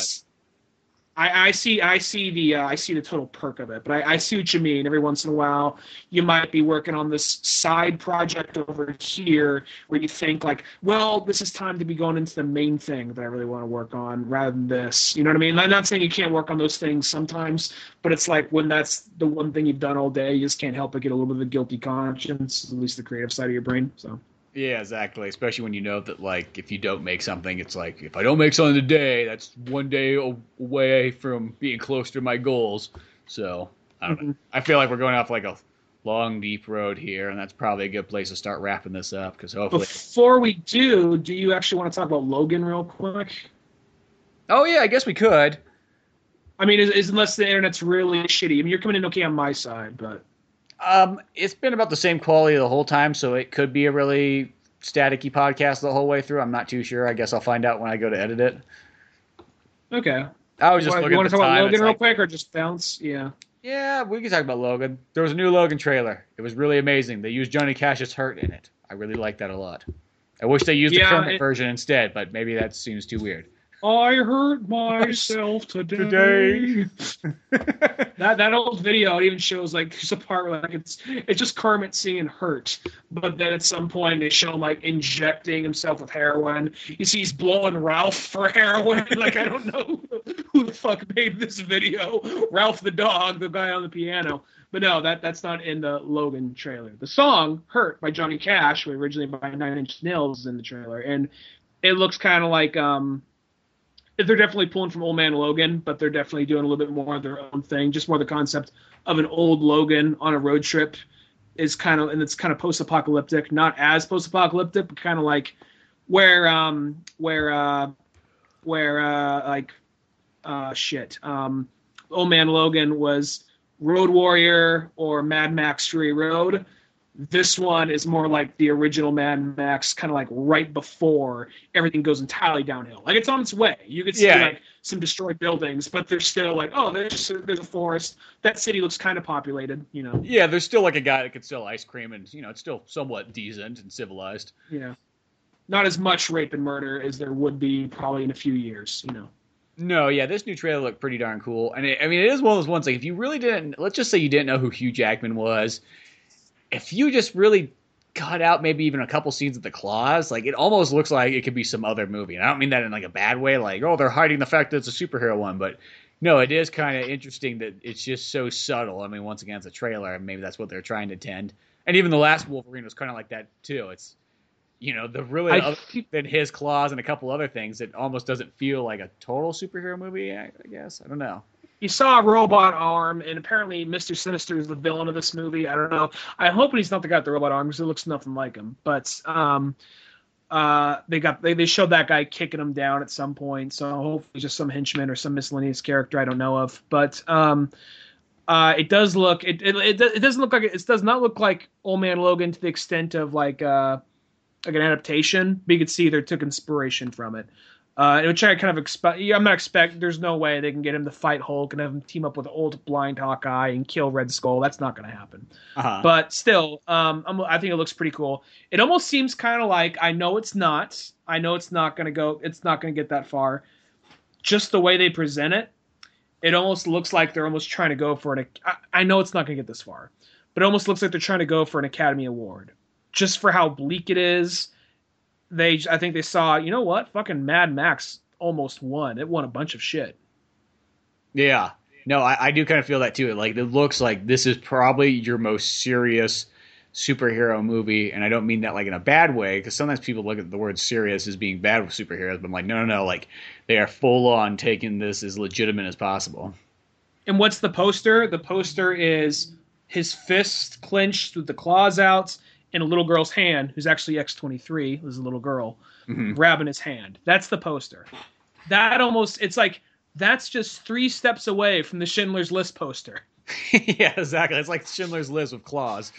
I- I see, I see the, uh, I see the total perk of it. But I, I see what you mean. Every once in a while, you might be working on this side project over here where you think like, well, this is time to be going into the main thing that I really want to work on, rather than this. You know what I mean? I'm not saying you can't work on those things sometimes, but it's like when that's the one thing you've done all day, you just can't help but get a little bit of a guilty conscience, at least the creative side of your brain. So. Yeah, exactly. Especially when you know that, like, if you don't make something, it's like if I don't make something today, that's one day away from being close to my goals. So I don't know. Mhm. I feel like we're going off like a long, deep road here, and that's probably a good place to start wrapping this up because hopefully. Before we do, do you actually want to talk about Logan real quick? Oh yeah, I guess we could. I mean, is, is unless the internet's really shitty. I mean, you're coming in okay on my side, but Um, it's been about the same quality the whole time, so it could be a really staticky podcast the whole way through. I'm not too sure. I guess I'll find out when I go to edit it. okay. I was just you looking want at to the talk about time. Logan it's real like, quick, or just bounce? Yeah. Yeah, we can talk about Logan. There was a new Logan trailer. It was really amazing. They used Johnny Cash's "Hurt" in it. I really like that a lot. I wish they used Yeah, the Kermit it- version instead, but maybe that seems too weird. I hurt myself today. Today. That that old video it even shows like there's a part where like it's it's just Kermit singing "Hurt," but then at some point they show him like injecting himself with heroin. You see he's blowing Ralph for heroin. like I don't know who the fuck made this video. Ralph the dog, the guy on the piano. But no, that that's not in the Logan trailer. The song "Hurt" by Johnny Cash, originally by Nine Inch Nails, is in the trailer, and it looks kind of like um they're definitely pulling from Old Man Logan, but they're definitely doing a little bit more of their own thing. Just more the concept of an old Logan on a road trip is kind of, and it's kind of post-apocalyptic, not as post-apocalyptic, but kind of like where, um, where, uh, where, uh, like, uh, shit, um, Old Man Logan was Road Warrior or Mad Max Fury Road. This one is more like the original Mad Max, kind of like right before everything goes entirely downhill. Like it's on its way. You could see Yeah. like some destroyed buildings, but there's still like, oh, there's there's a forest. That city looks kind of populated. You know. Yeah, there's still like a guy that could sell ice cream, and you know it's still somewhat decent and civilized. Yeah. Not as much rape and murder as there would be probably in a few years. You know. No, yeah, this new trailer looked pretty darn cool, and it, I mean, it is one of those ones like if you really didn't, let's just say you didn't know who Hugh Jackman was, if you just really cut out maybe even a couple scenes of the claws, like it almost looks like it could be some other movie. And I don't mean that in like a bad way, like oh they're hiding the fact that it's a superhero one, but no, it is kind of interesting that it's just so subtle. I mean, once again, it's a trailer, and maybe that's what they're trying to tend. And even the last Wolverine was kind of like that too. It's you know the really I other than his claws and a couple other things, it almost doesn't feel like a total superhero movie. I, I guess I don't know. You saw a robot arm, and apparently Mr. Sinister is the villain of this movie. I don't know. I'm hoping he's not the guy with the robot arm because it looks nothing like him. But um, uh, they got they, they showed that guy kicking him down at some point. So hopefully just some henchman or some miscellaneous character I don't know of. But um, uh, it does look it, it it it doesn't look like it does not look like Old Man Logan to the extent of like uh like an adaptation. But you could see they took inspiration from it. Uh, which I kind of expect. I'm not expect. There's no way they can get him to fight Hulk and have him team up with old blind Hawkeye and kill Red Skull. That's not going to happen. Uh-huh. But still, um, I'm, I think it looks pretty cool. It almost seems kind of like I know it's not. I know it's not going to go. It's not going to get that far. Just the way they present it, it almost looks like they're almost trying to go for an. I, I know it's not going to get this far, but it almost looks like they're trying to go for an Academy Award, just for how bleak it is. They, I think they saw. You know what? Fucking Mad Max almost won. It won a bunch of shit. Yeah. No, I, I do kind of feel that too. Like it looks like this is probably your most serious superhero movie, and I don't mean that like in a bad way, because sometimes people look at the word serious as being bad with superheroes, but I'm like, no, no, no, like they are full on taking this as legitimate as possible. And what's the poster? The poster is his fist clenched with the claws out and a little girl's hand, who's actually X23, who's a little girl, Mhm. grabbing his hand. That's the poster. That almost, it's like, that's just three steps away from the Schindler's List poster. yeah, exactly. It's like Schindler's List with claws.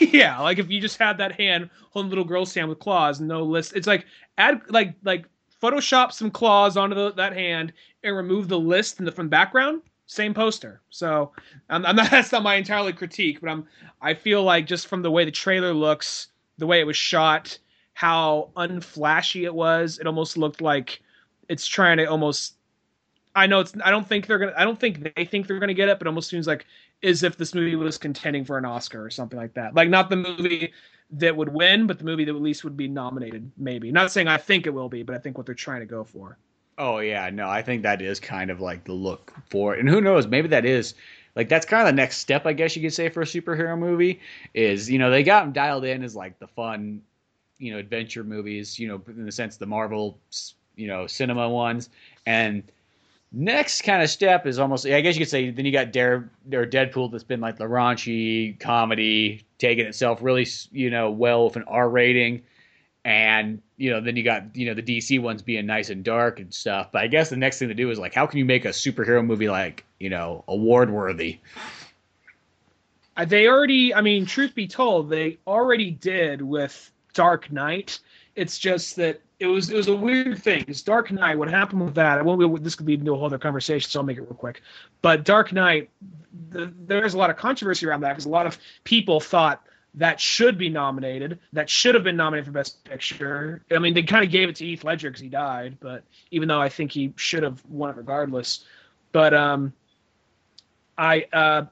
yeah, like if you just had that hand holding a little girl's hand with claws, no list. It's like add like like Photoshop some claws onto the, that hand and remove the list in the from the background. Same poster. So I'm, I'm not, that's not my entirely critique, but I'm I feel like just from the way the trailer looks, the way it was shot, how unflashy it was, it almost looked like it's trying to almost. I know it's. I don't think they're gonna. I don't think they think they're gonna get it, but almost seems like as if this movie was contending for an Oscar or something like that. Like not the movie that would win, but the movie that at least would be nominated, maybe. Not saying I think it will be, but I think what they're trying to go for. Oh yeah, no, I think that is kind of like the look for it. And who knows, maybe that is like that's kind of the next step, I guess you could say, for a superhero movie. Is you know they got them dialed in as like the fun, you know, adventure movies, you know, in the sense the Marvel, you know, cinema ones, and next kind of step is almost I guess you could say then you got Dare or Deadpool that's been like the raunchy comedy, taking itself really you know well with an R rating and you know then you got you know the DC ones being nice and dark and stuff. But I guess the next thing to do is like how can you make a superhero movie like you know award worthy? Uh, They already, I mean, truth be told, they already did with Dark Knight. It's just that it was it was a weird thing. It's Dark Knight. What happened with that? I won't. This could be a whole other conversation, so I'll make it real quick. But Dark Knight, the, there's a lot of controversy around that because a lot of people thought that should be nominated. That should have been nominated for Best Picture. I mean, they kind of gave it to Heath Ledger because he died, but even though I think he should have won it regardless. But um, I uh,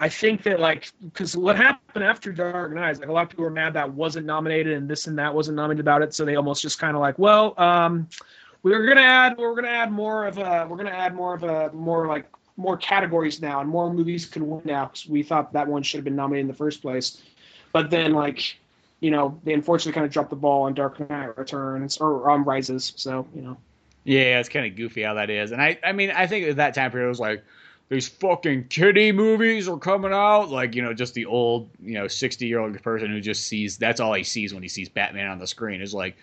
I think that like because what happened after Dark Knight like a lot of people were mad that wasn't nominated and this and that wasn't nominated about it, so they almost just kind of like, well, um, we were gonna add we're gonna add more of a we're gonna add more of a more like more categories now and more movies could win now because we thought that one should have been nominated in the first place, but then like you know they unfortunately kind of dropped the ball on Dark Knight Returns or on Rises, so you know. Yeah, it's kind of goofy how that is. And I I mean I think at that time period it was like these fucking kiddie movies are coming out like you know just the old you know 60 year old person who just sees that's all he sees when he sees batman on the screen is like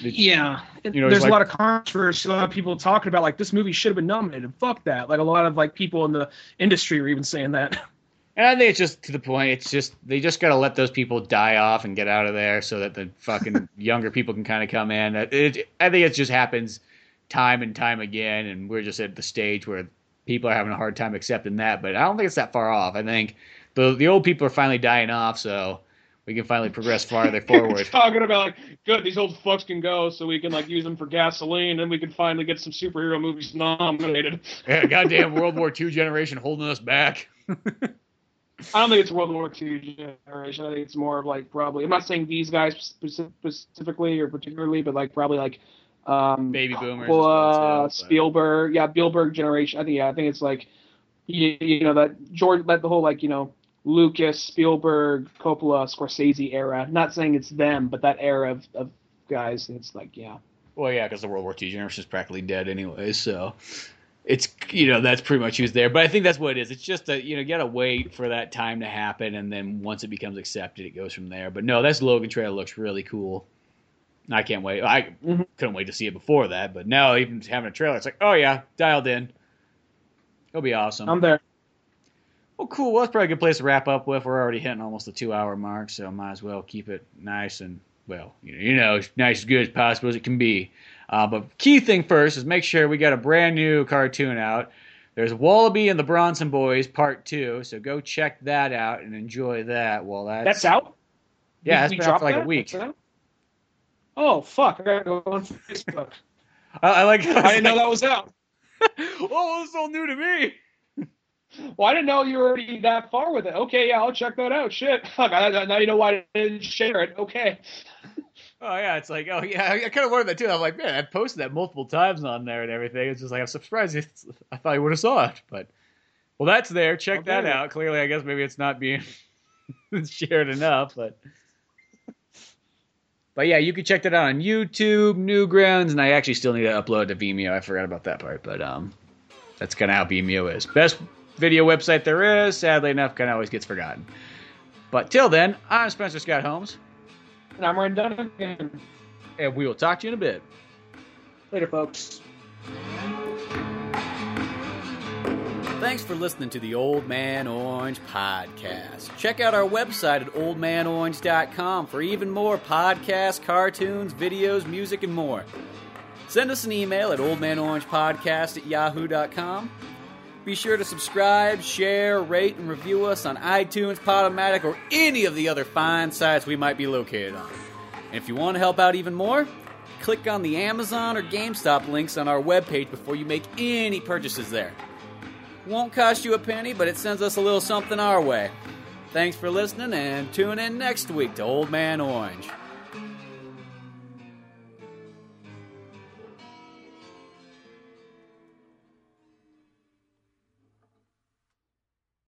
Yeah, You know, there's it's a lot of controversy. A lot of people talking about like this movie should have been nominated. Fuck that. Like a lot of like people in the industry were even saying that. And I think it's just to the point. It's just they just got to let those people die off and get out of there, so that the fucking younger people can kind of come in. It, I think it just happens time and time again, and we're just at the stage where people are having a hard time accepting that. But I don't think it's that far off. I think the the old people are finally dying off, so we can finally progress farther forward. Talking about like, good, these old fucks can go, so we can like use them for gasoline, and we can finally get some superhero movies nominated. Yeah, goddamn World War II generation holding us back. I don't think it's World War II generation. I think it's more of like probably. I'm not saying these guys specifically or particularly, but like probably like um, baby boomers. Well, well uh, Spielberg, yeah, Spielberg generation. I think yeah, I think it's like you, you know that George, that the whole like you know Lucas, Spielberg, Coppola, Scorsese era. Not saying it's them, but that era of, of guys. It's like yeah. Well, yeah, because the World War II generation is practically dead anyway, so it's you know that's pretty much who's there. But I think that's what it is. It's just that you know you gotta wait for that time to happen, and then once it becomes accepted, it goes from there. But no, that's Logan trailer looks really cool. I can't wait. I mm-hmm. couldn't wait to see it before that, but now even having a trailer, it's like, oh yeah, dialed in. It'll be awesome. I'm there. Well, cool. Well, that's probably a good place to wrap up with. We're already hitting almost the two-hour mark, so might as well keep it nice and well, you know, you know, nice as good as possible as it can be. Uh, but key thing first is make sure we got a brand new cartoon out. There's Walabie and the Bronson Boys Part Two, so go check that out and enjoy that. While that's that's out. Yeah, that's been out for like that? a week. Oh fuck! I gotta go on Facebook. I, I like. I, I didn't know that was out. oh, it's all new to me. Well, I didn't know you were already that far with it. Okay, yeah, I'll check that out. Shit, fuck. I, now you know why I didn't share it. Okay. Oh yeah, it's like oh yeah, I, I kind of wondered that too. I'm like, man, I posted that multiple times on there and everything. It's just like I'm surprised. I thought you would have saw it, but well, that's there. Check okay. that out. Clearly, I guess maybe it's not being shared enough, but but yeah, you can check that out on YouTube, Newgrounds, and I actually still need to upload to Vimeo. I forgot about that part, but um, that's kind of how Vimeo is. Best video website there is. Sadly enough, kind of always gets forgotten. But till then, I'm Spencer Scott Holmes. And I'm Ryan Dunigan. And we will talk to you in a bit. Later, folks. Thanks for listening to the Old Man Orange podcast. Check out our website at oldmanorange.com for even more podcasts, cartoons, videos, music, and more. Send us an email at oldmanorangepodcast at yahoo.com. Be sure to subscribe, share, rate, and review us on iTunes, Podomatic, or any of the other fine sites we might be located on. And if you want to help out even more, click on the Amazon or GameStop links on our webpage before you make any purchases there. Won't cost you a penny, but it sends us a little something our way. Thanks for listening and tune in next week to Old Man Orange.